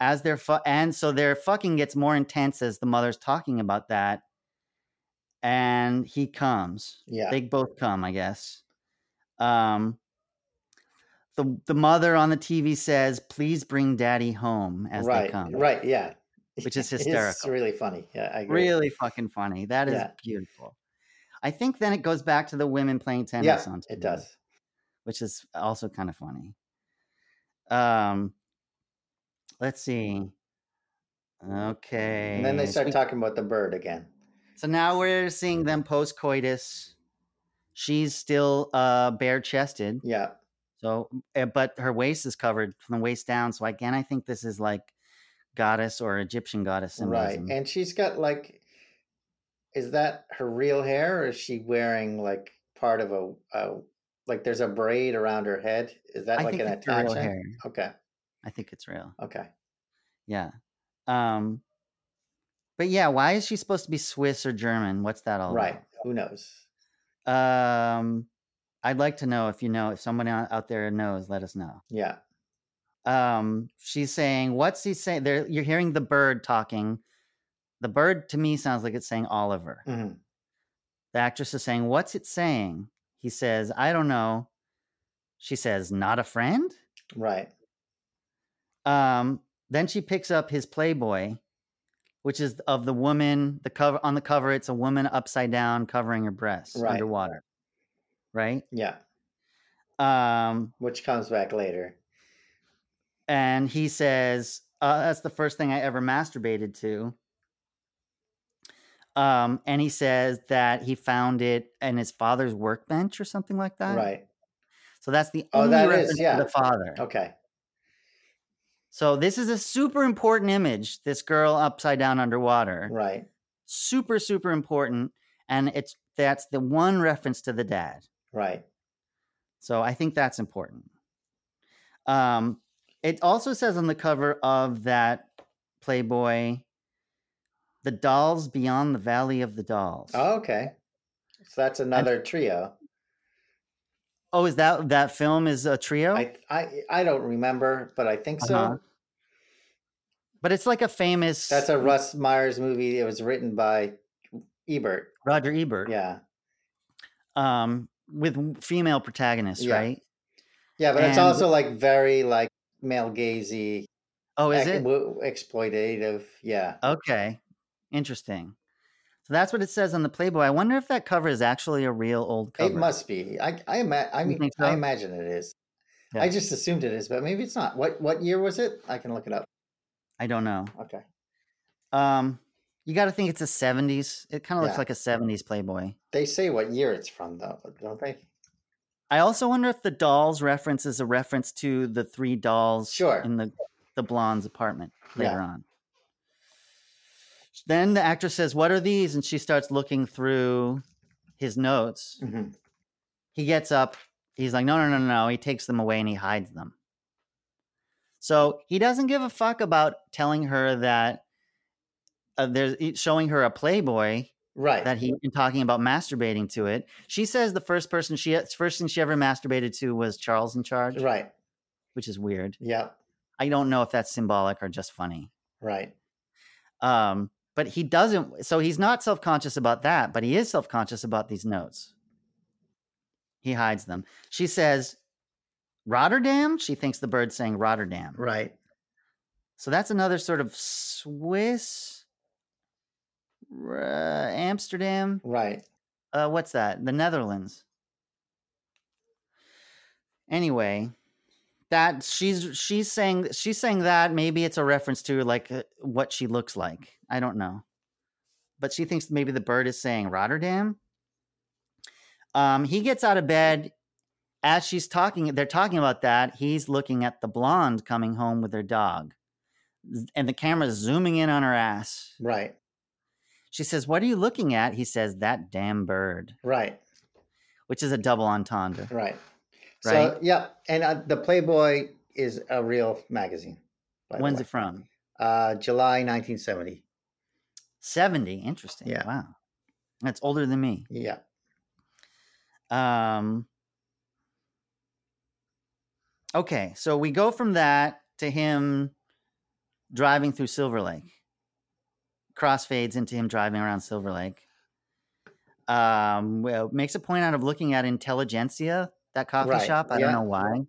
as their fu- and so their fucking gets more intense as the mother's talking about that, and he comes. Yeah. They both come, I guess. Um, the the mother on the TV says, "Please bring Daddy home" as right. they come, Right. Yeah. which is hysterical It's really funny. Yeah. I agree. really fucking funny. That is Yeah. beautiful. I think then it goes back to the women playing tennis Yeah. on TV, It does. Which is also kind of funny. Um, let's see. Okay. And then they start talking about the bird again. So now we're seeing them post coitus. She's still uh bare chested. Yeah. So, uh, but her waist is covered from the waist down. So again, I think this is like goddess or Egyptian goddess symbolism. Right. And she's got like, is that her real hair or is she wearing like part of a, a like there's a braid around her head? Is that I like an it's her real attachment? hair. Okay. I think it's real. Okay. Yeah. Um. But yeah, why is she supposed to be Swiss or German? What's that all Right. Who knows? Um. I'd like to know if you know if someone out there knows. Let us know. Yeah. um she's saying what's he saying there you're hearing the bird talking the bird to me sounds like it's saying oliver hmm the actress is saying what's it saying he says i don't know she says not a friend Right. um then she picks up his playboy which is of the woman the cover on the cover it's a woman upside down covering her breasts Right. underwater right Yeah. um Which comes back later. and he says uh, that's the first thing i ever masturbated to um, and he says that he found it in his father's workbench or something like that Right. so that's the Oh, only that is, reference to yeah. the father Okay. so this is a super important image this girl upside down underwater Right. super super important and it's that's the one reference to the dad Right. So I think that's important. Um, it also says on the cover of that Playboy, the dolls beyond the valley of the dolls. Oh, okay. So that's another trio. Oh, is that that film is a trio? I I I don't remember, but I think so. Uh-huh. but it's like a famous. That's a Russ Myers movie. It was written by Ebert. Roger Ebert. Yeah. Um, with female protagonists, Yeah. right? Yeah, but it's also like very like male gazy, Oh, is ex- it? exploitative. Yeah. Okay, interesting. So that's what it says on the Playboy. I wonder if that cover is actually a real old cover. It must be. I I, ima- I mean think I imagine it is. Yeah. I just assumed it is, but maybe it's not. What what year was it? I can look it up. I don't know. Okay. Um, you got to think it's a '70s. It kind of looks like a '70s Playboy. They say what year it's from though, don't they? I also wonder if the dolls reference is a reference to the three dolls Sure. in the the blonde's apartment Yeah. later on. Then the actress says, "What are these?" and she starts looking through his notes. Mhm. He gets up. He's like, "No, no, no, no!" He takes them away and he hides them. So he doesn't give a fuck about telling her that uh, there's showing her a Playboy Right. that he and talking about masturbating to it. She says the first person she first thing she ever masturbated to was Charles in Charge, right. which is weird. Yeah. I don't know if that's symbolic or just funny. Right. Um, but he doesn't. So he's not self conscious about that, but he is self conscious about these notes. He hides them. She says, Rotterdam. She thinks the bird's saying Rotterdam. Right. So that's another sort of Swiss, uh, Amsterdam. Right. uh what's that the netherlands anyway that she's she's saying she's saying that maybe it's a reference to like uh, what she looks like i don't know but she thinks maybe the bird is saying rotterdam um he gets out of bed as she's talking they're talking about that he's looking at the blonde coming home with her dog and the camera's zooming in on her ass Right. she says what are you looking at he says that damn bird Right. which is a double entendre. Right. So Right. yeah, and uh, the Playboy is a real magazine. When's it from? Uh, July 1970. 70. Interesting. Yeah. Wow. That's older than me. Yeah. Um, okay, so we go from that to him driving through Silver Lake. Crossfades into him driving around Silver Lake. Um, well, makes a point out of looking at Intelligentsia, that coffee Right, shop. I yeah. don't know why.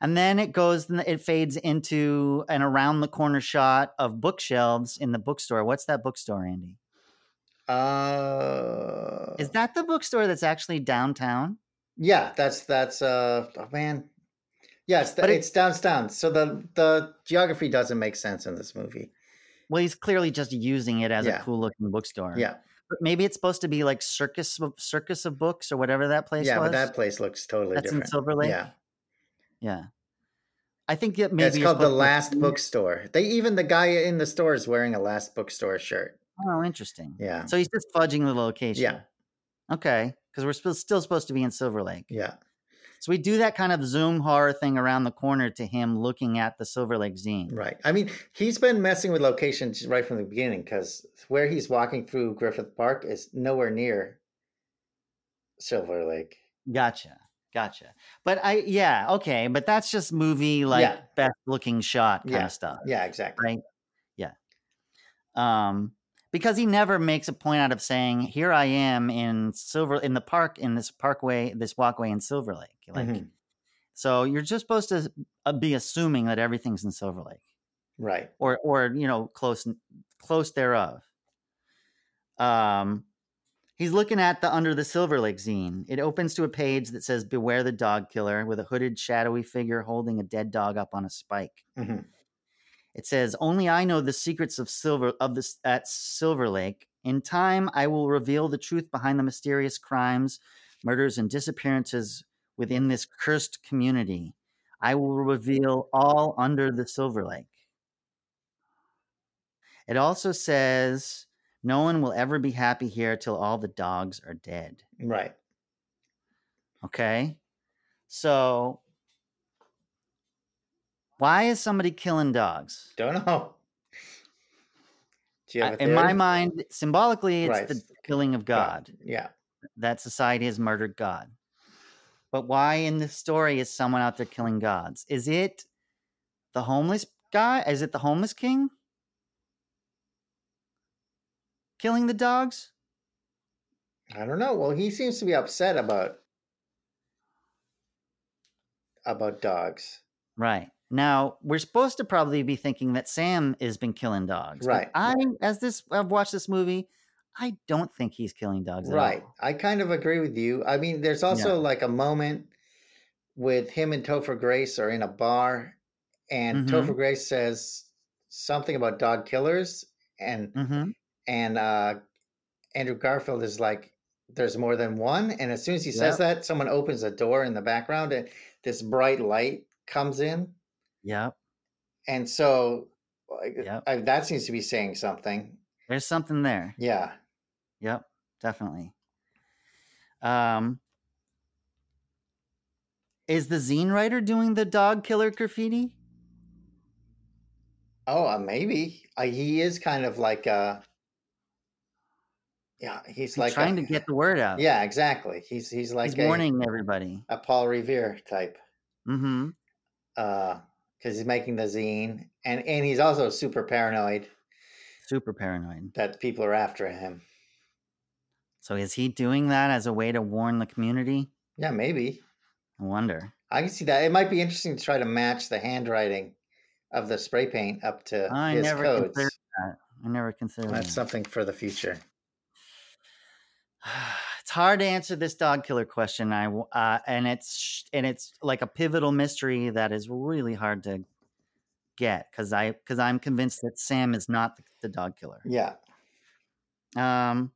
And then it goes, and it fades into an around the corner shot of bookshelves in the bookstore. What's that bookstore, Andy? Uh, Is that the bookstore that's actually downtown? yeah, that's that's uh oh man. Yeah, it's, But it- it's downtown. So the the geography doesn't make sense in this movie. Well, he's clearly just using it as Yeah. a cool looking bookstore. Yeah. But maybe it's supposed to be like circus circus of books or whatever that place Yeah, was. but that place looks totally That's in different. Silver Lake? Yeah. Yeah. I think it maybe it's called the Last Bookstore. They even the guy in the store is wearing a Last Bookstore shirt. Oh, interesting. Yeah. So he's just fudging the location. Yeah. Okay, because we're sp- still supposed to be in Silver Lake. Yeah. So we do that kind of zoom horror thing around the corner to him looking at the Silver Lake zine. Right. I mean, he's been messing with locations right from the beginning because where he's walking through Griffith Park is nowhere near Silver Lake. Gotcha. Gotcha. But I, yeah, okay. But that's just movie like Yeah. best looking shot kind Yeah. of stuff. Yeah, exactly. right? Yeah. Um, because he never makes a point out of saying, "Here I am in Silver in the park in this parkway, this walkway in Silver Lake." Like, Mhm. so you're just supposed to uh, be assuming that everything's in Silver Lake, Right. or or you know close close thereof. Um, he's looking at the Under the Silver Lake zine. It opens to a page that says, "Beware the dog killer," with a hooded, shadowy figure holding a dead dog up on a spike. hmm It says, "Only I know the secrets of silver of this at Silver Lake. In time, I will reveal the truth behind the mysterious crimes, murders, and disappearances within this cursed community. I will reveal all under the Silver Lake." It also says, "No one will ever be happy here till all the dogs are dead." Right. Okay, so why is somebody killing dogs? Don't know. Do you have a in my mind, symbolically, it's Right. the killing of God. Yeah. That society has murdered God. But why in this story is someone out there killing gods? Is it the homeless guy? Is it the homeless king? Killing the dogs? I don't know. Well, he seems to be upset about about dogs. Right. Now, we're supposed to probably be thinking that Sam has been killing dogs. Right. I, as this, I've watched this movie, I don't think he's killing dogs at Right. I kind of agree with you. I mean, there's also like a moment with him and Topher Grace are in a bar, and Mhm. Topher Grace says something about dog killers, and Mm-hmm. And uh, Andrew Garfield is like, "There's more than one." And as soon as he says that, someone opens a door in the background, and this bright light comes in, Yep. and so like, Yep. I, that seems to be saying something. There's something there. Yeah. Yep, definitely. Um, is the zine writer doing the dog killer graffiti? Oh, uh, maybe uh, he is kind of like uh yeah, he's He's like trying a- to get the word out. Yeah, exactly. He's he's like he's a, warning everybody. a Paul Revere type. Mm-hmm. Uh because he's making the zine and and he's also super paranoid Super paranoid. that people are after him. So is he doing that as a way to warn the community? Yeah, maybe. I wonder. I can see that. It might be interesting to try to match the handwriting of the spray paint up to I his never codes. considered that. I never considered That's that. something for the future. it's hard to answer this dog killer question. I uh, and it's and it's like a pivotal mystery that is really hard to get because I because I'm convinced that Sam is not the, the dog killer. Yeah. Um,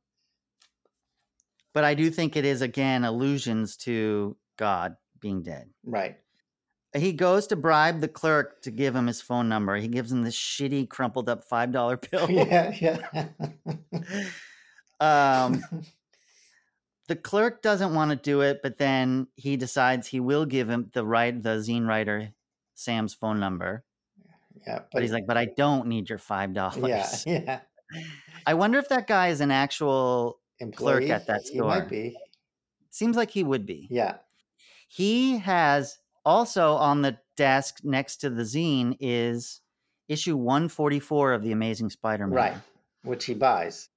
but I do think it is again allusions to God being dead. Right. He goes to bribe the clerk to give him his phone number. He gives him this shitty, crumpled up five dollar bill. yeah, yeah. um, the clerk doesn't want to do it, but then he decides he will give him the right the zine writer Sam's phone number. Yeah, But he's like, but I don't need your five dollars. yeah. yeah. I wonder if that guy is an actual. Clerk at that store. He might be. Seems like he would be. Yeah, He has also on the desk next to the zine is issue 144 of the Amazing Spider-Man. right. Which he buys.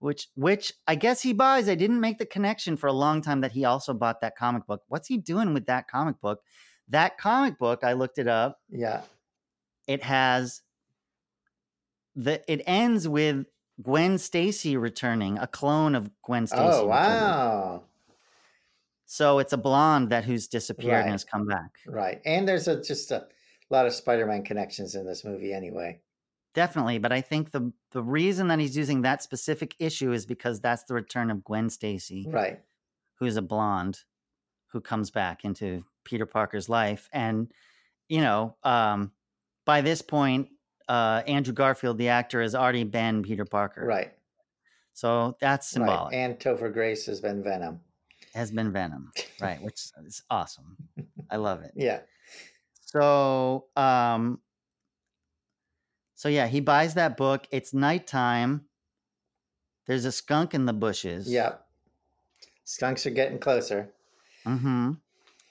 Which which I guess he buys. I didn't make the connection for a long time that he also bought that comic book. What's he doing with that comic book? That comic book, I looked it up. Yeah, It has the it ends with Gwen Stacy returning, a clone of Gwen oh, Stacy. Oh returning. wow! So it's a blonde that who's disappeared Right. and has come back. Right, and there's a, just a lot of Spider-Man connections in this movie, anyway. Definitely, but I think the the reason that he's using that specific issue is because that's the return of Gwen Stacy, Right. who's a blonde who comes back into Peter Parker's life and you know, um by this point uh Andrew Garfield the actor has already been Peter Parker. Right. So that's symbolic. Right. And Topher Grace has been Venom. Has been Venom, right, which is awesome. I love it. Yeah. So, um, so yeah, he buys that book. It's nighttime. There's a skunk in the bushes. Yeah. Skunks are getting closer. Mm-hmm.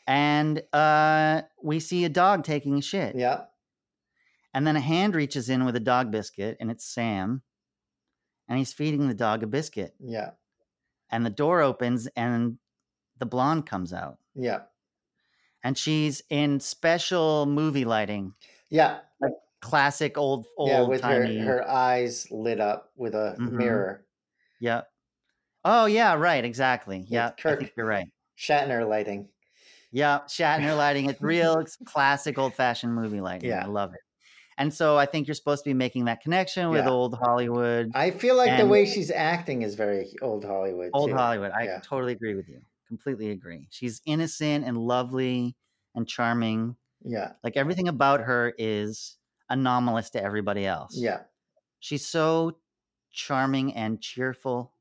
And uh, we see a dog taking a shit. Yeah. And then a hand reaches in with a dog biscuit, and it's Sam. And he's feeding the dog a biscuit. Yeah. And the door opens, and the blonde comes out. Yeah. And she's in special movie lighting, Yeah. Classic old old yeah. With her, her eyes lit up with a Mhm. mirror. Yep. Oh yeah, right, exactly. Yeah, Kirk. think you're right. Shatner lighting. Yeah, Shatner lighting. It's real it's classic old fashioned movie lighting. Yeah. I love it. And so I think you're supposed to be making that connection with Yeah. old Hollywood. I feel like the way she's acting is very old Hollywood. old too. Hollywood. I Yeah. totally agree with you. Completely agree. She's innocent and lovely and charming. Yeah. Like everything about her is anomalous to everybody else. Yeah. She's so charming and cheerful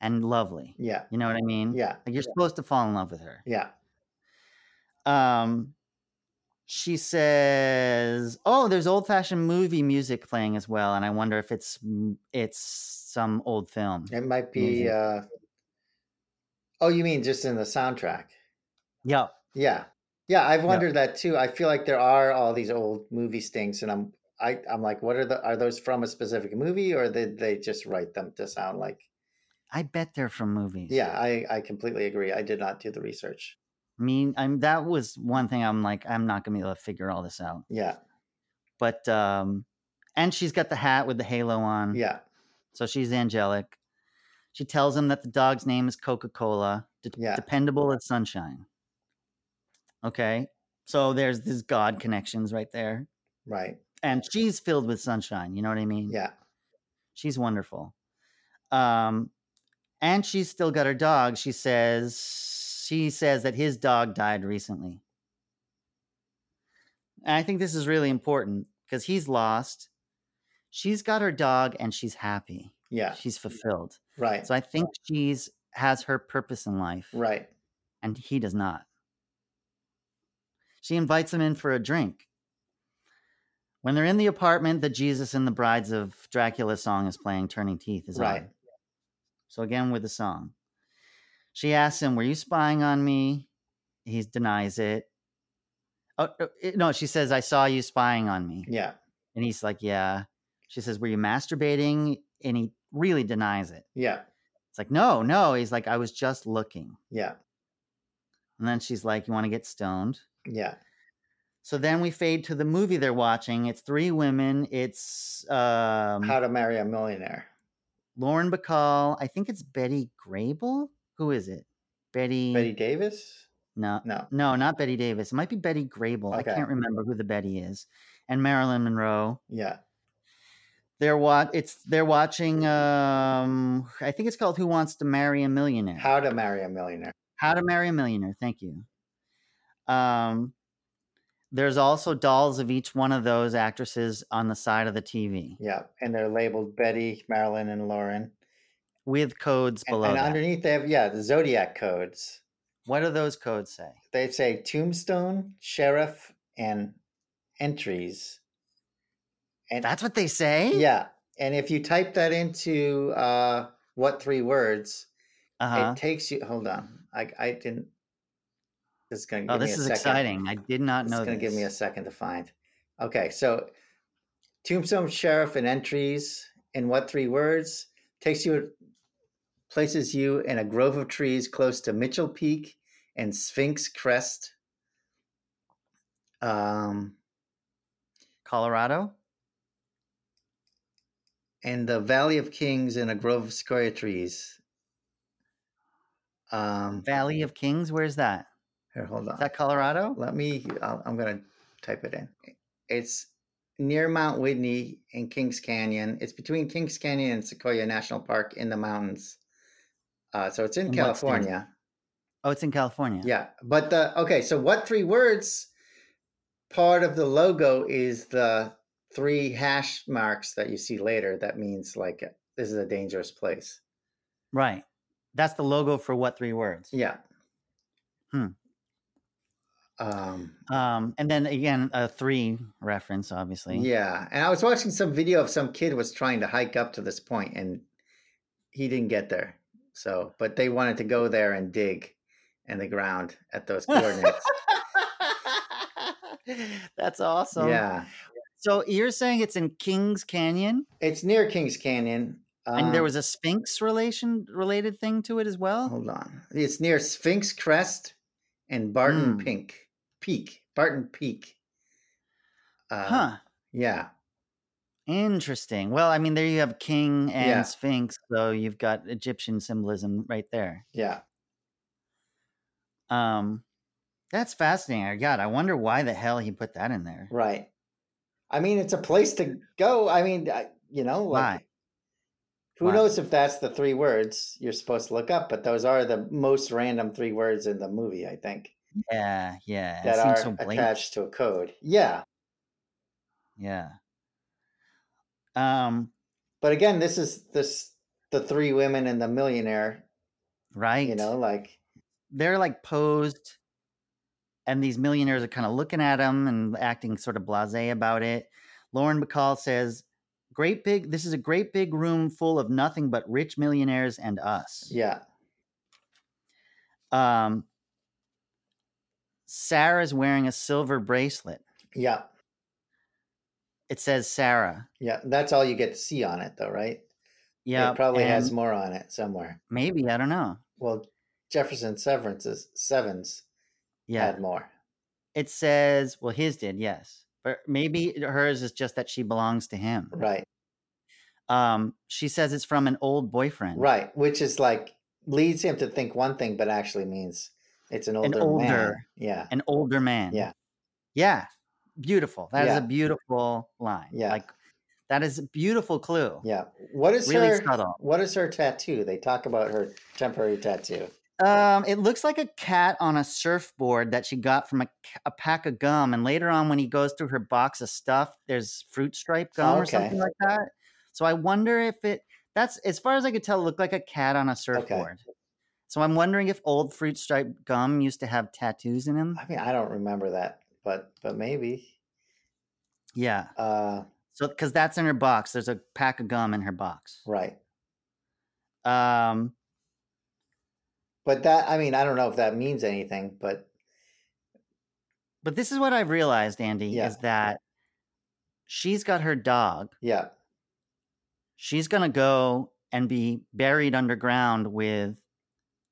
and lovely. Yeah. You know what I mean? Yeah. Like you're supposed to fall in love with her. Yeah. Um, she says, "Oh, there's old-fashioned movie music playing as well, and I wonder if it's it's some old film." It might be. Uh Oh, you mean just in the soundtrack? Yeah. Yeah. Yeah, I've wondered that too. I feel like there are all these old movie stinks, and I'm I, I'm like, what are the are those from a specific movie, or did they just write them to sound like? I bet they're from movies. Yeah, I I completely agree. I did not do the research. I mean, I'm that was one thing. I'm like, I'm not gonna be able to figure all this out. Yeah, But um, and she's got the hat with the halo on. yeah, So she's angelic. She tells him that the dog's name is Coca Cola, Yeah. dependable as sunshine. Okay. So there's this God connections right there. right. And she's filled with sunshine. You know what I mean? Yeah, She's wonderful. Um, and she's still got her dog. She says she says that his dog died recently. And I think this is really important because he's lost. She's got her dog and she's happy. yeah, She's fulfilled. right, So I think she's has her purpose in life, right. and he does not. She invites him in for a drink. When they're in the apartment, the Jesus and the Brides of Dracula song is playing. Turning Teeth is Right. on. So again with the song, she asks him, "Were you spying on me?" He denies it. Oh uh, no, she says, "I saw you spying on me," Yeah, and he's like, "Yeah." She says, "Were you masturbating?" And he really denies it. yeah, It's like, no, no. He's like, I was just looking. yeah, And then she's like, You want to get stoned? Yeah, So then we fade to the movie they're watching. It's three women. It's um, How to Marry a Millionaire. Lauren Bacall. I think it's Betty Grable. Who is it? Betty. Bette Davis. No, No. no, not Bette Davis. It might be Betty Grable. I can't remember who the Betty is. And Marilyn Monroe. Yeah, They're what? It's they're watching. Um, I think it's called Who Wants to Marry a Millionaire. How to Marry a Millionaire. How to Marry a Millionaire. Thank you. Um, there's also dolls of each one of those actresses on the side of the TV Yeah, and they're labeled Betty, Marilyn, and Lauren. with codes And, below and that. underneath they have yeah the zodiac codes. What do those codes say? They say Tombstone, Sheriff, and entries. And That's what they say. yeah, and if you type that into uh, what three words, Uh huh. it takes you. Hold on, I I didn't. This is. Give Oh, this is second. exciting. I did not know. It's going to give me a second to find. Okay, so Tombstone Sheriff and entries in what three words takes you places you in a grove of trees close to Mitchell Peak and Sphinx Crest. Um, Colorado. and the Valley of Kings in a grove of sequoia trees. Um, Valley of Kings. Where's that? Here, hold on. Is that Colorado? Let me, I'll, I'm going to type it in. It's near Mount Whitney in Kings Canyon. It's between Kings Canyon and Sequoia National Park in the mountains. Uh, so it's in In? California. Oh, it's in California. Yeah. But the, okay, so what three words part of the logo is the three hash marks that you see later. That means like this is a dangerous place. Right. That's the logo for what three words? Yeah. Hmm. Um, Um, and then again, a three reference, obviously. Yeah, and I was watching some video of some kid was trying to hike up to this point, and he didn't get there. So, but they wanted to go there and dig in the ground at those coordinates. That's awesome. yeah, So you're saying it's in Kings Canyon, it's near Kings Canyon. and there um, was a Sphinx relation related thing to it as well. hold on, it's near Sphinx Crest and Barton Mm. Pink Peak. Barton Peak. Uh, huh. Yeah, Interesting. Well, I mean, there you have king and Yeah. sphinx, so you've got Egyptian symbolism right there. yeah. Um, that's fascinating. God, I wonder why the hell he put that in there. Right. I mean, it's a place to go. I mean, I, you know, like, Why? Who Why? knows if that's the three words you're supposed to look up? But those are the most random three words in the movie, I think, Yeah, yeah. It that seems are so attached to a code. Yeah, Yeah. Um, but again, this is this the three women and the millionaire. right. You know, like they're like posed and these millionaires are kind of looking at them and acting sort of blasé about it. Lauren Bacall says, "Great big. This is a great big room full of nothing but rich millionaires and us." yeah, Um, Sarah's wearing a silver bracelet. yeah, It says Sarah. yeah. That's all you get to see on it, though, right? Yeah, it probably has more on it somewhere. maybe I don't know. Well, Jefferson Severance's Sevence Yeah, had more. it says. Well, his did, yes, but maybe hers is just that she belongs to him. Right, Um, she says it's from an old boyfriend. right. Which is like leads him to think one thing, but actually means it's an older, man. older- Yeah, an older man. Yeah. Yeah. Beautiful. That is Yeah. a beautiful line. Yeah. Like that is a beautiful clue. yeah. What is Really her? subtle. What is her tattoo? They talk about her temporary tattoo. Um, it looks like a cat on a surfboard that she got from a, a pack of gum. And later on, when he goes through her box of stuff, there's fruit stripe gum or something like that. So I wonder if it that's as far as I could tell, it looked like a cat on a surfboard. So I'm wondering if old fruit stripe gum used to have tattoos in them. I mean, I don't remember that, but but maybe. Yeah. Uh, So because that's in her box. There's a pack of gum in her box. right. Um, But that I mean, I don't know if that means anything, but but this is what I've realized, Andy, Yeah. is that she's got her dog. yeah, She's gonna go and be buried underground with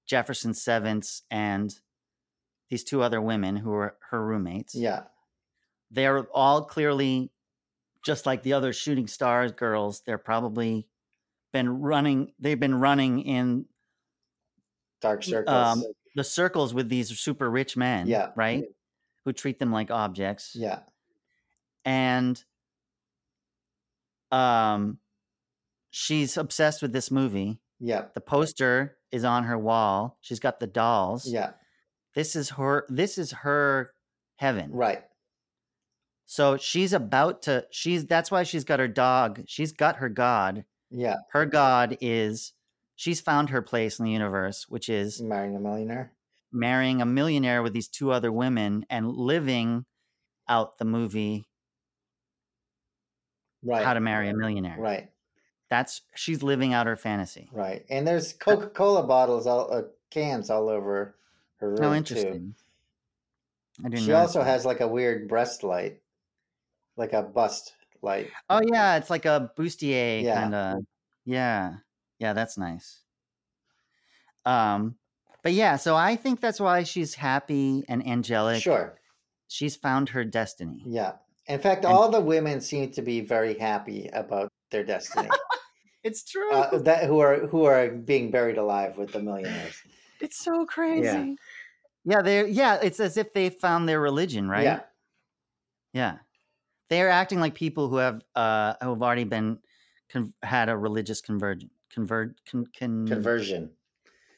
Jefferson Sevence and these two other women who are her roommates. yeah, They're all clearly just like the other shooting stars girls. They're probably been running, they've been running in dark circles. um, the circles with these super rich men. Yeah. Right? Who treat them like objects. yeah, and um she's obsessed with this movie yeah, the poster is on her wall she's got the dolls yeah. this is her this is her heaven Right. so she's about to she's that's why she's got her dog she's got her god Yeah, her god is she's found her place in the universe which is marrying a millionaire. marrying a millionaire with these two other women and living out the movie Right. how to marry a millionaire. Right. That's she's living out her fantasy. Right. And there's Coca Cola bottles, all uh, cans all over her room Oh, too. I didn't She also that. has like a weird breast light, like a bust light. Oh yeah, it's like a bustier Yeah. kind of. Yeah, yeah, that's nice. Um, but yeah, so I think that's why she's happy and angelic. Sure. She's found her destiny. Yeah. In fact, And- all the women seem to be very happy about their destiny. It's true. uh, that who are who are being buried alive with the millionaires. it's so crazy. Yeah, they're yeah. It's as if they found their religion, right? Yeah. Yeah. They are acting like people who have uh who have already been con- had a religious conversion convert con, con, Conversion.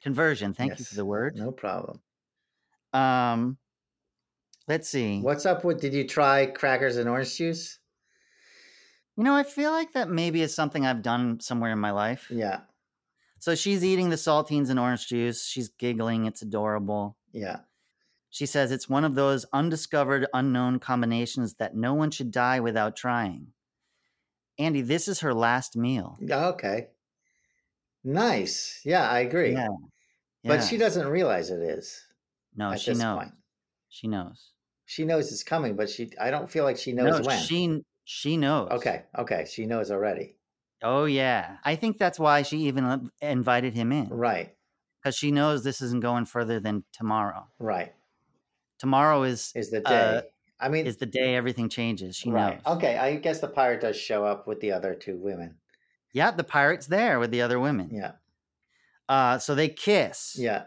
conversion. Thank you for the word. No problem. Um, let's see. What's up with did you try crackers and orange juice? You know, I feel like that maybe is something I've done somewhere in my life. Yeah. So she's eating the saltines and orange juice. She's giggling. It's adorable. Yeah. She says it's one of those undiscovered, unknown combinations that no one should die without trying. Andy, this is her last meal. Okay. Nice. Yeah, I agree. Yeah. But yeah. she doesn't realize it is no, she knows. point. She knows. She knows it's coming, but she I don't feel like she knows no, when. she she knows. Okay. Okay. She knows already. Oh yeah. I think that's why she even uh, invited him in Right. because she knows this isn't going further than tomorrow. Right. Tomorrow is Is the day. Uh, I mean is the day everything changes. She right. knows. Okay. I guess the pirate does show up with the other two women. Yeah, the pirate's there with the other women. Yeah. Uh, so they kiss. Yeah.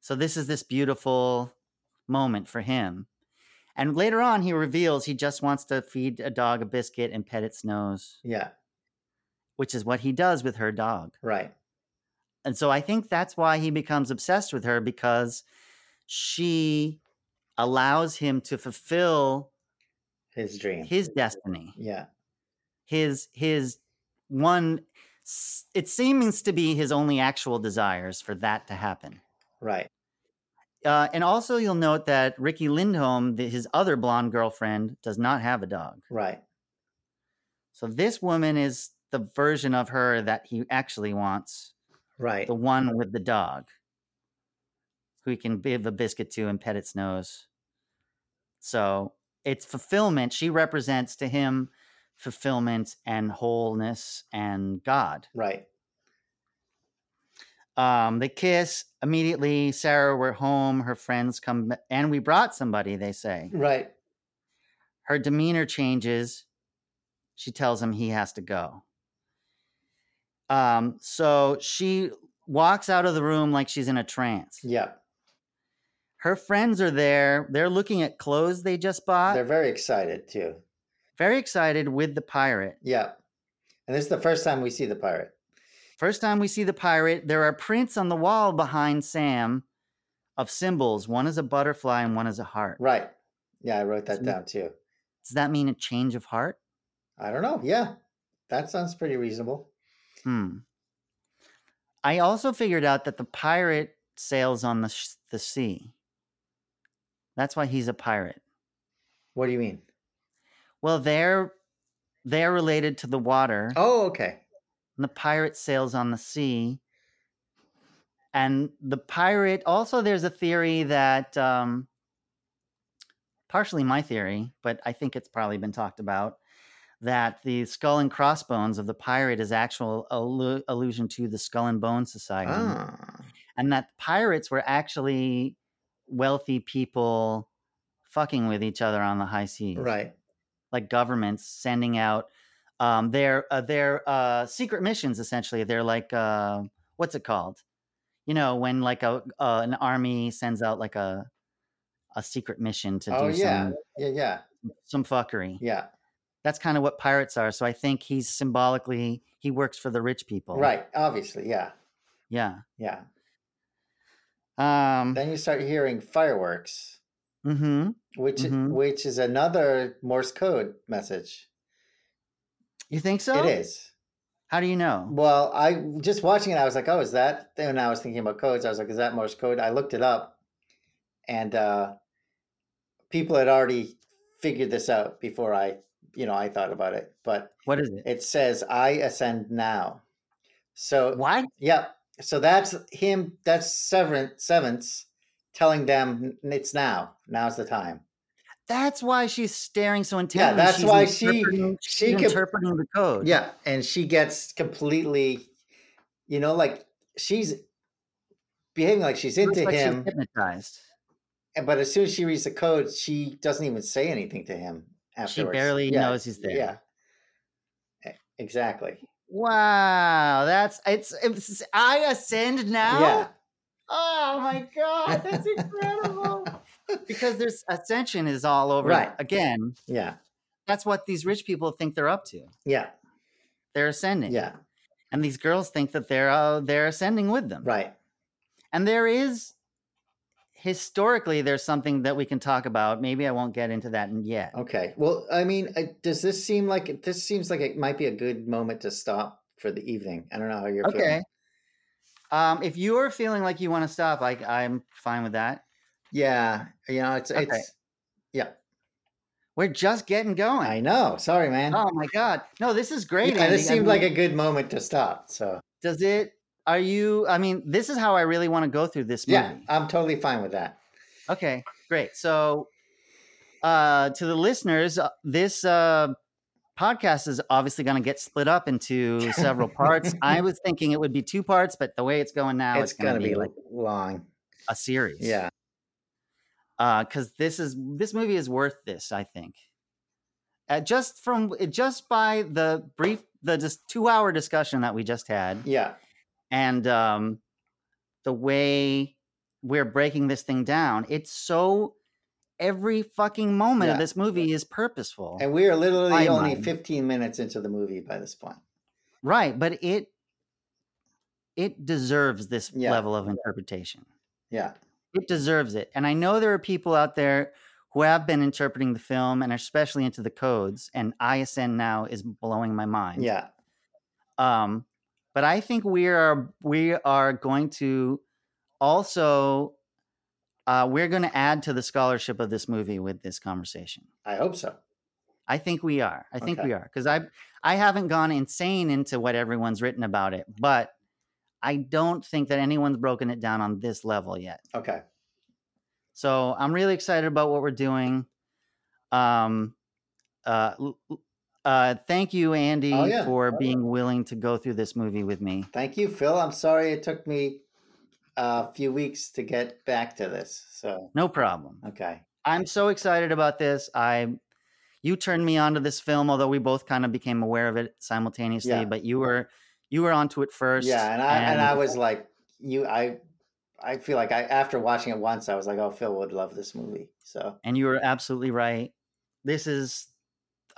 So this is this beautiful moment for him. And later on, he reveals he just wants to feed a dog a biscuit and pet its nose, Yeah. which is what he does with her dog. Right. And so I think that's why he becomes obsessed with her because she allows him to fulfill His dream. his destiny. yeah. His his one it seems to be his only actual desires for that to happen. Right. Uh, and also, you'll note that Riki Lindhome, the, his other blonde girlfriend, does not have a dog. Right. So this woman is the version of her that he actually wants, Right. the one with the dog, who he can give a biscuit to and pet its nose. So it's fulfillment. She represents to him fulfillment and wholeness and God. Right. Um, they kiss immediately. Sarah, we're home. Her friends come, and we brought somebody. They say Right. her demeanor changes. She tells him he has to go. Um, so she walks out of the room like she's in a trance. Yeah. Her friends are there. They're looking at clothes they just bought. They're very excited too. Very excited with the pirate. Yeah. And this is the first time we see the pirate. First time we see the pirate, there are prints on the wall behind Sam of symbols. One is a butterfly and one is a heart. Right. Yeah, I wrote that down too. Does that mean a change of heart? I don't know. Yeah. That sounds pretty reasonable. Hmm. I also figured out that the pirate sails on the sh- the sea. That's why he's a pirate. What do you mean? Well, they're they're related to the water, Oh, okay. and the pirate sails on the sea. And the pirate also, there's a theory that, um, partially my theory, but I think it's probably been talked about, that the skull and crossbones of the pirate is actual allu- allusion to the Skull and Bone Society. Ah. and that pirates were actually wealthy people fucking with each other on the high seas Right. Like governments sending out um, their uh, their uh, secret missions essentially they're like uh, what's it called you know when like a uh, an army sends out like a a secret mission to Oh do yeah. some Yeah, yeah. some fuckery Yeah. that's kind of what pirates are so i think he's symbolically he works for the rich people Right. Obviously. Yeah. yeah Yeah. um Then you start hearing fireworks, mhm. which Mhm. which is another Morse code message. you think so It is. how do you know Well, I just watching it, I was like, "Oh, is that?" Then I was thinking about codes. I was like, "Is that Morse code?" I looked it up, and uh, people had already figured this out before I you know I thought about it, but What is it? it says I ascend now. So What? yeah, so that's him. That's Severance Severance telling them it's now. Now's the time. That's why she's staring so intently. Yeah, that's She's why she- she she's interpreting the code. Yeah, and she gets completely, you know, like she's behaving like she's into like she's him. hypnotized. and- But as soon as she reads the code, she doesn't even say anything to him. Afterwards. She barely knows he's there. Yeah, exactly. Wow, that's it's, it's I ascend now. Yeah, Oh my god, that's incredible. because there's ascension is all over Right. again. yeah, That's what these rich people think they're up to. yeah, They're ascending. yeah. And these girls think that they're uh, they're ascending with them. Right. And there is historically there's something that we can talk about. Maybe I won't get into that yet. Okay. Well, I mean, does this seem like this seems like it might be a good moment to stop for the evening? I don't know how you're Okay. feeling. Um, if you're feeling like you want to stop, I, I'm fine with that. Yeah, you know, it's Okay. it's yeah. We're just getting going. I know. Sorry, man. Oh my god! No, this is great. yeah, Andy. this I seemed like a good moment to stop. So Does it? Are you? I mean, this is how I really want to go through this movie. yeah, I'm totally fine with that. Okay, great. So, uh, to the listeners, uh, this uh, podcast is obviously going to get split up into several parts. I was thinking it would be two parts, but the way it's going now, it's it's, going to be like long. a series. Yeah. because this is this movie is worth this. I think. Uh, just from just by the brief, the just two hour discussion that we just had, Yeah. and um, the way we're breaking this thing down, it's so every fucking moment Yeah. of this movie is purposeful, And we are literally only mind. 15 minutes into the movie by this point. right? But it it deserves this Yeah. level of interpretation. Yeah. It deserves it, and I know there are people out there who have been interpreting the film and are especially into the codes. And I ascend now is blowing my mind. Yeah. Um, but I think we are we are going to also uh, we're going to add to the scholarship of this movie with this conversation. I hope so. I think we are. I think Okay. we are because I I haven't gone insane into what everyone's written about it, but I don't think that anyone's broken it down on this level yet. Okay. So I'm really excited about what we're doing. Um, uh, uh, thank you, Andy, Oh, yeah. for being willing to go through this movie with me. Thank you, Phil. I'm sorry it took me a few weeks to get back to this. So, No problem. okay. I'm so excited about this. I, you turned me onto this film, although we both kind of became aware of it simultaneously. Yeah. But you were, you were onto it first. Yeah, and I and I was like, you, I, I feel like I after watching it once, I was like, oh, Phil would love this movie. So, and you were absolutely right. This is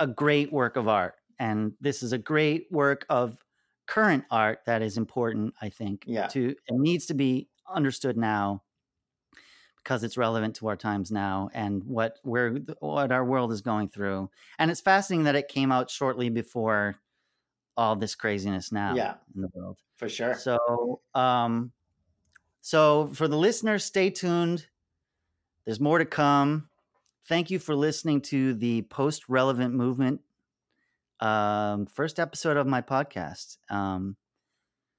a great work of art, and this is a great work of current art that is important. I think. Yeah. To it needs to be understood now because it's relevant to our times now and what we're what our world is going through. And it's fascinating that it came out shortly before all this craziness now Yeah. in the world. for sure. So, um, so for the listeners, stay tuned. There's more to come. Thank you for listening to the post relevant movement um, first episode of my podcast. Um,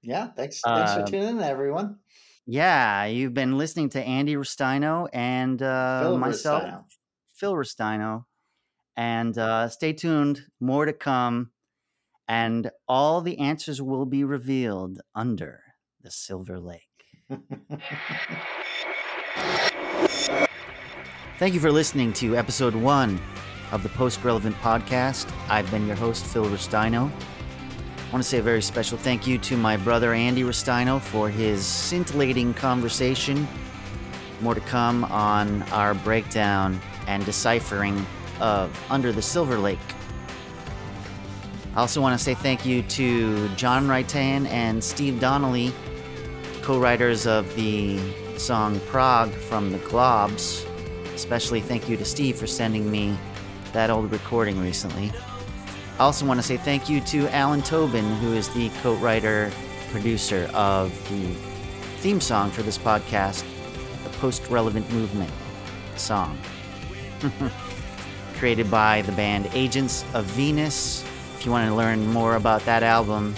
yeah. Thanks. Thanks uh, for tuning in, everyone. Yeah, you've been listening to Andy Ristaino and uh, Phil myself, Ristaino. Phil Ristaino. And uh, stay tuned, more to come. And all the answers will be revealed under the Silver Lake. Thank you for listening to episode one of the Post Relevant Podcast. I've been your host, Phil Ristaino. I want to say a very special thank you to my brother, Andy Ristaino, for his scintillating conversation. More to come on our breakdown and deciphering of Under the Silver Lake. I also want to say thank you to John Raitan and Steve Donnelly, co writers of the song Prague from the Globs. Especially thank you to Steve for sending me that old recording recently. I also want to say thank you to Alan Tobin, who is the co writer producer of the theme song for this podcast, the Post Relevant Movement song. created by the band Agents of Venus. If you want to learn more about that album,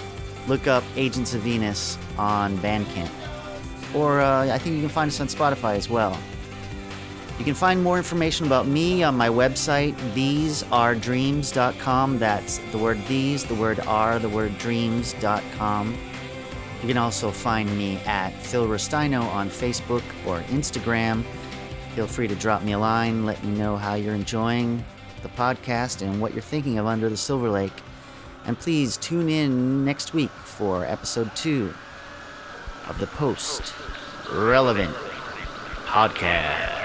look up Agents of Venus on Bandcamp. Or uh, I think you can find us on Spotify as well. You can find more information about me on my website, thesearedreams.com. That's the word these, the word are, the word dreams.com. You can also find me at Phil Ristaino on Facebook or Instagram. Feel free to drop me a line, let me know how you're enjoying the podcast and what you're thinking of Under the Silver Lake. And please tune in next week for episode two of the Post Relevant Podcast.